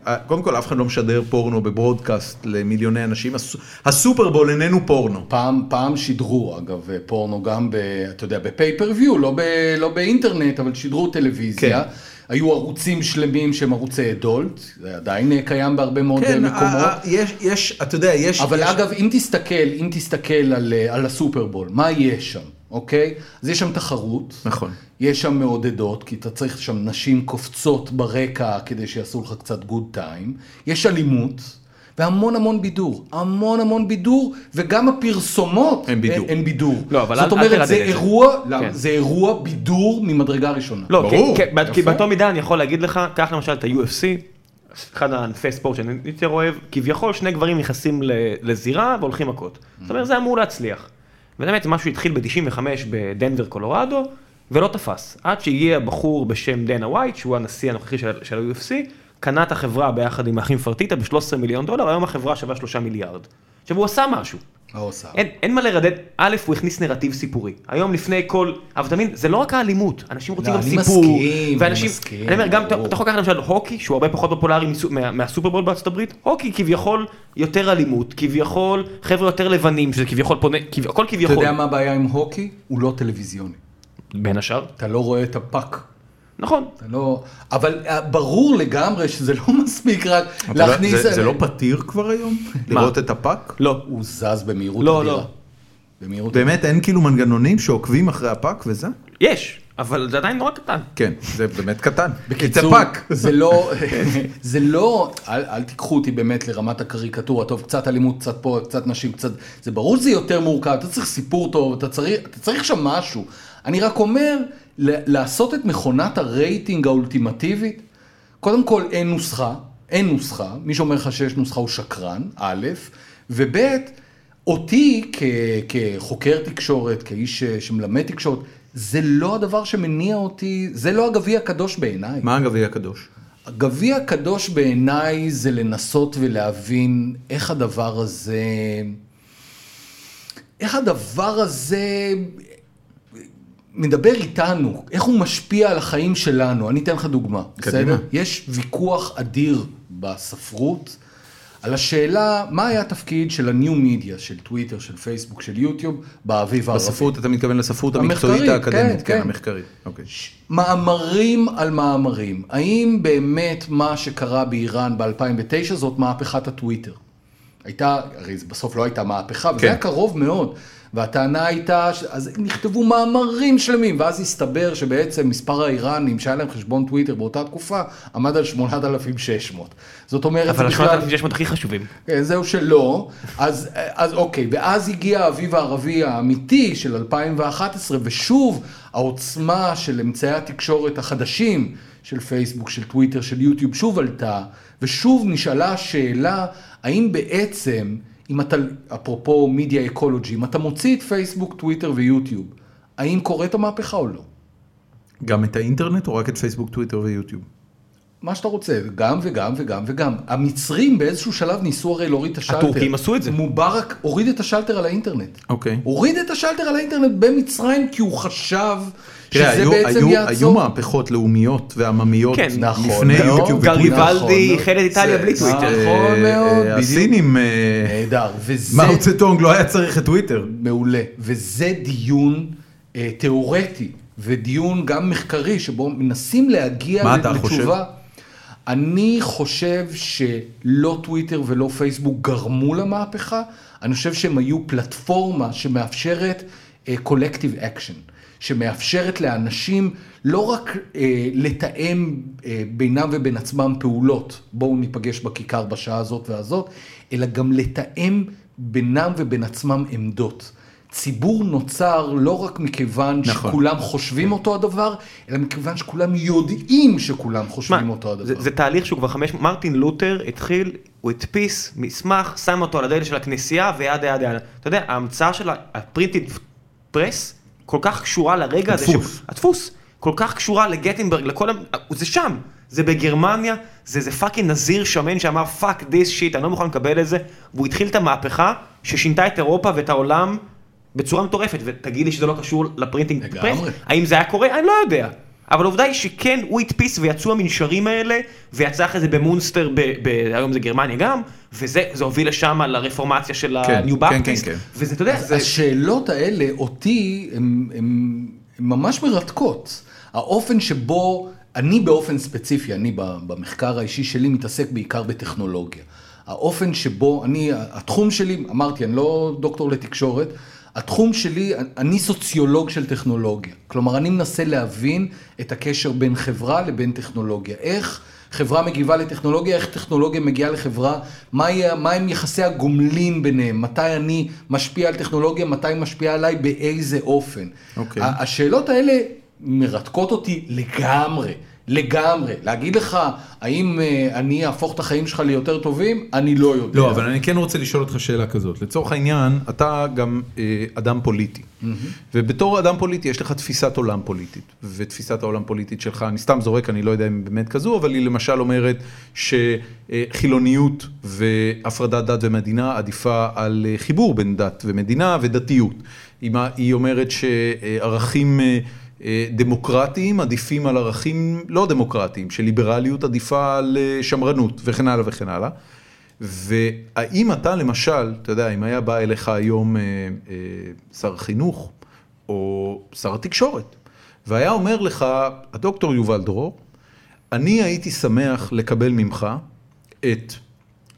אה, קודם כל, אף אחד לא משדר פורנו בברודקאסט למיליוני אנשים. הס- הסופרבול איננו פורנו. פעם, פעם שידרו, אגב, פורנו גם, ב, אתה יודע, בפייפריוויו, לא, ב, לא באינטרנט, אבל שידרו טלוויזיה. כן. היו ערוצים שלמים שהם ערוצי אדולט, זה עדיין אה, קיים בהרבה מאוד אה, כן, מקומות. אה, אה, יש, יש, אתה יודע, יש... אבל יש... אגב, אם תסתכל, אם תסתכל על, אה, על הסופרבול, מה יש שם, אוקיי? אז יש שם תחרות. נכון. יש שם מעודדות, כי אתה צריך שם נשים קופצות ברקע כדי שיעשו לך קצת גוד טיים. יש אלימות, והמון המון בידור. המון המון בידור, וגם הפרסומות הן בידור. הן בידור. לא, אבל אל- זאת אל אומרת, תרדד זה. אירוע, למה? כן. זה אירוע בידור ממדרגה ראשונה. לא, כי- ברור. כי- כי יפה. באותו מידה אני יכול להגיד לך, קח למשל את ה-UFC, אחד הענפי ספורט שאני יותר אוהב, כביכול שני גברים נכנסים לזירה והולכים מכות. זאת אומרת, זה אמור להצליח. ובאמת משהו התחיל ב-95 בדנבר קולורדו, ולא תפס. עד שהגיע בחור בשם דנה ווייט, שהוא הנשיא הנוכחי של של ה-UFC, קנה את החברה ביחד עם האחים פרטיטה ב-13 מיליון דולר, היום החברה שווה 3 מיליארד. עכשיו הוא עשה משהו. עושה? אין, אין מה לרדד, א', הוא הכניס נרטיב סיפורי. היום לפני כל, אבל אתה מבין, זה לא רק האלימות, אנשים רוצים לא, גם אני סיפור. מסכים, ואנשים, אני מסכים, אני אומר, גם אתה ברור. אתה יכול לקחת למשל הוקי, שהוא הרבה פחות פופולרי מסו- מה- מהסופרבול בארצות הברית, הוקי כביכול יותר אלימות, כביכול חבר'ה יותר לבנים, שזה כביכול פונה, כביכול, הכל אתה כביכול. יודע מה הבעיה עם הוקי? הוא לא טלוויזיוני. בין השאר. אתה לא רואה את ה puck. נכון. אתה לא... אבל אה, ברור לגמרי שזה לא [LAUGHS] מספיק רק לא- להכניס... זה, זה לא פתיר כבר היום? לראות את ה puck? לא. הוא זז במהירות לא, אדירה. לא. במהירות באמת אין כאילו מנגנונים שעוקבים אחרי ה puck וזה? יש, אבל זה עדיין נורא קטן. כן, זה באמת קטן. בקיצור, זה puck. זה לא, [LAUGHS] זה לא, אל, אל תיקחו אותי באמת לרמת הקריקטורה, טוב, קצת אלימות, קצת פה, קצת נשים, קצת, זה ברור שזה יותר מורכב, אתה צריך סיפור טוב, אתה צריך, אתה צריך שם משהו. אני רק אומר, לעשות את מכונת הרייטינג האולטימטיבית, קודם כל אין נוסחה, אין נוסחה, מי שאומר לך שיש נוסחה הוא שקרן, א', וב', אותי כ, כחוקר תקשורת, כאיש ש- שמלמד תקשורת, זה לא הדבר שמניע אותי, זה לא הגביע הקדוש בעיניי. מה הגביע הקדוש? הגביע הקדוש בעיניי זה לנסות ולהבין איך הדבר הזה, איך הדבר הזה מדבר איתנו, איך הוא משפיע על החיים שלנו. אני אתן לך דוגמה, קדימה. בסדר? יש ויכוח אדיר בספרות על השאלה מה היה התפקיד של הניו מדיה, של טוויטר, של פייסבוק, של יוטיוב, באביב הערבי. בספרות אתה מתכוון לספרות המקצועית האקדמית, כן, כן, כן. המחקרית. אוקיי. מאמרים על מאמרים. האם באמת מה שקרה באיראן ב-2009 זאת מהפכת הטוויטר? הייתה, הרי בסוף לא הייתה מהפכה, וזה כן. היה קרוב מאוד. והטענה הייתה, ש- אז נכתבו מאמרים שלמים, ואז הסתבר שבעצם מספר האיראנים שהיה להם חשבון טוויטר באותה תקופה, עמד על 8,600. זאת אומרת, אבל זה בכלל- ה-8600 הכי חשובים. כן, זהו שלא, אז, אז אוקיי, ואז הגיע האביב הערבי האמיתי של 2011, ושוב העוצמה של אמצעי התקשורת החדשים, של פייסבוק, של טוויטר, של יוטיוב, שוב עלתה, ושוב נשאלה השאלה, האם בעצם, אם אתה, אפרופו media ecology, אם אתה מוציא את פייסבוק, טוויטר ויוטיוב, האם קורית המהפכה או לא? גם את האינטרנט או רק את פייסבוק, טוויטר ויוטיוב? מה שאתה רוצה, גם וגם וגם וגם. המצרים באיזשהו שלב ניסו הרי להוריד את השלטר. הטורקים עשו את זה. מובארק הוריד את השלטר על האינטרנט. אוקיי. הוריד את השלטר על האינטרנט במצרים כי הוא חשב שזה היו- בעצם היו- היו יעצרו. מהפכות לאומיות ועממיות כן, נכון לפני מאוד. יוטיוב גריבלדי נכון, איחד את איטליה זה- בלי טוויטר. נכון אה, מאוד, אה, בדיוק. הסינים, אה, נהדר, וזה מאו צטונג לא היה צריך את טוויטר. מעולה, וזה דיון אה, תיאורטי, ודיון גם מחקרי, שבו מנסים להגיע מה ל- אתה לתשובה. חושב? אני חושב שלא טוויטר ולא פייסבוק גרמו למהפכה, אני חושב שהם היו פלטפורמה שמאפשרת קולקטיב uh, action, שמאפשרת לאנשים לא רק uh, לתאם uh, בינם ובין עצמם פעולות, בואו ניפגש בכיכר בשעה הזאת והזאת, אלא גם לתאם בינם ובין עצמם עמדות. ציבור נוצר לא רק מכיוון נכון. שכולם חושבים אותו הדבר, אלא מכיוון שכולם יודעים שכולם חושבים מה, אותו הדבר. זה, זה תהליך שהוא כבר חמש, מרטין לותר התחיל, הוא הדפיס מסמך, שם אותו על הדלת של הכנסייה ו yada yada yada. אתה יודע, ההמצאה של ה printed press כל כך קשורה לרגע הזה, הדפוס. ש- הדפוס, כל כך קשורה לגוטנברג, לכל, זה שם, זה בגרמניה, זה איזה fucking נזיר שמן שאמר fuck this shit, אני לא מוכן לקבל את זה, והוא התחיל את המהפכה ששינתה את אירופה ואת העולם בצורה מטורפת, ותגיד לי שזה לא קשור ל printing. press, האם זה היה קורה? אני לא יודע. אבל העובדה היא שכן, הוא הדפיס ויצאו המנשרים האלה, ויצא אחרי זה במונסטר, ב, ב, היום זה גרמניה גם, וזה זה הוביל לשם לרפורמציה של כן, ה-New כן, Baptist, כן, כן. וזה, אתה יודע, זה... השאלות האלה, אותי, הן ממש מרתקות. האופן שבו, אני באופן ספציפי, אני במחקר האישי שלי מתעסק בעיקר בטכנולוגיה. האופן שבו, אני, התחום שלי, אמרתי, אני לא דוקטור לתקשורת, התחום שלי, אני סוציולוג של טכנולוגיה. כלומר, אני מנסה להבין את הקשר בין חברה לבין טכנולוגיה. איך חברה מגיבה לטכנולוגיה, איך טכנולוגיה מגיעה לחברה, מה, יהיה, מה הם יחסי הגומלין ביניהם, מתי אני משפיע על טכנולוגיה, מתי היא משפיעה עליי, באיזה אופן. אוקיי. ה- השאלות האלה מרתקות אותי לגמרי, לגמרי. להגיד לך, האם אה, אני אהפוך את החיים שלך ליותר טובים? אני לא יודע. לא, אבל אני כן רוצה לשאול אותך שאלה כזאת. לצורך העניין, אתה גם אה, אדם פוליטי. ובתור אדם פוליטי יש לך תפיסת עולם פוליטית. ותפיסת העולם פוליטית שלך, אני סתם זורק, אני לא יודע אם באמת כזו, אבל היא למשל אומרת שחילוניות והפרדת דת ומדינה עדיפה על אה, חיבור בין דת ומדינה ודתיות. היא אומרת שערכים... אה, דמוקרטיים עדיפים על ערכים לא דמוקרטיים, שליברליות עדיפה על אה, שמרנות וכן הלאה וכן הלאה. והאם אתה למשל, אתה יודע, אם היה בא אליך היום אה, שר החינוך או שר התקשורת, והיה אומר לך, הדוקטור יובל דרור, אני הייתי שמח לקבל ממך את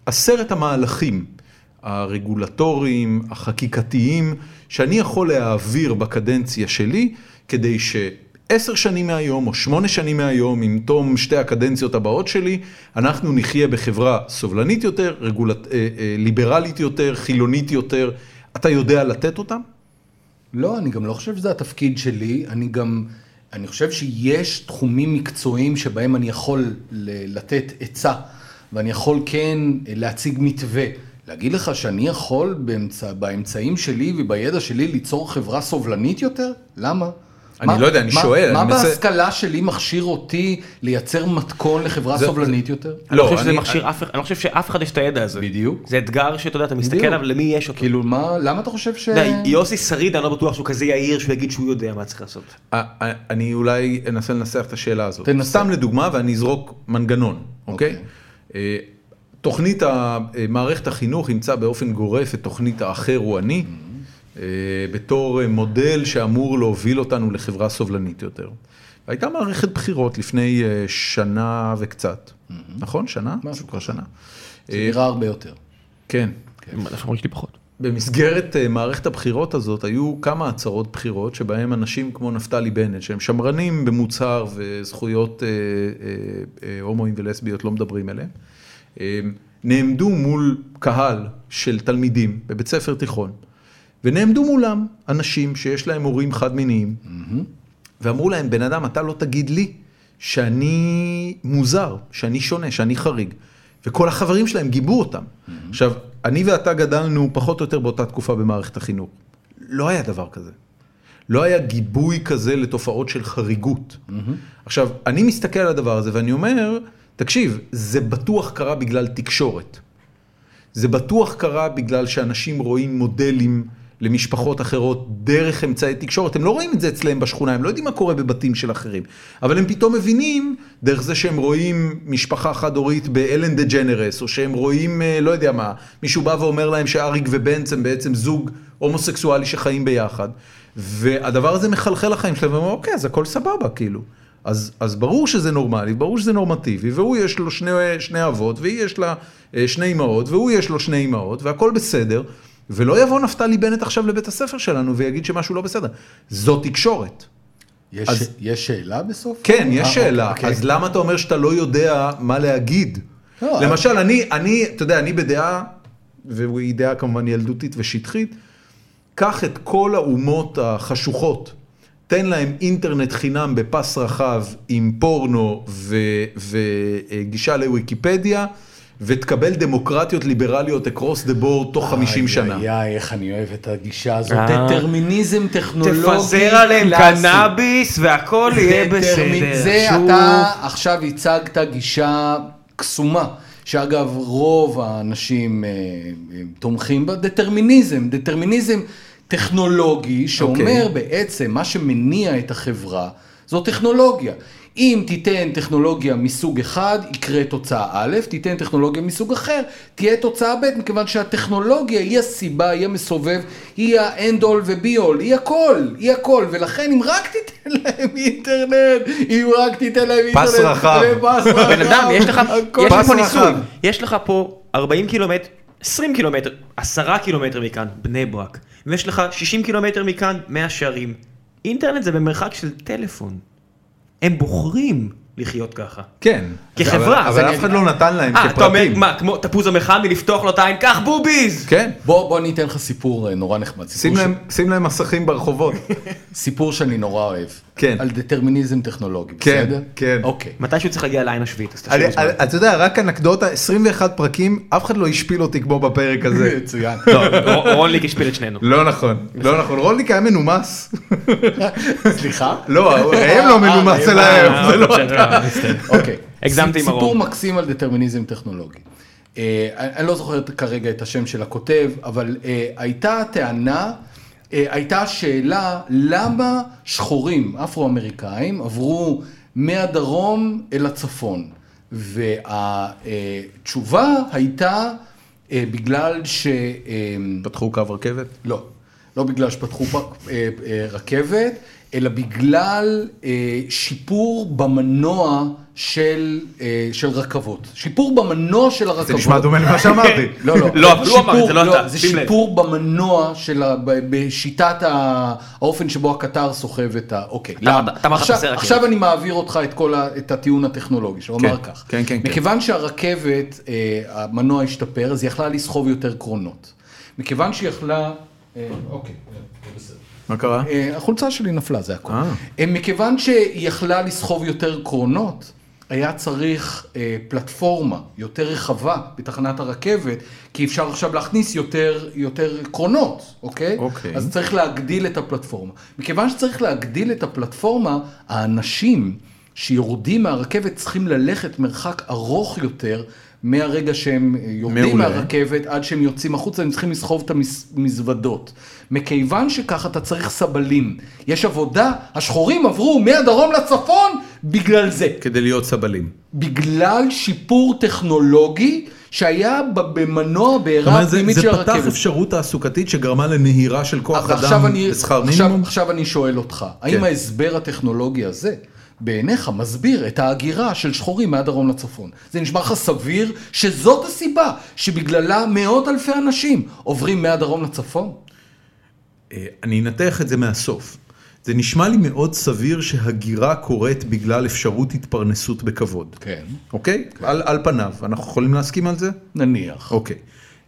עשרת המהלכים הרגולטוריים, החקיקתיים, שאני יכול להעביר בקדנציה שלי, כדי שעשר שנים מהיום או שמונה שנים מהיום, עם תום שתי הקדנציות הבאות שלי, אנחנו נחיה בחברה סובלנית יותר, רגולט, אה, אה, ליברלית יותר, חילונית יותר. אתה יודע לתת אותם? לא, אני גם לא חושב שזה התפקיד שלי, אני גם, אני חושב שיש תחומים מקצועיים שבהם אני יכול לתת עצה, ואני יכול כן להציג מתווה. להגיד לך שאני יכול באמצע, באמצעים שלי ובידע שלי ליצור חברה סובלנית יותר? למה? אני מה- לא יודע, אני מה- שואל, מה אני בהשכלה שלי מכשיר אותי לייצר מתכון לחברה זה- סובלנית יותר? אני לא חושב לא, שזה אני- מכשיר אף אחד, אני לא חושב שאף אחד יש את הידע הזה. בדיוק. זה אתגר שאתה יודע, אתה מסתכל בדיוק. עליו, למי יש אותו. כאילו, מה, למה אתה חושב ש... יודע, יוסי שריד, אני לא בטוח שהוא כזה יהיר, שהוא יגיד שהוא יודע מה צריך לעשות. אה, אה, אני אולי אנסה לנסח את השאלה הזאת. תנסה. סתם לדוגמה, ואני אזרוק מנגנון, אוקיי? אוקיי. אה, תוכנית מערכת החינוך אימצה באופן גורף את תוכנית האחר הוא אני, אה, בתור אה, מודל שאמור להוביל אותנו לחברה סובלנית יותר. הייתה מערכת בחירות לפני אה, שנה וקצת, נכון? שנה? משהו כבר שנה. זה נראה הרבה יותר. כן. אנחנו יש לי פחות. במסגרת אה, מערכת הבחירות הזאת היו כמה הצהרות בחירות שבהם אנשים כמו נפתלי בנט שהם שמרנים במוצהר וזכויות אה, אה, אה, הומואים ולסביות לא מדברים אליהם, אה, נעמדו מול קהל של תלמידים בבית ספר תיכון ונעמדו מולם אנשים שיש להם הורים חד מיניים ואמרו להם בן אדם אתה לא תגיד לי שאני מוזר, שאני שונה, שאני חריג. וכל החברים שלהם גיבו אותם. עכשיו, אני ואתה גדלנו פחות או יותר באותה תקופה במערכת החינוך. לא היה דבר כזה. לא היה גיבוי כזה לתופעות של חריגות. עכשיו, אני מסתכל על הדבר הזה ואני אומר, תקשיב, זה בטוח קרה בגלל תקשורת. זה בטוח קרה בגלל שאנשים רואים מודלים למשפחות אחרות דרך אמצעי תקשורת. הם לא רואים את זה אצלם בשכונה, הם לא יודעים מה קורה בבתים של אחרים. אבל הם פתאום מבינים, דרך זה שהם רואים משפחה חד-הורית באלן דה ג'נרס, או שהם רואים, אה, לא יודע מה, מישהו בא ואומר להם שאריק ובנץ הם בעצם זוג הומוסקסואלי שחיים ביחד. והדבר הזה מחלחל לחיים שלהם, והם אומרים, אוקיי, אז הכל סבבה, כאילו. אז, אז ברור שזה נורמלי, ברור שזה נורמטיבי, והוא יש לו שני, שני אבות, והיא יש לה אה, שני אמהות, והוא יש לו שני אמהות, והכל בסדר, ולא יבוא נפתלי בנט עכשיו לבית הספר שלנו ויגיד שמשהו לא בסדר. זו תקשורת. יש, אז- יש שאלה בסוף? כן, יש אה, שאלה, אוקיי. אז למה אתה אומר שאתה לא יודע מה להגיד? לא, למשל, אני, אני, אתה יודע, אני בדעה, והיא דעה כמובן ילדותית ושטחית, קח את כל האומות החשוכות, תן להם אינטרנט חינם בפס רחב עם פורנו וגישה לוויקיפדיה, ותקבל דמוקרטיות ליברליות across the board תוך 50 איי, שנה. איי, איי, איך אני אוהב את הגישה הזאת. אה. דטרמיניזם טכנולוגי תפזר עליהם קלאסי. קנאביס והכל יהיה בסדר. זה. אתה עכשיו הצגת גישה קסומה, שאגב רוב האנשים אה, תומכים בה, דטרמיניזם, דטרמיניזם טכנולוגי שאומר אוקיי. בעצם מה שמניע את החברה זו טכנולוגיה. אם תיתן טכנולוגיה מסוג אחד, יקרה תוצאה א', תיתן טכנולוגיה מסוג אחר, תהיה תוצאה ב', מכיוון שהטכנולוגיה היא הסיבה, היא המסובב, היא ה-end all ו-be all, היא הכל, היא הכל, ולכן אם רק תיתן להם אינטרנט, אם רק תיתן להם אינטרנט, פס רחב. בן אדם, יש לך, יש לך פה. ניסוי, יש לך פה 40 קילומטר, 20 קילומטר, 10 קילומטר מכאן, בני ברק, ויש לך 60 קילומטר מכאן, 100 שערים. אינטרנט זה במרחק של טלפון. הם בוחרים לחיות ככה. כן. כחברה, אבל, אף אחד לא נתן להם אה, אתה אומר, כפרטים. מה, כמו תפוז המכני, לפתוח לו את העין, קח בוביז! כן. בוא, בוא אני אתן לך סיפור אה, נורא נחמד, שים להם, שים להם מסכים ברחובות. [LAUGHS] סיפור שאני נורא אוהב, כן. על דטרמיניזם טכנולוגי, כן, בסדר? כן. אוקיי. מתישהו צריך להגיע לעין השביעית, אז תשאיר זמן. אתה יודע, רק אנקדוטה, 21 פרקים, אף אחד לא השפיל אותי כמו בפרק הזה. [LAUGHS] מצוין. לא, [LAUGHS] רונליק השפיל את שנינו. לא נכון, לא נכון, רולניק היה מנומס. [LAUGHS] סליחה? לא, הם לא מנומס אלא הם, אה, זה לא אתה. בסדר. אוקיי. הגזמתי עם סיפור הרוב. מקסים על דטרמיניזם טכנולוגי. אה, אני לא זוכר כרגע את השם של הכותב, אבל אה, הייתה טענה, אה, הייתה שאלה למה שחורים אפרו-אמריקאים עברו מהדרום אל הצפון. והתשובה הייתה אה, בגלל ש... אה, פתחו קו רכבת? לא, לא בגלל שפתחו אה, אה, רכבת, אלא בגלל אה, שיפור במנוע של, אה, של רכבות. שיפור במנוע של הרכבות. זה נשמע דומה למה שאמרתי. [LAUGHS] לא, לא, לא, אבל הוא אמר את זה, לא אתה, זה. שיפור במנוע של ה... ב- בשיטת ה- האופן שבו הקטר סוחב את ה... אוקיי, למה? אתה אמרת עכשיו-. עכשיו אני מעביר אותך את כל ה... את הטיעון הטכנולוגי, שהוא כן, אמר כך. כן, כן, כן. מכיוון שהרכבת, אה, המנוע השתפר, אז היא יכלה לסחוב יותר קרונות. מכיוון שהיא יכלה... אה, אוקיי, זה בסדר. מה קרה? אה, החולצה שלי נפלה, זה הכול. אה. אה, מכיוון שהיא יכלה לסחוב יותר קרונות, היה צריך אה, פלטפורמה יותר רחבה בתחנת הרכבת, כי אפשר עכשיו להכניס יותר, יותר קרונות, אוקיי? אוקיי. אז צריך להגדיל את הפלטפורמה. מכיוון שצריך להגדיל את הפלטפורמה, האנשים שיורדים מהרכבת צריכים ללכת מרחק ארוך יותר. מהרגע שהם אה, יורדים מעולה. מהרכבת עד שהם יוצאים החוצה, הם צריכים לסחוב את המזוודות. מכיוון שככה אתה צריך סבלים. יש עבודה, השחורים עברו מהדרום לצפון בגלל זה. כדי להיות סבלים. בגלל שיפור טכנולוגי שהיה במנוע זאת בעירה אומרת, זה הפנימית זה של פתח הרכבת. אפשרות תעסוקתית שגרמה לנהירה של כוח אדם אני- בשכר עכשיו- מינימום? עכשיו אני שואל אותך, האם כן. ההסבר הטכנולוגי הזה בעיניך מסביר את ההגירה של שחורים מהדרום לצפון? זה נשמע לך סביר שזאת הסיבה שבגללה מאות אלפי אנשים עוברים מהדרום לצפון? אה, אני אנתח את זה מהסוף. זה נשמע לי מאוד סביר שהגירה קורית בגלל אפשרות התפרנסות בכבוד. כן. אוקיי? על, על פניו. אנחנו יכולים להסכים על זה? נניח. אוקיי.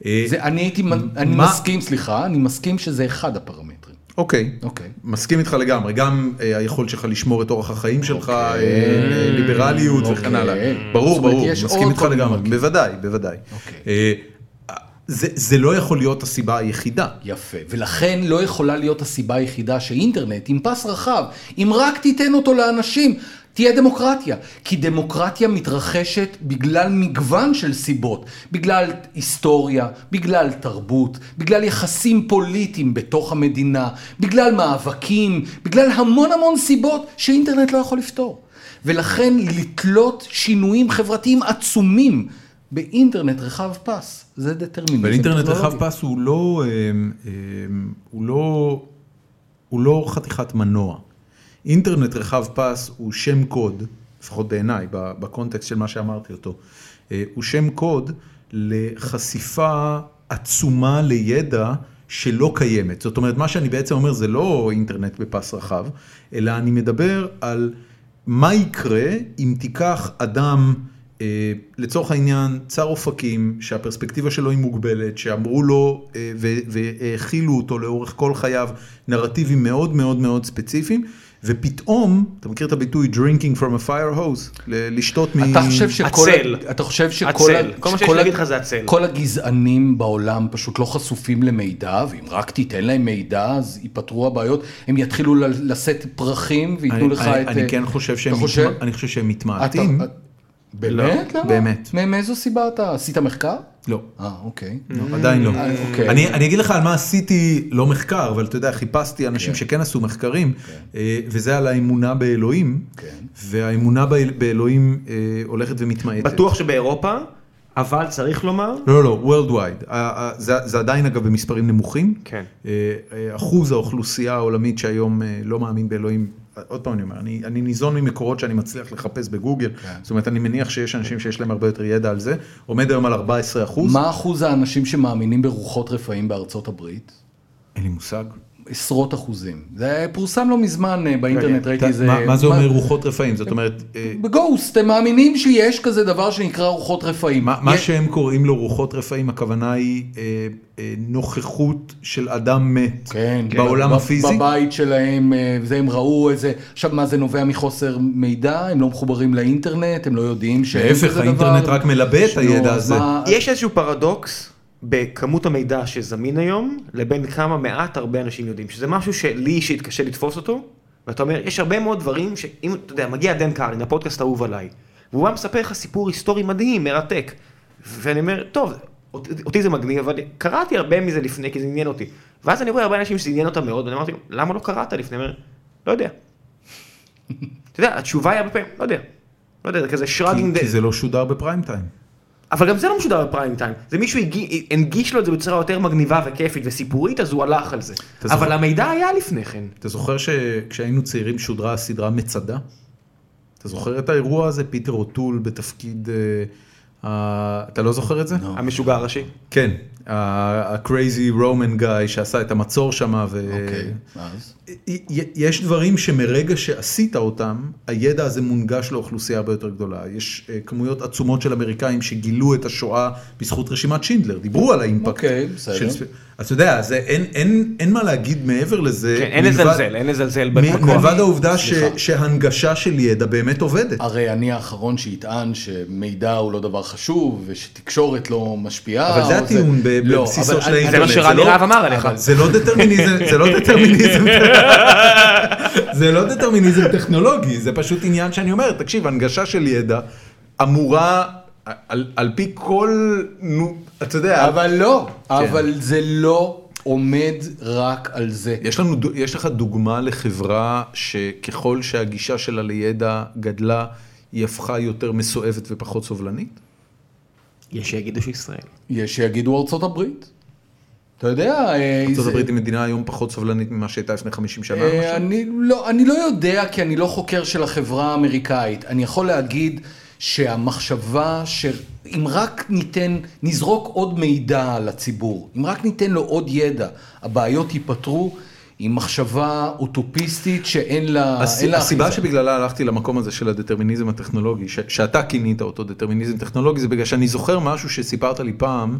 אה, זה, אני הייתי, אני מה- מסכים, סליחה, אני מסכים שזה אחד הפרמטרים. אוקיי. אוקיי. מסכים איתך לגמרי, גם אה, היכולת שלך לשמור את אורח החיים שלך, אה, אה, ליברליות וכן אוקיי. הלאה. ברור, ברור, מסכים איתך לגמרי. בוודאי, בוודאי. זה, זה לא יכול להיות הסיבה היחידה. יפה, ולכן לא יכולה להיות הסיבה היחידה שאינטרנט עם פס רחב, אם רק תיתן אותו לאנשים, תהיה דמוקרטיה. כי דמוקרטיה מתרחשת בגלל מגוון של סיבות, בגלל היסטוריה, בגלל תרבות, בגלל יחסים פוליטיים בתוך המדינה, בגלל מאבקים, בגלל המון המון סיבות שאינטרנט לא יכול לפתור. ולכן לתלות שינויים חברתיים עצומים באינטרנט רחב פס, זה דטרמיניזם אבל אינטרנט. רחב פס הוא לא, אה, אה, הוא לא, הוא לא חתיכת מנוע. אינטרנט רחב פס הוא שם קוד, לפחות בעיניי, בקונטקסט של מה שאמרתי אותו, אה, הוא שם קוד לחשיפה עצומה לידע שלא קיימת. זאת אומרת, מה שאני בעצם אומר זה לא אינטרנט בפס רחב, אלא אני מדבר על מה יקרה אם תיקח אדם, לצורך העניין, צר אופקים, שהפרספקטיבה שלו היא מוגבלת, שאמרו לו אה, והאכילו אותו לאורך כל חייו נרטיבים מאוד מאוד מאוד ספציפיים, ופתאום, אתה מכיר את הביטוי drinking from a fire hose? לשתות מ... אתה חושב שכל, הצל. ה- אתה חושב שכל, הצל. ה- כל מה שיש להגיד לך זה הצל. כל הגזענים בעולם פשוט לא חשופים למידע, ואם רק תיתן להם מידע אז ייפתרו הבעיות, הם יתחילו לשאת פרחים וייתנו לך אני, את... אני אה, כן חושב שהם, אתה חושב? מתמ... אני חושב שהם אתה- מתמעטים. את- באמת? למה? באמת. מ- מאיזו סיבה אתה? עשית מחקר? לא. אה, אוקיי. לא, עדיין לא. אה, אוקיי. אני, אני אגיד לך על מה עשיתי, לא מחקר, אבל אתה יודע, חיפשתי אנשים כן. שכן עשו מחקרים, אה, וזה על האמונה באלוהים, כן. והאמונה באל- באלוהים אה, הולכת ומתמעטת. בטוח שבאירופה, אבל צריך לומר, לא, לא, worldwide. ה- ה- זה, זה עדיין אגב במספרים נמוכים. כן. אחוז האוכלוסייה העולמית שהיום לא מאמין באלוהים, עוד פעם אני אומר, אני, אני ניזון ממקורות שאני מצליח לחפש בגוגל, כן. זאת אומרת אני מניח שיש אנשים שיש להם הרבה יותר ידע על זה, עומד היום על 14 אחוז. מה אחוז האנשים שמאמינים ברוחות רפאים בארצות הברית? אין לי מושג. עשרות אחוזים. זה פורסם לא מזמן אה, באינטרנט, ראיתי איזה... מה, זה אומר רוחות רפאים? זאת אומרת, אה, בגוסט, הם מאמינים שיש כזה דבר שנקרא רוחות רפאים. מה, שהם קוראים לו רוחות רפאים, הכוונה היא אה, נוכחות של אדם מת כן, בעולם ב- הפיזי. בבית שלהם, זה הם ראו איזה, עכשיו מה זה נובע מחוסר מידע, הם לא מחוברים לאינטרנט, הם לא יודעים שאין להפך, כזה דבר. האינטרנט רק מלבה את הידע הזה. יש איזשהו פרדוקס בכמות המידע שזמין היום, לבין כמה מעט הרבה אנשים יודעים, שזה משהו שלי אישית קשה לתפוס אותו, ואתה אומר, יש הרבה מאוד דברים שאם, אתה יודע, מגיע דן קרלין, הפודקאסט האהוב עליי, והוא בא מספר לך סיפור היסטורי מדהים, מרתק, ואני אומר, טוב, אותי, אותי זה מגניב, אבל קראתי הרבה מזה לפני, כי זה עניין אותי. ואז אני רואה הרבה אנשים שזה עניין אותם מאוד, ואני אמרתי, למה לא קראת לפני? אני אומר, לא יודע. אתה יודע, התשובה היא הרבה פעמים, לא יודע. לא יודע, זה כזה כי, שרגינג, כי זה לא שודר בפריים טיים. אבל גם זה לא משודר בפריים טיים, זה מישהו הגי- הנגיש לו את זה בצורה יותר מגניבה וכיפית וסיפורית, אז הוא הלך על זה. אבל המידע היה לפני כן. אתה זוכר שכשהיינו צעירים שודרה הסדרה מצדה? אתה זוכר את האירוע הזה? פיטר אוטול בתפקיד... אה, אתה לא זוכר את זה? לא. המשוגע הראשי. כן, ה-crazy Roman guy שעשה את המצור שם. ו... אוקיי, אז? יש דברים שמרגע שעשית אותם, הידע הזה מונגש לאוכלוסייה הרבה יותר גדולה. יש אה, כמויות עצומות של אמריקאים שגילו את השואה בזכות רשימת שינדלר, דיברו על האימפקט. אוקיי, בסדר. של אז אתה יודע, זה, אין, אין, אין מה להגיד מעבר לזה. כן, אין מלבד- לזלזל, אין לזלזל בכוח. מלבד העובדה ש. שהנגשה של ידע באמת עובדת. הרי אני האחרון שיטען שמידע הוא לא דבר חשוב, ושתקשורת לא משפיעה. אבל זה הטיעון לא, בבסיסו אבל של האינטרנט. זה מה שרני לא- רהב אמר עליך. זה לא דטרמיניזם, זה לא דטרמיניזם, זה לא דטרמיניזם טכנולוגי, זה פשוט עניין שאני אומר, תקשיב, הנגשה של ידע אמורה, על, פי כל, נו, אתה יודע, אבל לא, אבל זה לא עומד רק על זה. יש, לנו, יש לך דוגמה לחברה שככל שהגישה שלה לידע גדלה, היא הפכה יותר מסואבת ופחות סובלנית? יש שיגידו שישראל. יש שיגידו ארצות הברית. אתה יודע, אה, ארצות זה- הברית היא מדינה היום פחות סובלנית ממה שהייתה לפני 50 שנה. אה? אני לא, אני לא יודע כי אני לא חוקר של החברה האמריקאית. אני יכול להגיד שהמחשבה שאם רק ניתן, נזרוק עוד מידע לציבור, אם רק ניתן לו עוד ידע, הבעיות ייפתרו, היא מחשבה אוטופיסטית שאין לה, הס- אין לה הסיבה. שבגללה הלכתי למקום הזה של הדטרמיניזם הטכנולוגי, ש- שאתה כינית אותו דטרמיניזם טכנולוגי, זה בגלל שאני זוכר משהו שסיפרת לי פעם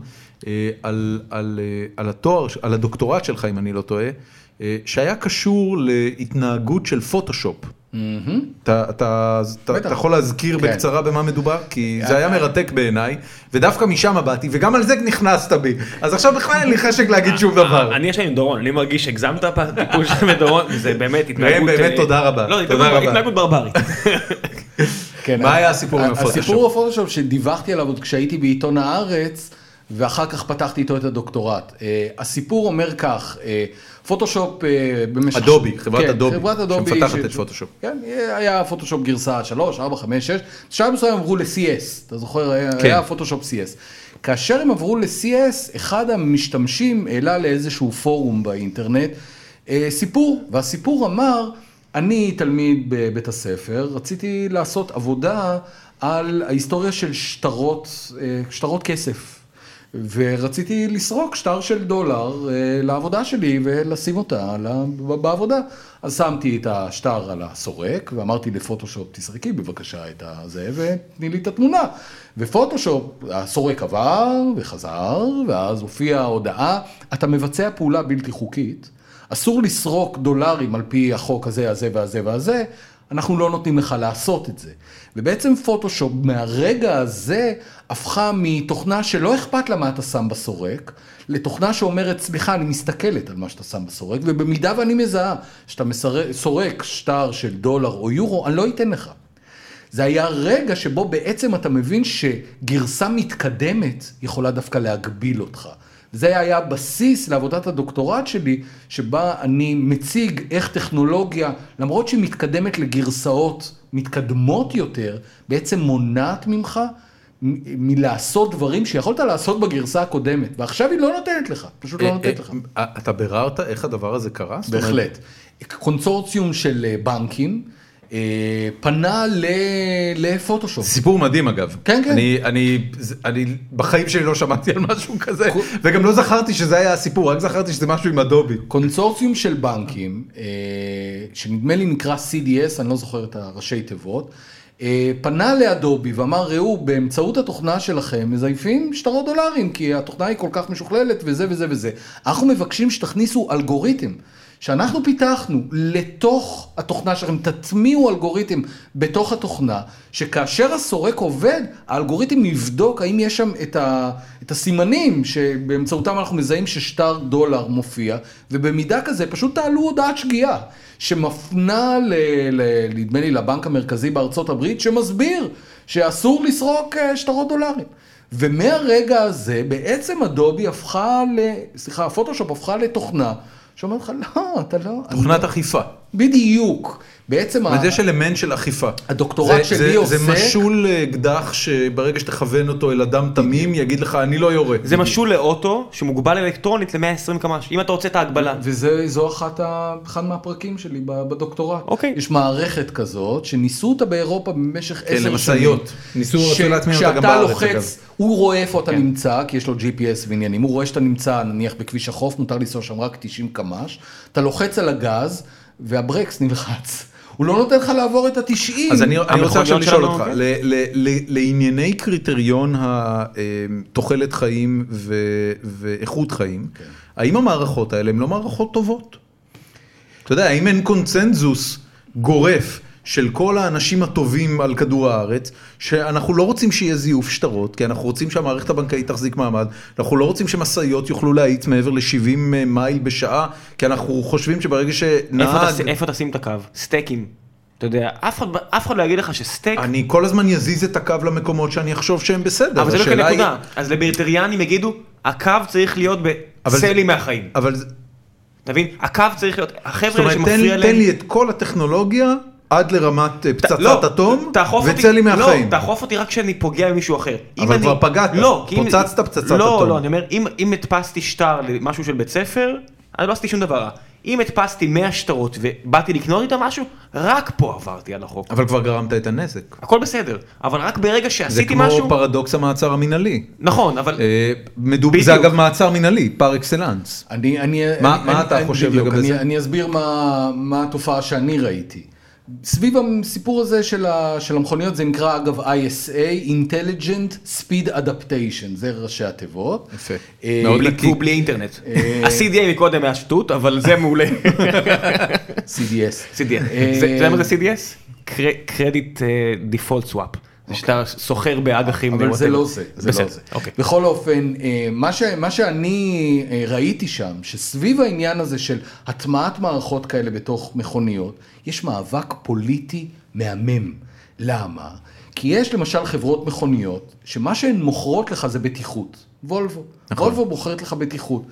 אה, על, על, אה, על התואר, על הדוקטורט שלך, אם אני לא טועה, אה, שהיה קשור להתנהגות של פוטושופ. אתה, יכול להזכיר כן. בקצרה במה מדובר? כי זה היה מרתק בעיניי, ודווקא משם באתי, וגם על זה נכנסת בי. אז עכשיו בכלל אין לי חשק להגיד שום דבר. אני ישן עם דורון, אני מרגיש שהגזמת בטיפול שלך בדורון, זה באמת התנהגות... באמת אה, תודה רבה. לא, תודה התנהגות- ברברית. כן, מה היה הסיפור עם הפוטושופ? הסיפור בפוטושופ שדיווחתי עליו עוד כשהייתי בעיתון הארץ, ואחר כך פתחתי איתו את הדוקטורט. אה, הסיפור אומר כך, אה, פוטושופ אה, במשך... אדובי, חברת כן, אדובי, חברת אדובי. שמפתחת ש- את פוטושופ. כן, היה פוטושופ גרסה 3, 4, 5, 6, בשלב מסוים עברו ל-CS, אתה זוכר, כן. היה פוטושופ CS. כאשר הם עברו ל-CS, אחד המשתמשים העלה לאיזשהו פורום באינטרנט אה, סיפור, והסיפור אמר אני תלמיד בבית הספר, רציתי לעשות עבודה על ההיסטוריה של שטרות, שטרות כסף. ורציתי לסרוק שטר של דולר אה, לעבודה שלי ולשים אותה בעבודה. אז שמתי את השטר על הסורק ואמרתי לפוטושופ, תסרקי בבקשה את הזה ותני לי את התמונה. ופוטושופ, הסורק עבר וחזר, ואז הופיעה ההודעה, אתה מבצע פעולה בלתי חוקית, אסור לסרוק דולרים על פי החוק הזה, הזה והזה והזה, אנחנו לא נותנים לך לעשות את זה. ובעצם פוטושופ מהרגע הזה הפכה מתוכנה שלא אכפת לה מה אתה שם בסורק, לתוכנה שאומרת, סליחה, אני מסתכלת על מה שאתה שם בסורק, ובמידה ואני מזהה שאתה מסר- סורק שטר של דולר או יורו, אני לא אתן לך. זה היה רגע שבו בעצם אתה מבין שגרסה מתקדמת יכולה דווקא להגביל אותך. זה היה בסיס לעבודת הדוקטורט שלי, שבה אני מציג איך טכנולוגיה, למרות שהיא מתקדמת לגרסאות מתקדמות יותר, בעצם מונעת ממך מלעשות דברים שיכולת לעשות בגרסה הקודמת, ועכשיו היא לא נותנת לך, פשוט לא נותנת לך. אה, אה, אתה ביררת איך הדבר הזה קרה? בהחלט. קונסורציום של אה, בנקים אה, פנה ל- לפוטושופ. סיפור מדהים אגב. כן, כן. אני, אני, זה- אני בחיים שלי לא שמעתי על משהו כזה, וגם לא זכרתי שזה היה הסיפור, רק זכרתי שזה משהו עם אדובי. קונסורציום של בנקים, אה, שנדמה לי נקרא CDS, אני לא זוכר את הראשי תיבות, אה, פנה לאדובי ואמר, ראו, באמצעות התוכנה שלכם מזייפים שטרות דולרים, כי התוכנה היא כל כך משוכללת וזה וזה וזה. אנחנו מבקשים שתכניסו אלגוריתם. שאנחנו פיתחנו לתוך התוכנה שלכם, תטמיעו אלגוריתם בתוך התוכנה, שכאשר הסורק עובד, האלגוריתם יבדוק האם יש שם את, ה, את הסימנים שבאמצעותם אנחנו מזהים ששטר דולר מופיע, ובמידה כזה פשוט תעלו הודעת שגיאה, שמפנה, ל, ל, נדמה לי, לבנק המרכזי בארצות הברית, שמסביר שאסור לסרוק אה, שטרות דולרים. ומהרגע הזה בעצם אדובי הפכה ל... סליחה, הפוטושופ הפכה לתוכנה שאומרת לך, לא, אתה לא... תוכנת אני אכיפה. לא-" בדיוק. בעצם אומרת, יש אלמנט של אכיפה. הדוקטורט שלי עוסק- זה משול אקדח שברגע שתכוון אותו אל אדם תמים, יגיד לך, אני לא יורה. זה משול לאוטו שמוגבל אלקטרונית ל-120 קמ"ש, אם אתה רוצה את ההגבלה. וזו. אחד מהפרקים שלי בדוקטורט. אוקיי. יש מערכת כזאת, שניסו אותה באירופה במשך עשר שנים. למשאיות. ניסו, רצו להטמיע אותה גם בארץ, לוחץ, אגב. הוא רואה איפה אתה כן. נמצא, כי יש לו GPS ועניינים, הוא רואה שאתה נמצא נניח בכביש החוף, מותר לנסוע שם רק 90 קמ"ש, אתה לוחץ על הגז, והברקס נלחץ. הוא לא נותן לך לעבור את ה-90. אז אני, אני רוצה עכשיו לשאול אותך. ל- ל- ל- לענייני קריטריון התוחלת חיים ו- ואיכות חיים, כן. האם המערכות האלה הן לא מערכות טובות? אתה יודע, האם אין קונצנזוס גורף של כל האנשים הטובים על כדור הארץ, שאנחנו לא רוצים שיהיה זיוף שטרות, כי אנחנו רוצים שהמערכת הבנקאית תחזיק מעמד, אנחנו לא רוצים שמשאיות יוכלו להאיץ מעבר ל-70 מייל בשעה, כי אנחנו חושבים שברגע שנהג... איפה תשים את הקו? סטייקים. אתה יודע, אף אחד- אף אחד לא יגיד לך שסטייק, אני כל הזמן יזיז את הקו למקומות שאני אחשוב שהם בסדר. אבל זה לא השאלה היא- כנקודה. אז לבירטריאנים יגידו, הקו צריך להיות בסלי מהחיים. אבל אתה מבין? הקו צריך להיות, זאת החבר'ה האלה אומרת, תן שמפריע תן להם... לי את כל הטכנולוגיה עד לרמת אה, פצצת לא, אטום, וצא לי מהחיים. לא, תאכוף אותי רק כשאני פוגע במישהו אחר. אבל אני- כבר פגעת, לא, פוצצת פצצת לא, אטום. לא, אני אומר, אם- אם הדפסתי שטר למשהו של בית ספר, אז לא עשיתי שום דבר רע. אם הדפסתי 100 שטרות ובאתי לקנות איתם משהו, רק פה עברתי על החוק. אבל כבר גרמת את הנזק. הכל בסדר, אבל רק ברגע זה שעשיתי כמו משהו, פרדוקס המעצר המינהלי. נכון, אבל אה, מדוב- בדיוק. זה אגב מעצר מינהלי, פר אקסלנס. אני, אני, מה- אני, מה אני, אתה אני, חושב בדיוק, לגבי אני, זה? אני אסביר מה, מה התופעה שאני ראיתי. סביב הסיפור הזה של, ה, של המכוניות, זה נקרא אגב ISA, Intelligent Speed Adaptation, זה ראשי התיבות. יפה. אה, מאוד נקי. בלי אינטרנט. [LAUGHS] אה, ה-CDA מקודם היה שטות, אבל זה מעולה. [LAUGHS] CDS. CDS. אה, אתה יודע מה זה CDS? Credit אה, Default Swap. זה שאתה סוחר באג"חים. אבל זה לא זה, זה לא זה. אוקיי. בכל אופן, אה, מה שאני אה, ראיתי שם, שסביב העניין הזה של הטמעת מערכות כאלה בתוך מכוניות, יש מאבק פוליטי מהמם. למה? כי יש למשל חברות מכוניות, שמה שהן מוכרות לך זה בטיחות. וולבו. נכון. וולבו מוכרת לך בטיחות.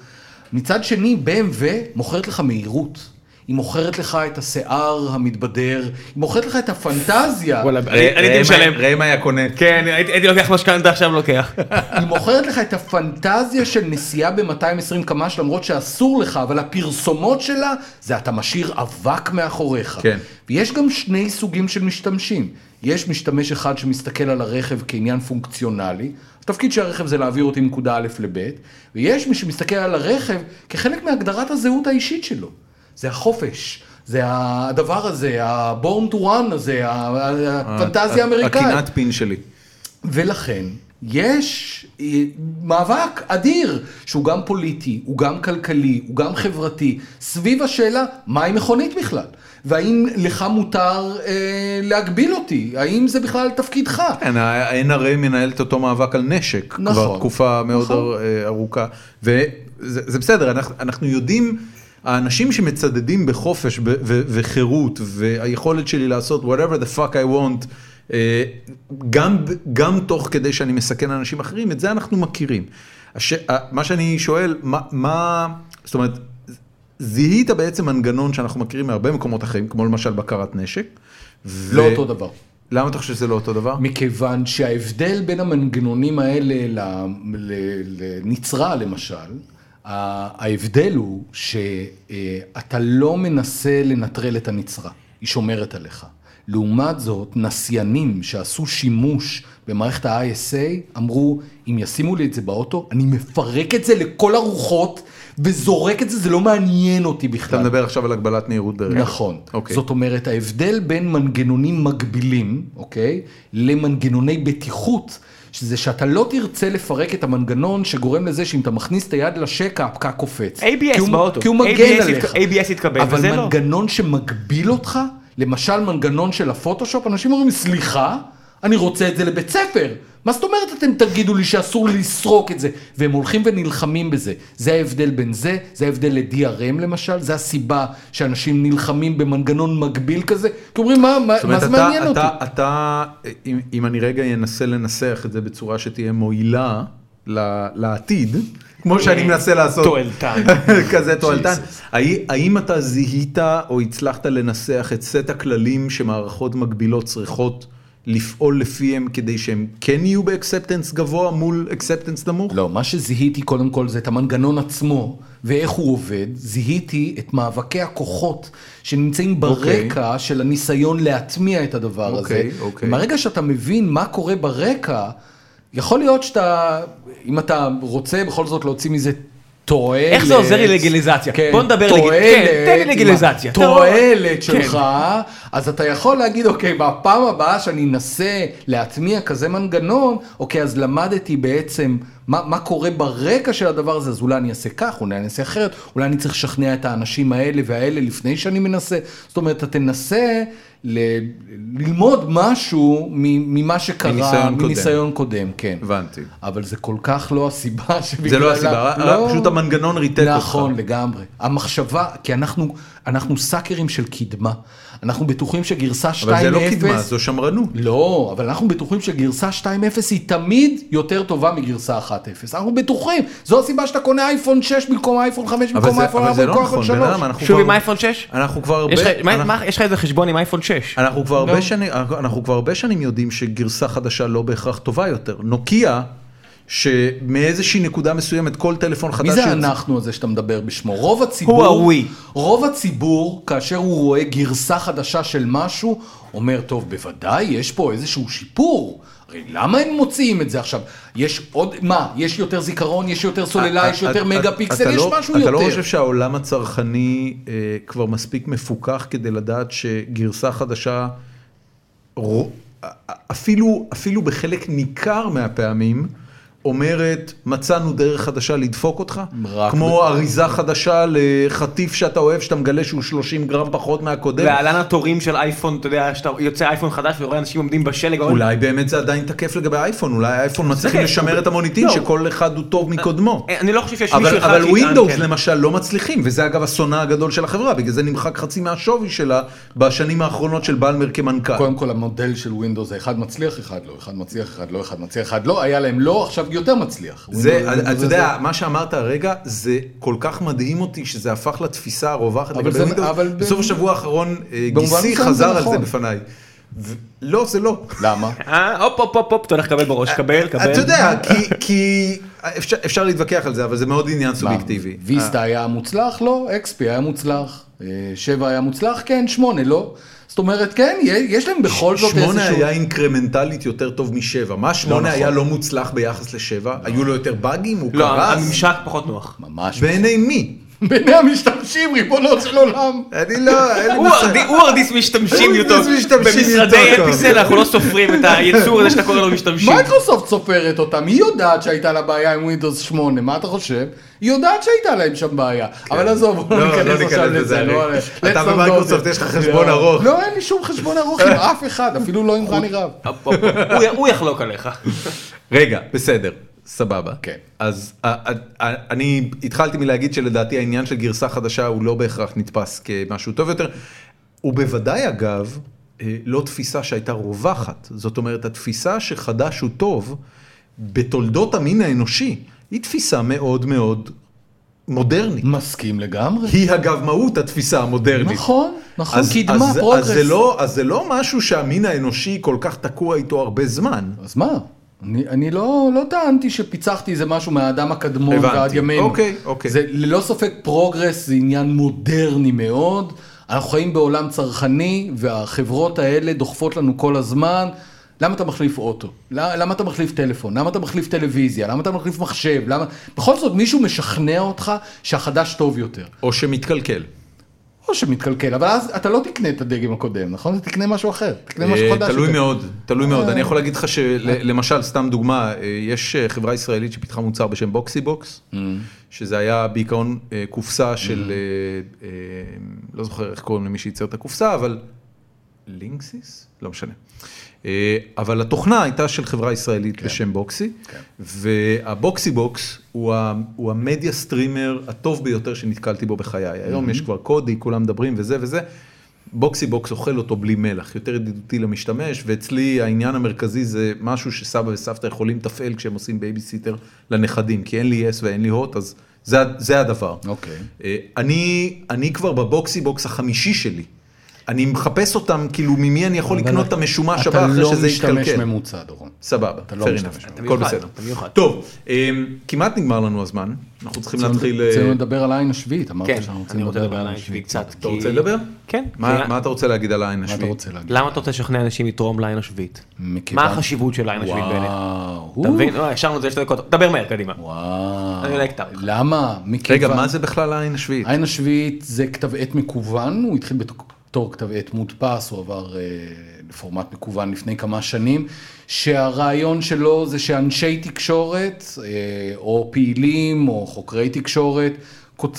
מצד שני, BMW מוכרת לך מהירות. היא מוכרת לך את השיער המתבדר, היא מוכרת לך את הפנטזיה, וואלה, אני הייתי משלם. מה היה קונה. כן, הייתי הייתי לוקח משכנתה עכשיו לוקח. היא מוכרת לך את הפנטזיה של נסיעה ב-220 קמ"ש למרות שאסור לך, אבל הפרסומות שלה זה אתה משאיר אבק מאחוריך. כן. ויש גם שני סוגים של משתמשים. יש משתמש אחד שמסתכל על הרכב כעניין פונקציונלי, התפקיד של הרכב זה להעביר אותי מנקודה א' לב', ויש מי שמסתכל על הרכב כחלק מהגדרת הזהות האישית שלו. זה החופש, זה הדבר הזה, ה-born to run הזה, הפנטזיה האמריקאית. הקינת פין שלי. ולכן יש אה, מאבק אדיר שהוא גם פוליטי, הוא גם כלכלי, הוא גם חברתי, סביב השאלה מהי מכונית בכלל, והאם לך מותר אה, להגביל אותי, האם זה בכלל תפקידך. כן, ה-NRA מנהלת אותו מאבק על נשק כבר נכון, תקופה מאוד נכון. אה, ארוכה, וזה זה בסדר, אנחנו- אנחנו יודעים, האנשים שמצדדים בחופש וחירות והיכולת שלי לעשות whatever the fuck I want, אה, גם, גם תוך כדי שאני מסכן אנשים אחרים, את זה אנחנו מכירים. הש... מה שאני שואל, מה, מה, זאת אומרת, זיהית בעצם מנגנון שאנחנו מכירים מהרבה מקומות אחרים, כמו למשל בקרת נשק. ו- לא אותו דבר. למה אתה חושב שזה לא אותו דבר? מכיוון שההבדל בין המנגנונים האלה לנצרה למשל, ההבדל הוא שאתה לא מנסה לנטרל את הנצרה, היא שומרת עליך. לעומת זאת, נסיינים שעשו שימוש במערכת ה-ISA אמרו, אם ישימו לי את זה באוטו, אני מפרק את זה לכל הרוחות וזורק את זה, זה לא מעניין אותי בכלל. אתה מדבר עכשיו על הגבלת מהירות ברכב. נכון. אוקיי. זאת אומרת, ההבדל בין מנגנונים מגבילים, אוקיי, למנגנוני בטיחות, שזה שאתה לא תרצה לפרק את המנגנון שגורם לזה שאם אתה מכניס את היד לשקע, הפקק קופץ. ABS באוטו. כי הוא מגן ABS עליך. ABS התקבל, אבל וזה לא. מנגנון שמגביל אותך, למשל מנגנון של הפוטושופ, אנשים אומרים, סליחה, אני רוצה את זה לבית ספר. מה זאת אומרת אתם תגידו לי שאסור לי לסרוק את זה? והם הולכים ונלחמים בזה. זה ההבדל בין זה, זה ההבדל ל-DRM למשל, זה הסיבה שאנשים נלחמים במנגנון מקביל כזה, כי אומרים, מה, מה, זאת מה אומרת, זה אתה, מעניין אתה, אותי? אתה, אם, אם אני רגע אנסה לנסח את זה בצורה שתהיה מועילה ל- לעתיד, כמו שאני מנסה לעשות, תועלתן. [LAUGHS] כזה תועלתן, האם אתה זיהית או הצלחת לנסח את סט הכללים שמערכות מקבילות צריכות לפעול לפיהם כדי שהם כן יהיו ב acceptance גבוה מול acceptance נמוך? לא, מה שזיהיתי קודם כל זה את המנגנון עצמו ואיך הוא עובד. זיהיתי את מאבקי הכוחות שנמצאים אוקיי. ברקע של הניסיון להטמיע את הדבר אוקיי, הזה. אוקיי. מהרגע שאתה מבין מה קורה ברקע, יכול להיות שאתה, אם אתה רוצה בכל זאת להוציא מזה תועלת. איך זה עוזר לי לגליזציה? כן, בוא נדבר לג- תועלת, כן, תן לי לגליזציה. תועלת כן. שלך, אז אתה יכול להגיד, אוקיי, בפעם הבאה שאני אנסה להטמיע כזה מנגנון, אוקיי, אז למדתי בעצם מה, מה קורה ברקע של הדבר הזה, אז אולי אני אעשה כך, אולי אני אעשה אחרת, אולי אני צריך לשכנע את האנשים האלה והאלה לפני שאני מנסה. זאת אומרת, אתה תנסה ל, ללמוד משהו ממה שקרה, מניסיון קודם. מניסיון קודם, כן. הבנתי. אבל זה כל כך לא הסיבה [LAUGHS] שבגללה... זה לא הסיבה, לא. פשוט המנגנון ריתק אותך. נכון, לגמרי. המחשבה, כי אנחנו, אנחנו סאקרים של קדמה. אנחנו בטוחים שגרסה 2.0... אבל זה לא קדמה, זו שמרנות. לא, אבל אנחנו בטוחים שגרסה 2.0 היא תמיד יותר טובה מגרסה 1.0. אנחנו בטוחים. זו הסיבה שאתה קונה אייפון 6 במקום אייפון 5 אבל במקום אייפון אבל 4 זה לא במקום נכון, אייפון בן 3. אדם, אנחנו שוב עם אייפון 6? אנחנו כבר הרבה... יש לך- איזה חשבון עם אייפון 6? אנחנו כבר הרבה לא. שנים, אנחנו כבר הרבה שנים יודעים שגרסה חדשה לא בהכרח טובה יותר. נוקיה, שמאיזושהי נקודה מסוימת כל טלפון חדש... מי זה אנחנו הזה שאתה מדבר בשמו? רוב הציבור, הוא הווי. רוב הציבור, כאשר הוא רואה גרסה חדשה של משהו, אומר, טוב, בוודאי, יש פה איזשהו שיפור. הרי למה הם מוציאים את זה עכשיו? יש עוד, מה, יש יותר זיכרון, יש יותר סוללה, יש יותר אתה- מגה אתה פיקסל, יש לא- משהו אתה יותר. לא חושב שהעולם הצרכני אה, כבר מספיק מפוקח כדי לדעת שגרסה חדשה, אפילו, אפילו בחלק ניכר מהפעמים, אומרת מצאנו דרך חדשה לדפוק אותך, כמו אריזה חדשה לחטיף שאתה אוהב שאתה מגלה שהוא 30 גרם פחות מהקודם. להלן התורים של אייפון, אתה יודע, שאתה יוצא אייפון חדש ורואה אנשים עומדים בשלג, אולי באמת זה עדיין תקף לגבי אייפון, אולי האייפון מצליחים לשמר את המוניטין לא. שכל אחד הוא טוב מקודמו. "אה, אני לא חושב שיש מישהו אבל, אחד אבל ווינדוס כן." למשל לא מצליחים, וזה אגב השונא הגדול של החברה, בגלל זה נמחק חצי מהשווי שלה בשנים האחרונות של בלמר כמנכ"ל. קודם כל המודל של ווינדוס זה אחד מצליח, אחד לא, אחד מצליח, אחד לא, אחד מצליח, אחד לא, היה להם לא, עכשיו יותר מצליח. זה, ווינדוס- אתה זה- יודע, מה שאמרת הרגע, זה כל כך מדהים אותי שזה הפך לתפיסה הרווחת אבל לגבי זה- ווינדוס. בסוף השבוע האחרון אה, גיסי חזר זה על זה נכון. בפניי. ו- לא, זה לא. למה? [LAUGHS] אה, הופ הופ הופ הופ, אתה הולך לקבל בראש, קבל, קבל. אתה יודע, [LAUGHS] כי- כי אפשר- להתווכח על זה, אבל זה מאוד עניין סובייקטיבי. ויסטה היה מוצלח? לא. אקספי היה מוצלח. אה, שבע היה מוצלח? כן. שמונה לא. זאת אומרת, כן, יש להם בכל זאת שמונה איזשהו... היה אינקרמנטלית יותר טוב משבע. מה שמונה נכון. היה לא מוצלח ביחס לשבע? היו לו יותר באגים? הוא לא, קרס? הממשק פחות נוח. ממש. בעיני מי? בעיני המשתמשים, ריבונו של עולם. אני לא, אין לי מושג. הווארדיסט משתמשים הוא יותר. הווארדיסט משתמשים במשרדי. אפיסל אנחנו לא סופרים את היצור הזה שאתה קורא לו משתמשים. מייקרוסופט סופרת אותם, היא יודעת שהייתה לה בעיה עם Windows 8, מה אתה חושב? היא יודעת שהייתה להם שם בעיה. אבל עזוב, בוא לא, לא ניכנס ניכנס עכשיו לזה. לא, אתה במייקרוסופט. יש לך חשבון לא. ארוך. לא, אין לי שום חשבון ארוך עם אף אחד, אפילו לא עם [LAUGHS] רני י- הוא יחלוק עליך. רגע, בסדר, סבבה. כן. אז א- א- א- אני התחלתי מלהגיד שלדעתי העניין של גרסה חדשה הוא לא בהכרח נתפס כמשהו טוב יותר. הוא בוודאי אגב אה, לא תפיסה שהייתה רווחת. זאת אומרת, התפיסה שחדש הוא טוב בתולדות המין האנושי היא תפיסה מאוד מאוד מודרנית. מסכים לגמרי. היא אגב מהות התפיסה המודרנית. נכון, נכון, אז, קידמה, אז, progress. אז, זה לא, אז זה לא משהו שהמין האנושי כל כך תקוע איתו הרבה זמן. אז מה? אני, אני לא, לא טענתי שפיצחתי איזה משהו מהאדם הקדמון הבנתי. ועד ימינו. אוקיי, אוקיי. זה ללא ספק progress זה עניין מודרני מאוד. אנחנו חיים בעולם צרכני והחברות האלה דוחפות לנו כל הזמן. למה אתה מחליף אוטו? למה, למה אתה מחליף טלפון? למה אתה מחליף טלוויזיה? למה אתה מחליף מחשב? למה... בכל זאת מישהו משכנע אותך שהחדש טוב יותר. או שמתקלקל. או שמתקלקל, אבל אז אתה לא תקנה את הדגם הקודם, נכון? אתה תקנה משהו אחר. תקנה משהו אה, חדש. תלוי. מאוד, תלוי מאוד. אה. אני יכול להגיד לך שלמשל, סתם דוגמה, אה, יש חברה ישראלית שפיתחה מוצר בשם בוקסי בוקס. שזה היה בעיקרון קופסה של, לא זוכר איך קוראים למי שייצר את הקופסה, אבל לינקסיס? לא משנה. אה, אבל התוכנה הייתה של חברה ישראלית בשם בוקסי, כן. והבוקסי בוקס הוא ה- הוא ה media streamer הטוב ביותר שנתקלתי בו בחיי. היום יש כבר קודי, כולם מדברים וזה וזה. בוקסי בוקס אוכל אותו בלי מלח, יותר ידידותי למשתמש, ואצלי העניין המרכזי זה משהו שסבא וסבתא יכולים לתפעל כשהם עושים בייביסיטר לנכדים, כי אין לי יס ואין לי הוט, אז זה, זה הדבר. אוקיי. אה, אני, אני כבר בבוקסי בוקס החמישי שלי. אני מחפש אותם, כאילו ממי אני יכול לקנות את המשומש אתה הבא אחרי לא שזה משתמש יתקלקל. ממוצע, דורון. סבבה, אתה לא משתמש אתה הכל בסדר. אתה. טוב, אה, כמעט נגמר לנו הזמן, אנחנו צריכים להתחיל... אה, רצינו לדבר על העין השביעית, אמרת כן, שאנחנו רוצים לדבר על העין שביעי קצת. אתה רוצה לדבר? כן. מה אתה רוצה להגיד על העין מה אתה השביעית? רוצה להגיד? למה אתה רוצה לשכנע אנשים לתרום לעין השביעית? מכיוון- מה החשיבות של העין השביעית בעיניך? וואו. אתה מבין? לא, השארנו את זה שתי דקות. דבר מהר, קדימה. לא. למה? רגע, מה זה בכלל העין השביעית? העין השביעית זה כתב עת מקוון, הוא התחיל בתור כתב עת מודפס, הוא עבר אה, לפורמט מקוון לפני כמה שנים, שהרעיון שלו זה שאנשי תקשורת, אה, או פעילים, או חוקרי תקשורת,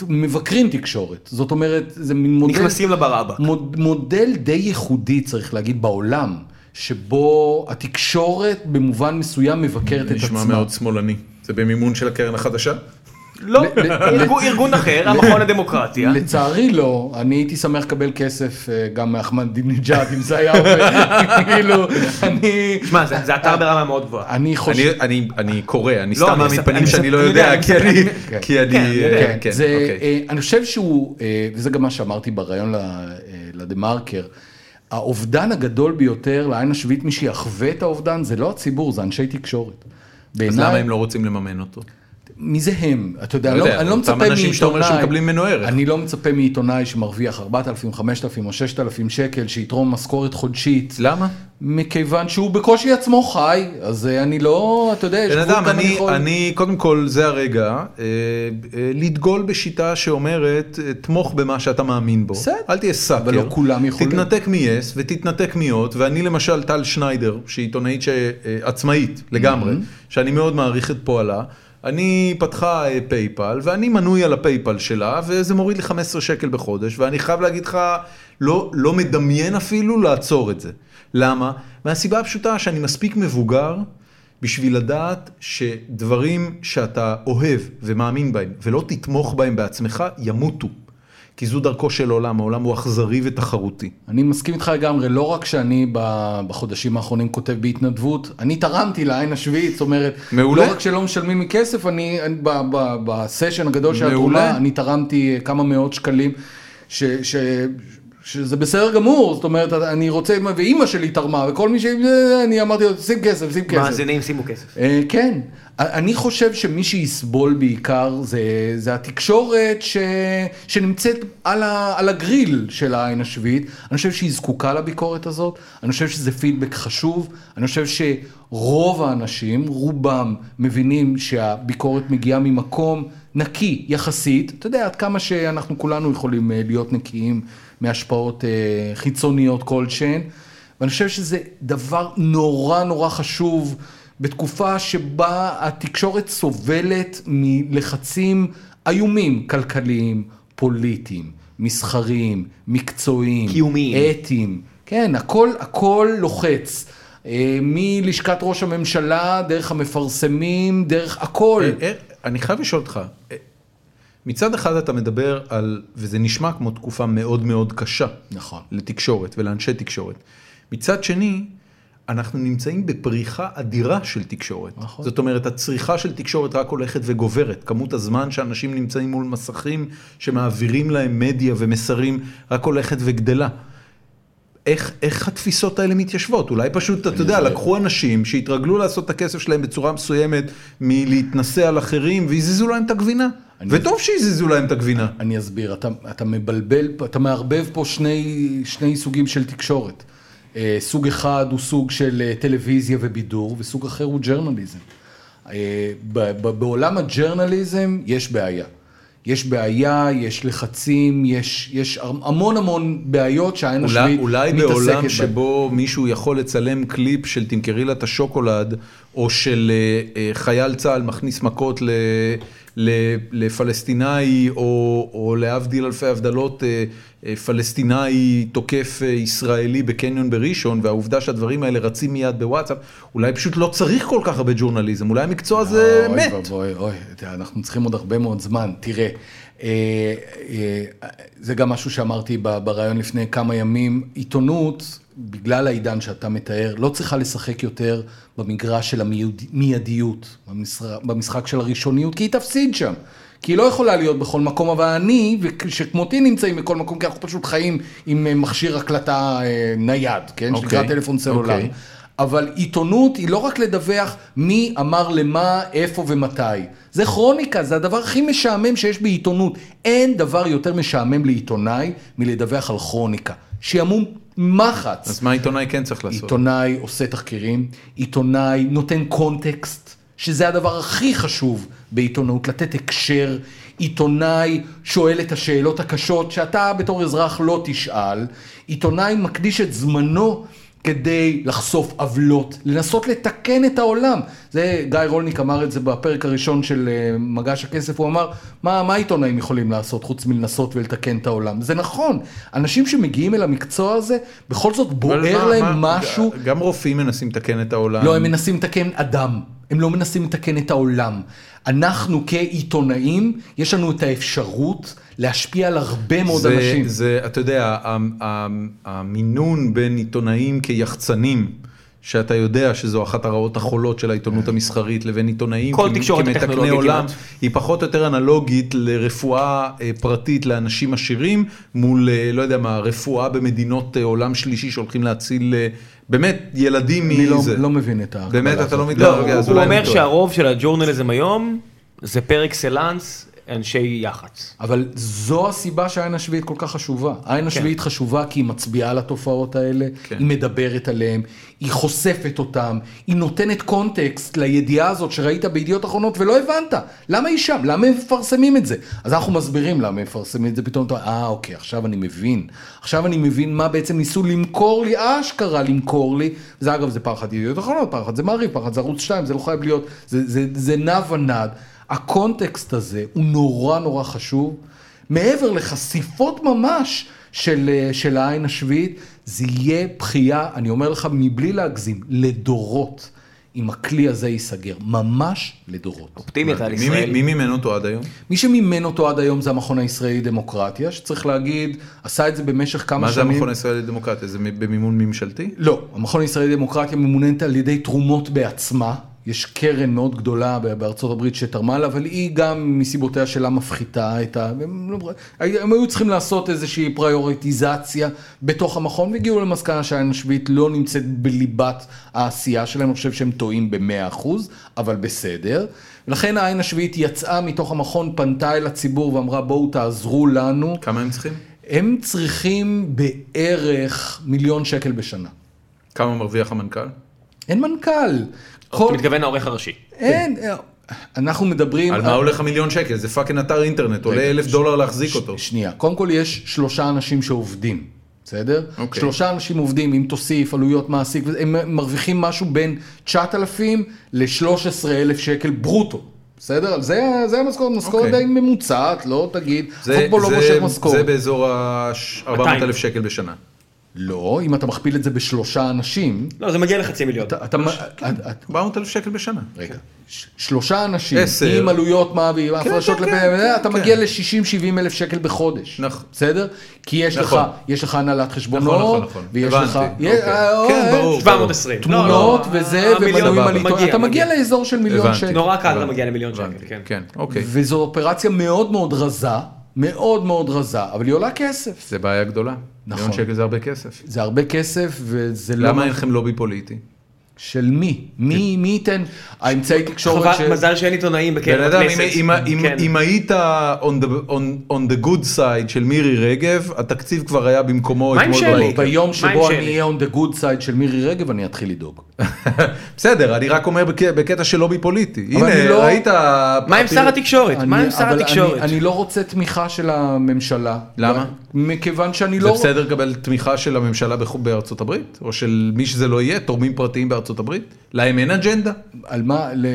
מבקרים תקשורת. זאת אומרת, זה מין מודל... נכנסים לברבא. מוד, מודל די ייחודי, צריך להגיד, בעולם, שבו התקשורת במובן מסוים מבקרת את נשמע עצמה. מאוד שמאלני. זה במימון של הקרן החדשה? לא, ארגון- אחר, המכון לדמוקרטיה. לצערי לא, אני הייתי שמח לקבל כסף אה, גם מאחמדינג'אד אם זה היה עובד, [LAUGHS] כאילו, אני, שמע, זה זה אתר ברמה מאוד גבוהה. אני חושב, אני- קורא, אני לא, סתם מעמיד פנים אני שאני לא יודע, אני כי אני... אני- כי אני... כן, כן, זה, אוקיי. אה, אני חושב שהוא, אה, וזה גם מה שאמרתי בריאיון ל- לדה מרקר, האובדן הגדול ביותר לעין השביעית, מי שיחווה את האובדן זה לא הציבור, זה אנשי תקשורת. אז למה הם לא רוצים לממן אותו? מי זה הם? אתה יודע, לא אני לא, יודע, אני לא אותם מצפה מעיתונאי, אנשים שאתה אומר שמקבלים ממנו ערך. אני לא מצפה מעיתונאי שמרוויח 4,000, 5,000 או 6,000 שקל, שיתרום משכורת חודשית. למה? מכיוון שהוא בקושי עצמו חי, אז אה, אני לא, אתה יודע, יש גבול כמה אני, יכול- אני, קודם כל, זה הרגע, אה, אה, לדגול בשיטה שאומרת, אה, תמוך במה שאתה מאמין בו. בסדר. אל תהיה סאקר. אבל לא כולם יכולים. תתנתק מ-yes ותתנתק מהוט, ואני למשל, טל שניידר, שהיא עיתונאית אה, עצמאית לגמרי, שאני מאוד מעריך את פועלה. היא פתחה אה, פייפל ואני מנוי על הפייפל שלה וזה מוריד לי 15 שקל בחודש ואני חייב להגיד לך לא, לא מדמיין אפילו לעצור את זה. למה? מהסיבה הפשוטה שאני מספיק מבוגר בשביל לדעת שדברים שאתה אוהב ומאמין בהם ולא תתמוך בהם בעצמך ימותו. כי זו דרכו של העולם, העולם הוא אכזרי ותחרותי. אני מסכים איתך לגמרי, לא רק שאני בחודשים האחרונים כותב בהתנדבות, אני תרמתי לעין השביעית, זאת אומרת, מעולה. לא רק שלא משלמים לי כסף, אני, אני ב- ב- בסשן הגדול של. התרומה, אני תרמתי אה, כמה מאות שקלים, ש, ש, שזה בסדר גמור, זאת אומרת, אני רוצה, ואימא שלי תרמה, וכל מי ש... אני אמרתי לו, שים כסף, שים כסף. מאזינים שימו כסף. אה, כן, אני חושב שמי שיסבול בעיקר זה, זה התקשורת ש, שנמצאת על, ה, על הגריל של העין השביעית. אני חושב שהיא זקוקה לביקורת הזאת, אני חושב שזה פידבק חשוב, אני חושב שרוב האנשים, רובם, מבינים שהביקורת מגיעה ממקום נקי יחסית. אתה יודע, עד כמה שאנחנו כולנו יכולים אה, להיות נקיים מהשפעות אה, חיצוניות כלשהן. ואני חושב שזה דבר נורא נורא חשוב בתקופה שבה התקשורת סובלת מלחצים איומים, כלכליים, פוליטיים, מסחריים, מקצועיים, קיומיים. אתיים. כן, הכל, הכל לוחץ. אה, מלשכת ראש הממשלה, דרך המפרסמים, דרך הכל. אה, אה, אני חייב לשאול אותך, מצד אחד אתה מדבר על, וזה נשמע כמו תקופה מאוד מאוד קשה. נכון. לתקשורת ולאנשי תקשורת. מצד שני, אנחנו נמצאים בפריחה אדירה של תקשורת. נכון. זאת אומרת, הצריכה של תקשורת רק הולכת וגוברת. כמות הזמן שאנשים נמצאים מול מסכים שמעבירים להם מדיה ומסרים רק הולכת וגדלה. איך, איך התפיסות האלה מתיישבות? אולי פשוט, אתה יודע, זה- לקחו אנשים שהתרגלו לעשות את הכסף שלהם בצורה מסוימת מלהתנסה על אחרים והזיזו להם את הגבינה. וטוב שהזיזו להם את הגבינה. אני אסביר, אתה, אתה מבלבל, אתה מערבב פה שני, שני סוגים של תקשורת. אה, סוג אחד הוא סוג של אה, טלוויזיה ובידור, וסוג אחר הוא ג'רנליזם. אה, ב- ב- בעולם הג'רנליזם יש בעיה. יש בעיה, יש לחצים, יש, יש המון המון בעיות שהעין אולי, השביעית אולי מתעסקת בעולם בהן. שבו מישהו יכול לצלם קליפ של תמכרי לה את השוקולד, או של אה, אה, חייל צה"ל מכניס מכות ל, לפלסטינאי, או, או להבדיל אלפי הבדלות, אה, אה, פלסטינאי תוקף אה, ישראלי בקניון בראשון, והעובדה שהדברים האלה רצים מיד בוואטסאפ, אולי פשוט לא צריך כל כך הרבה ג'ורנליזם, אולי המקצוע הזה אוי מת. ואבוי, אוי, אתה יודע, אנחנו צריכים עוד הרבה מאוד זמן. תראה, אה, אה, זה גם משהו שאמרתי בריאיון לפני כמה ימים. עיתונות, בגלל העידן שאתה מתאר, לא צריכה לשחק יותר במגרש של המיידיות, במשחק, במשחק של הראשוניות, כי היא תפסיד שם. כי היא לא יכולה להיות בכל מקום, אבל אני, שכמותי נמצאים בכל מקום, כי אנחנו פשוט חיים עם אה, מכשיר הקלטה אה, נייד, כן? אוקיי, שנקרא טלפון סלולרי. אוקיי. אבל עיתונות היא לא רק לדווח מי אמר למה, איפה ומתי. זה כרוניקה, זה הדבר הכי משעמם שיש בעיתונות. אין דבר יותר משעמם לעיתונאי מלדווח על כרוניקה. שעמום מחץ. אז מה עיתונאי כן צריך לעשות? עיתונאי עושה תחקירים, עיתונאי נותן קונטקסט, שזה הדבר הכי חשוב בעיתונות, לתת הקשר. עיתונאי שואל את השאלות הקשות שאתה בתור אזרח לא תשאל. עיתונאי מקדיש את זמנו כדי לחשוף עוולות, לנסות לתקן את העולם. זה, גיא רולניק אמר את זה בפרק הראשון של אה, מגש הכסף, הוא אמר, מה, מה עיתונאים יכולים לעשות חוץ מלנסות ולתקן את העולם? זה נכון, אנשים שמגיעים אל המקצוע הזה, בכל זאת בוער מה- להם מה- משהו. גם רופאים מנסים לתקן את העולם. לא, הם מנסים לתקן אדם, הם לא מנסים לתקן את העולם. אנחנו כעיתונאים, יש לנו את האפשרות להשפיע על הרבה מאוד זה, אנשים. זה, אתה יודע, ה- ה- המינון בין עיתונאים כיחצנים, שאתה יודע שזו אחת הרעות החולות של העיתונות המסחרית, לבין עיתונאים כל כמ- תקשורת כמתקני עולם, כמעט. היא פחות או יותר אנלוגית לרפואה אה, פרטית לאנשים עשירים, מול, אה, לא יודע מה, רפואה במדינות אה, עולם שלישי שהולכים להציל, אה, באמת, ילדים אני לא, מזה. לא מבין את ההקבלה באמת, אתה. לא מבין? לא, אז הוא אולי אני אומר. שהרוב של הג'ורנליזם היום זה פר אקסלנס אנשי יח"צ. אבל זו הסיבה שהעין השביעית כל כך חשובה. העין השביעית חשובה כי היא מצביעה על התופעות האלה, כן. היא מדברת עליהן, היא חושפת אותן, היא נותנת קונטקסט לידיעה הזאת שראית בידיעות אחרונות ולא הבנת. למה היא שם? למה הם מפרסמים את זה? אז אנחנו מסבירים למה הם מפרסמים את זה, פתאום אתה אומר, אה אוקיי, עכשיו אני מבין. עכשיו אני מבין מה בעצם ניסו למכור לי, אשכרה למכור לי. זה אגב, זה אחת ידיעות אחרונות, אחת זה מעריב, אחת זה ערוץ 2, זה לא חייב להיות, זה, זה, זה נע ונד. הקונטקסט הזה הוא נורא נורא חשוב. מעבר לחשיפות ממש של, אה, של העין השביעית, זה יהיה בכייה, אני אומר לך מבלי להגזים, לדורות. אם הכלי הזה ייסגר, ממש לדורות. אופטימית על ישראל. מי מימן אותו עד היום? מי שמימן אותו עד היום זה המכון הישראלי לדמוקרטיה, שצריך להגיד, עשה את זה במשך כמה מה זה שנים. המכון הישראלי לדמוקרטיה? זה במימון ממשלתי? לא, המכון הישראלי לדמוקרטיה ממוננת על ידי תרומות בעצמה. יש קרן מאוד גדולה בארצות הברית שתרמה לה, אבל היא גם מסיבותיה שלה מפחיתה את ה... הם, לא... הם היו צריכים לעשות איזושהי פריוריטיזציה בתוך המכון, והגיעו למסקנה שהעין השביעית לא נמצאת בליבת העשייה שלהם, אני חושב שהם טועים במאה אחוז, אבל בסדר. ולכן העין השביעית יצאה מתוך המכון, פנתה אל הציבור ואמרה בואו תעזרו לנו. כמה הם צריכים? הם צריכים בערך מיליון שקל בשנה. כמה מרוויח המנכ"ל? אין מנכ"ל. אתה. מתכוון העורך הראשי. אין, אנחנו מדברים... על מה הולך המיליון שקל? זה fucking אתר אינטרנט, עולה אלף ש- דולר להחזיק ש- אותו. שנייה, קודם כל יש שלושה אנשים שעובדים, בסדר? אוקיי. שלושה אנשים עובדים, אם תוסיף עלויות מעסיק, הם מרוויחים משהו בין 9,000 ל-13,000 שקל ברוטו. בסדר? זה, זה המשכורת, משכורת אוקיי. די ממוצעת, לא תגיד, זה- חוק פה לא זה- מושך זה משכורת. באזור ה-400 אלף שקל בשנה. לא, אם אתה מכפיל את זה בשלושה אנשים, לא, זה מגיע לחצי מיליון. אתה, אתה, כן. אתה, 400 אלף שקל בשנה. רגע, שלושה אנשים. עם עלויות מה ועם הפרשות כן, לפני, כן, אתה כן. מגיע ל-60-70 אלף שקל בחודש, נכון. בסדר? כי יש לך, נכון. יש לך הנהלת חשבונות, נכון, נכון. ויש לך, אוקיי. אה, כן, אה, ברור. 720. תמונות לא, וזה, המיליון ומנויים על עיתון, אתה מגיע. לאזור של מיליון. שקל. נורא קל אתה מגיע למיליון שקל. כן. כן, אוקיי. וזו אופרציה מאוד מאוד רזה, מאוד מאוד רזה, אבל היא עולה כסף. זה בעיה גדולה. נכון. מיליון שקל זה הרבה כסף. זה הרבה כסף, וזה לא... למה אין לכם לובי פוליטי? של מי? מי מי ייתן? האמצעי תקשורת ש... חבל, מזל שאין עיתונאים בקרב הכנסת. אם- אם- אם- כן. אם היית on the- on- on the good side של מירי רגב, התקציב כבר היה במקומו מה עם אתמול שלי? בבוקר. ביום שבו אני? אהיה on the good side של מירי רגב, אני אתחיל לדאוג. [LAUGHS] בסדר, אני רק אומר בק- בקטע של לובי פוליטי. אבל אני הנה, לא- ראית... מה עם שר התקשורת? מה עם שר התקשורת? אני, אני לא רוצה תמיכה של הממשלה. למה? מכיוון שאני זה לא... בסדר לקבל תמיכה של הממשלה בארצות הברית? או של מי שזה לא יהיה, תורמים פרטיים בארצות הברית? להם אין אג'נדה? על מה, ל-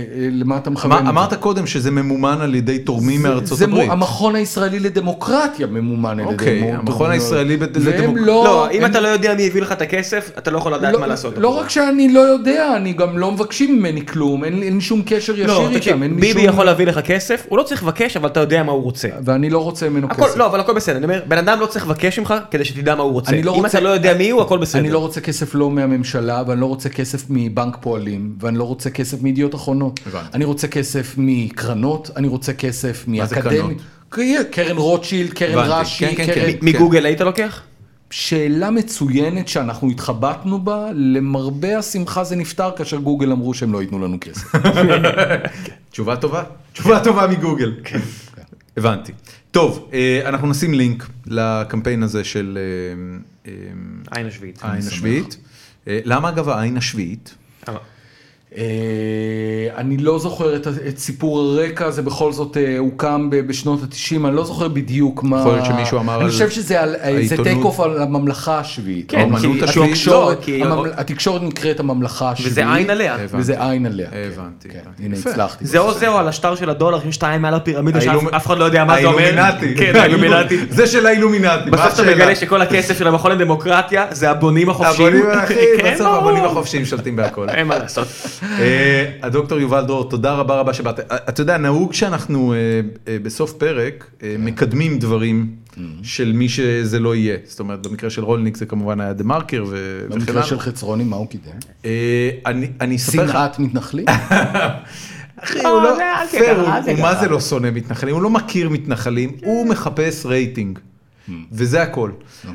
למה אתה מכוון? זה? אמרת קודם שזה ממומן על ידי תורמים זה- מארצות זה הברית. המכון הישראלי לדמוקרטיה ממומן על ידי... אוקיי, המכון. הישראלי בד- והם לדמוק- לא... לא, אם הם- אתה לא יודע מי הביא לך את הכסף, אתה לא יכול לדעת לא- מה לעשות. לא רק שאני לא יודע, אני גם לא מבקשים ממני כלום, אין אין שום קשר ישיר לא, איתם, תקשיב, אין לי ביבי שום... יכול להביא לך כסף, הוא לא צריך לבקש, אבל אתה יודע מה הוא רוצה. ואני לא רוצה ממנו הכל, כסף. לא, אבל הכל בסדר, אני אומר, בן אדם לא צריך לבקש ממך כדי שתדע מה הוא רוצה. אני לא אם רוצה- אתה לא יודע מי הוא, הכל בסדר. אני לא רוצה כסף לא מהממשלה, ואני לא רוצה כסף מבנק פועלים, ואני לא רוצה כסף מידיעות אחרונות. הבנתי. אני רוצה כסף מקרנות, אני רוצה כסף מאקדמיה. קרן רוטשילד, קרן הבנתי, רש"י, כן, כן, קרן... כן. מגוגל היית לוקח? שאלה מצוינת שאנחנו התחבטנו בה, למרבה השמחה זה נפתר כאשר גוגל אמרו שהם לא ייתנו לנו כסף. [LAUGHS] תשובה טובה, תשובה טובה מגוגל. הבנתי. טוב, אה, אנחנו נשים לינק לקמפיין הזה של אה, אה, עין השביעית. העין השביעית. למה אגב העין השביעית? אה, אני לא זוכר את, את סיפור הרקע, זה בכל זאת אה, הוקם ב- בשנות ה-90, אני לא זוכר בדיוק מה... יכול להיות שמישהו אמר אני על חושב שזה על, אה, זה העיתונות. טייק אוף על הממלכה השביעית. כן, כי- השביעית? התקשורת, לא, כי- הממל- התקשורת נקראת הממלכה השביעית. וזה עין עליה. הבנתי. וזה עין עליה. כן, הבנתי, כן. הנה. הצלחתי. זה או זה או על השטר של הדולר, שיש שתיים מעל הפירמידה שאף אחד לא יודע מה זה אומר. האילומינטי. כן, האילומינטי. זה של האילומינטי. בסוף אתה? מגלה שכל הכסף של המכון לדמוקרטיה זה הבונים החופשיים. הבונים, כן. הבונים החופשיים שולטים בהכל. אין מה לעשות. אה, הדוקטור יובל דרור, תודה רבה רבה שבאת. אה, אתה יודע, נהוג שאנחנו אה, בסוף פרק אה, מקדמים דברים של מי שזה לא יהיה. זאת אומרת, במקרה של רולניק זה כמובן היה דה מרקר וכן במקרה. של חצרוני, מה הוא קידם? אני אני אספר לך, שנאת מתנחלים? [LAUGHS] אחי, לא, הוא לא, פייר, הוא-. מה זה לא שונא מתנחלים, הוא לא מכיר מתנחלים, הוא מחפש רייטינג. וזה הכל.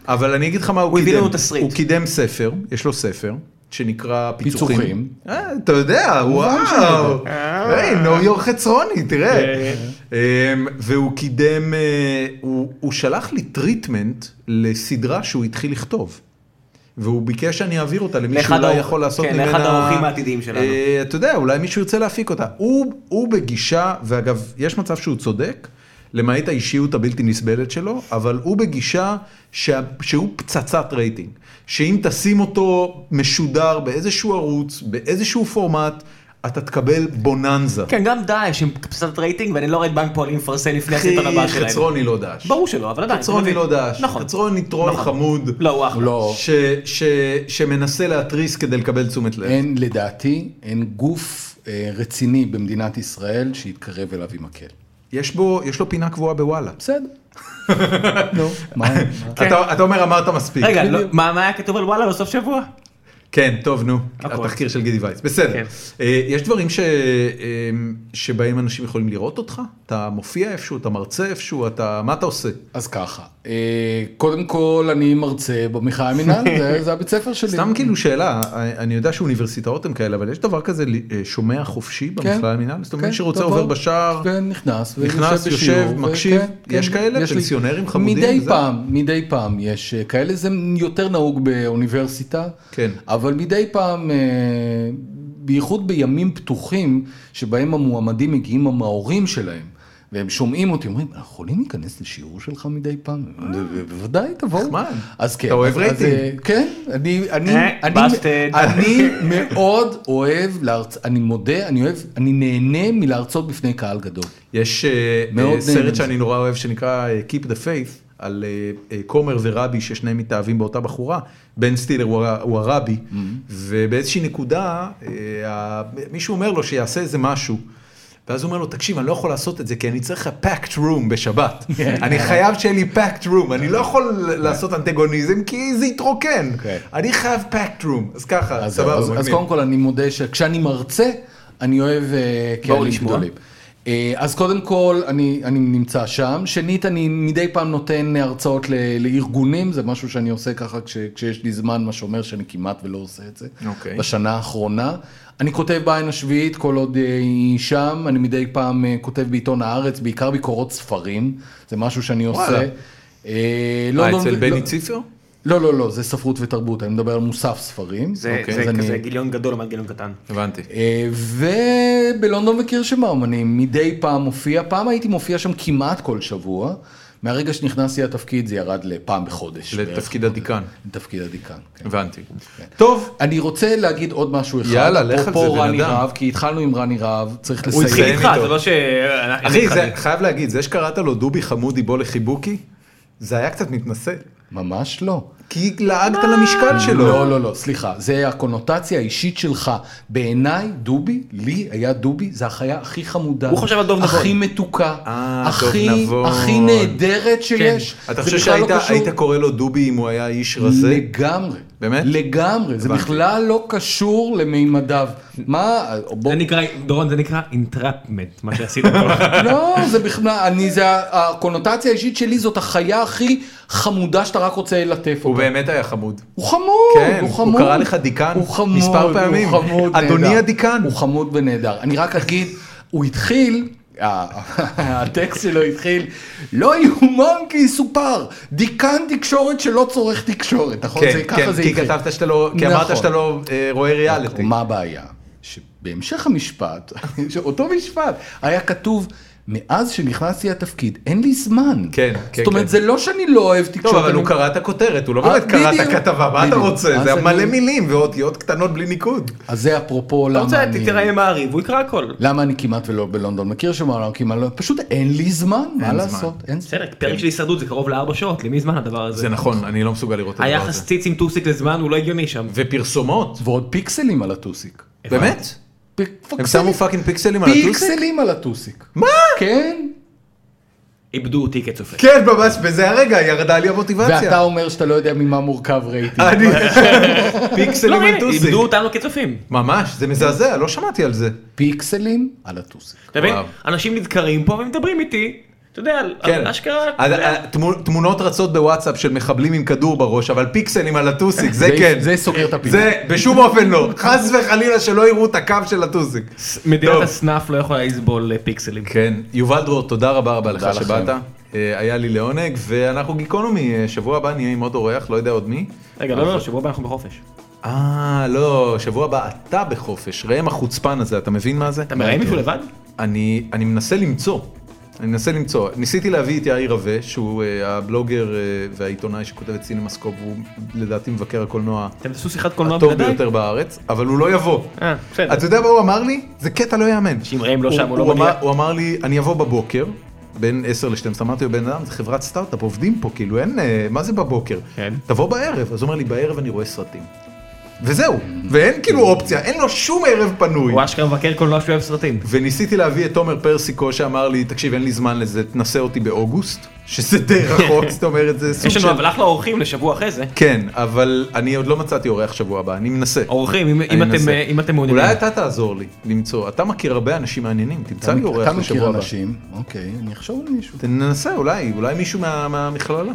אבל אני אגיד לך מה הוא הוא הביא קידם. לנו תסריט. הוא קידם ספר, יש לו ספר, שנקרא פיצוחים. פיצוחים. אה, אתה יודע, וואו. היי, נו יור חצרוני, תראה. אמ, והוא קידם, אה, הוא הוא שלח לי treatment לסדרה שהוא התחיל לכתוב. והוא ביקש שאני אעביר אותה למי שאולי יכול לעשות כן, ממנה... לאחד האורחים העתידיים שלנו. אה, אתה יודע, אולי מישהו ירצה להפיק אותה. הוא בגישה, ואגב, יש מצב שהוא צודק, למעט האישיות הבלתי נסבלת שלו, אבל הוא בגישה שה, שהוא פצצת רייטינג. שאם תשים אותו משודר באיזשהו ערוץ, באיזשהו פורמט, אתה תקבל בוננזה. כן, גם דאעש עם פצצת רייטינג, ואני לא רואה את בנק פועלים מפרסם לפני הסרטון הבא שלהם. חצרוני לא דאעש. ברור שלא, אבל עדיין. חצרוני לא. דאעש. נכון. חצרוני טרול נכון. חמוד. לא, הוא אחלה. לא, ש, ש, שמנסה להתריס כדי לקבל תשומת לב. אין, לדעתי, אין גוף אה, רציני במדינת ישראל שיתקרב אליו עם מקל. יש בו, יש לו פינה קבועה בוואלה. בסדר. נו, [LAUGHS] מה? מה? אתה, אתה אומר אמרת מספיק. רגע, לא- מה מה היה כתוב על וואלה בסוף שבוע? כן, טוב, נו, הכל. התחקיר של גידי וייץ. בסדר. כן. אה, יש דברים ש... אה, שבהם אנשים יכולים לראות אותך? אתה מופיע איפשהו, אתה מרצה איפשהו, אתה... מה אתה עושה? אז ככה, אה, קודם כל אני מרצה במכללה המינהל, זה- [LAUGHS] זה הבית ספר שלי. סתם כאילו שאלה, אני יודע שאוניברסיטאות הם כאלה, אבל יש דבר כזה שומע חופשי במכללה למינהל? זאת אומרת, כן, שרוצה עובר בשער, נכנס, ויושב יושב, מקשיב. יש כן, כאלה? יש לי- פנסיונרים חמודים מדי וזה? פעם, מדי פעם יש כאלה, זה יותר נהוג באוניברסיטה, כן. אבל מדי פעם, אה, בייחוד בימים פתוחים, שבהם המועמדים מגיעים עם ההורים שלהם. והם שומעים אותי, אומרים, אנחנו יכולים להיכנס לשיעור שלך מדי פעם? בוודאי, תבואו. נחמד. אז כן. אתה אוהב רייטינג. אה, כן, אני, אני, אה, אני, מאוד אוהב. אני מודה, אני אוהב, אני נהנה מלהרצות בפני קהל גדול. יש סרט. שאני נורא אוהב שנקרא Keep the Faith, על אה, אה, כומר ורבי ששניהם מתאהבים באותה בחורה, בן סטילר הוא הרבי, Mm-hmm. ובאיזושהי נקודה אה, מישהו אומר לו שיעשה איזה משהו. ואז הוא אומר לו, תקשיב, אני לא יכול לעשות את זה כי אני צריך packed room בשבת. [LAUGHS] אני חייב שיהיה לי packed room, אני לא יכול לעשות אנטגוניזם כי זה יתרוקן. כן. אני חייב packed room. אז ככה, סבבה, אז, אז. קודם כל אני מודה שכשאני מרצה, אני אוהב אה, בואו קהלים. גדולים. אה, אז קודם כל אני, אני נמצא שם, שנית אני מדי פעם נותן הרצאות ל, לארגונים, זה משהו שאני עושה ככה כש, כשיש לי זמן, מה שאומר שאני כמעט ולא עושה את זה. אוקיי. בשנה האחרונה. אני כותב בעין השביעית כל עוד אה, היא שם, אני מדי פעם אה, כותב בעיתון הארץ, בעיקר ביקורות ספרים, זה משהו שאני עושה. וואלה. אה, לונדון אצל ו- בני לא- ציפר? לא, לא, לא, זה ספרות ותרבות, אני מדבר על מוסף ספרים. זה אוקיי, זה אז אני- כזה גיליון גדול לעומת גיליון קטן. הבנתי. אה, ובלונדון וקירשנבאום אני מדי פעם מופיע, פעם הייתי מופיע שם כמעט כל שבוע, מהרגע שנכנסתי לתפקיד זה ירד לפעם בחודש. בערך. לתפקיד הדיקן. לתפקיד הדיקן, כן. הבנתי. טוב, אני רוצה להגיד עוד משהו אחד, יאללה, לך על זה, בן רני אדם. רהב, כי התחלנו עם רני רהב, צריך הוא התחיל לסיים. איתך, איתו. זה לא ש... אחי, זה חייב להגיד, זה שקראת לו דובי חמודי בוא לחיבוקי, זה היה קצת מתנשא. ממש לא. כי לעגת למשקל שלו. לא, לא, לא, סליחה, זה הקונוטציה האישית שלך. בעיניי, דובי, לי היה דובי, זה החיה הכי חמודה. הוא חושב על דוב נבון. הכי מתוקה, אה, הכי, דוב נבון. הכי נהדרת שיש. אתה זה חושב לא שהיית קורא לו דובי אם הוא היה איש רזה? לגמרי. באמת? לגמרי, זה. בכלל לא קשור למימדיו. מה, בוא, זה נקרא, דורון, זה נקרא entrapment, מה שעשית. [LAUGHS] לא, זה בכלל, אני, זה הקונוטציה האישית שלי זאת החיה הכי חמודה שאתה רק רוצה ללטף הוא. באמת היה חמוד. הוא חמוד, כן, הוא הוא חמוד. קרא לך דיקן הוא חמוד, מספר פעמים. הוא חמוד, אדוני נהדר. הדיקן. הוא חמוד ונהדר. אני רק אגיד, הוא התחיל, [LAUGHS] הטקסט שלו התחיל, לא יאומן כי יסופר, דיקן תקשורת שלא צורך תקשורת, נכון? כן, כן, כי. כתבת שאתה לא, כי אמרת נכון. שאתה לא אה, רואה ריאליטי. מה הבעיה? שבהמשך המשפט, [LAUGHS] אותו משפט, היה כתוב, מאז שנכנסתי לתפקיד, אין לי זמן. כן, כן, זאת אומרת, כן. זה לא שאני לא אוהב תקשורת. טוב, אבל אני- הוא קרא את הכותרת, הוא לא אה, באמת קרא את הכתבה, מה אתה. רוצה? זה אני- מלא מילים ואותיות קטנות בלי ניקוד. אז זה אפרופו אתה למה רוצה, אני... תתראה עם מעריב, הוא יקרא הכל. למה אני כמעט ולא בלונדון? מכיר שם לא... פשוט אין לי זמן, מה זמן. לעשות? אין זמן. בסדר, פרק של הישרדות זה קרוב לארבע שעות, למי זמן הדבר הזה? זה נכון, אני לא מסוגל לראות את הדבר היחס הזה. ציץ עם טוסיק לזמן הוא לא הגיוני שם. ופרסומות, ועוד פיקסלים על הטוסיק. באמת? הם שמו fucking פיקסלים על הטוסיק? פיקסלים על הטוסיק. מה? כן. איבדו אותי כצופה. כן, ממש, בזה הרגע ירדה לי המוטיבציה. ואתה אומר שאתה לא יודע ממה מורכב רייטינג. אני... לא, פיקסלים על הנה, טוסיק. איבדו אותנו כצופים. ממש, זה מזעזע, לא שמעתי על זה. פיקסלים על הטוסיק. אתה מבין? אנשים נדקרים פה ומדברים איתי, אתה יודע, על- כן. אשכרה. אז, אה, תמו- תמונות רצות בוואטסאפ של מחבלים עם כדור בראש, אבל פיקסלים על הטוסיק, זה [LAUGHS] זה- כן. זה סוגר את הפינה. זה בשום אופן לא. חס וחלילה שלא יראו את הקו של הטוסיק. מדינת. הסנאף לא יכולה לסבול אה, פיקסלים. כן, יובל דרור, תודה רבה רבה לך. שבאת. אה, היה לי לעונג, ואנחנו גיקונומי, שבוע הבא נהיה עם עוד אורח, לא יודע עוד מי. רגע, לא, לא, שבוע הבא אנחנו בחופש. אה, לא, שבוע הבא אתה בחופש, ראם החוצפן הזה, אתה מבין מה זה? אתה מראיין מישהו לבד? אני, אני מנסה למצוא. אני מנסה למצוא. ניסיתי להביא את יאיר רווה, שהוא אה, הבלוגר אה, והעיתונאי שכותב את סינמסקופ, והוא לדעתי מבקר הקולנוע הטוב? ביותר בארץ, אבל הוא לא יבוא. אה. אתה יודע מה הוא אמר לי? זה קטע לא יאמן. שאם ראם לא שם, הוא לא מגיע. הוא אמר לי, אני אבוא בבוקר, בין 10 ל-12, אמרתי לו, בן אדם, זה חברת סטארט-אפ, עובדים פה, כאילו אין, מה זה בבוקר? כן. תבוא בערב. אז הוא אומר לי, בערב אני רואה סרטים. וזהו, ואין כאילו אופציה, אין לו שום ערב פנוי. הוא אשכרה מבקר קולנוע שאוהב סרטים. וניסיתי להביא את תומר פרסיקו שאמר לי, תקשיב, אין לי זמן לזה, תנסה אותי באוגוסט, שזה די רחוק, [LAUGHS] זאת אומרת, זה סוג יש של... לנו אבל אחלה אורחים לשבוע אחרי זה. כן, אבל אני עוד לא מצאתי אורח שבוע הבא, אני מנסה. אורחים, אם- אתם, מעוניינים. אולי אתה תעזור לי למצוא, אתה מכיר הרבה אנשים מעניינים, תמצא לי אורח אתה מכיר לשבוע הבא. אנשים? אוקיי, אני אחשוב על מישהו. תנסה, אולי, אולי מישהו מה- מהמכללה.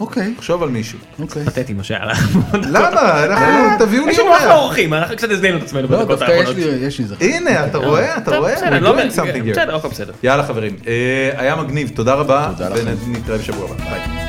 אוקיי, תחשוב על מישהו. אוקיי. פתטי מה שהיה לך. למה? [LAUGHS] אנחנו, תביאו לי יש לנו אחלה אורח. אורחים, אנחנו קצת הזדהינו את עצמנו לא, בדקות האחרונות. לי, יש לי זכר. הנה, אתה רואה? אתה רואה? בסדר, We're לא here. בסדר, הכל בסדר. יאללה חברים, אה, היה מגניב, תודה רבה, תודה לכם. ונתראה בשבוע הבא. ביי.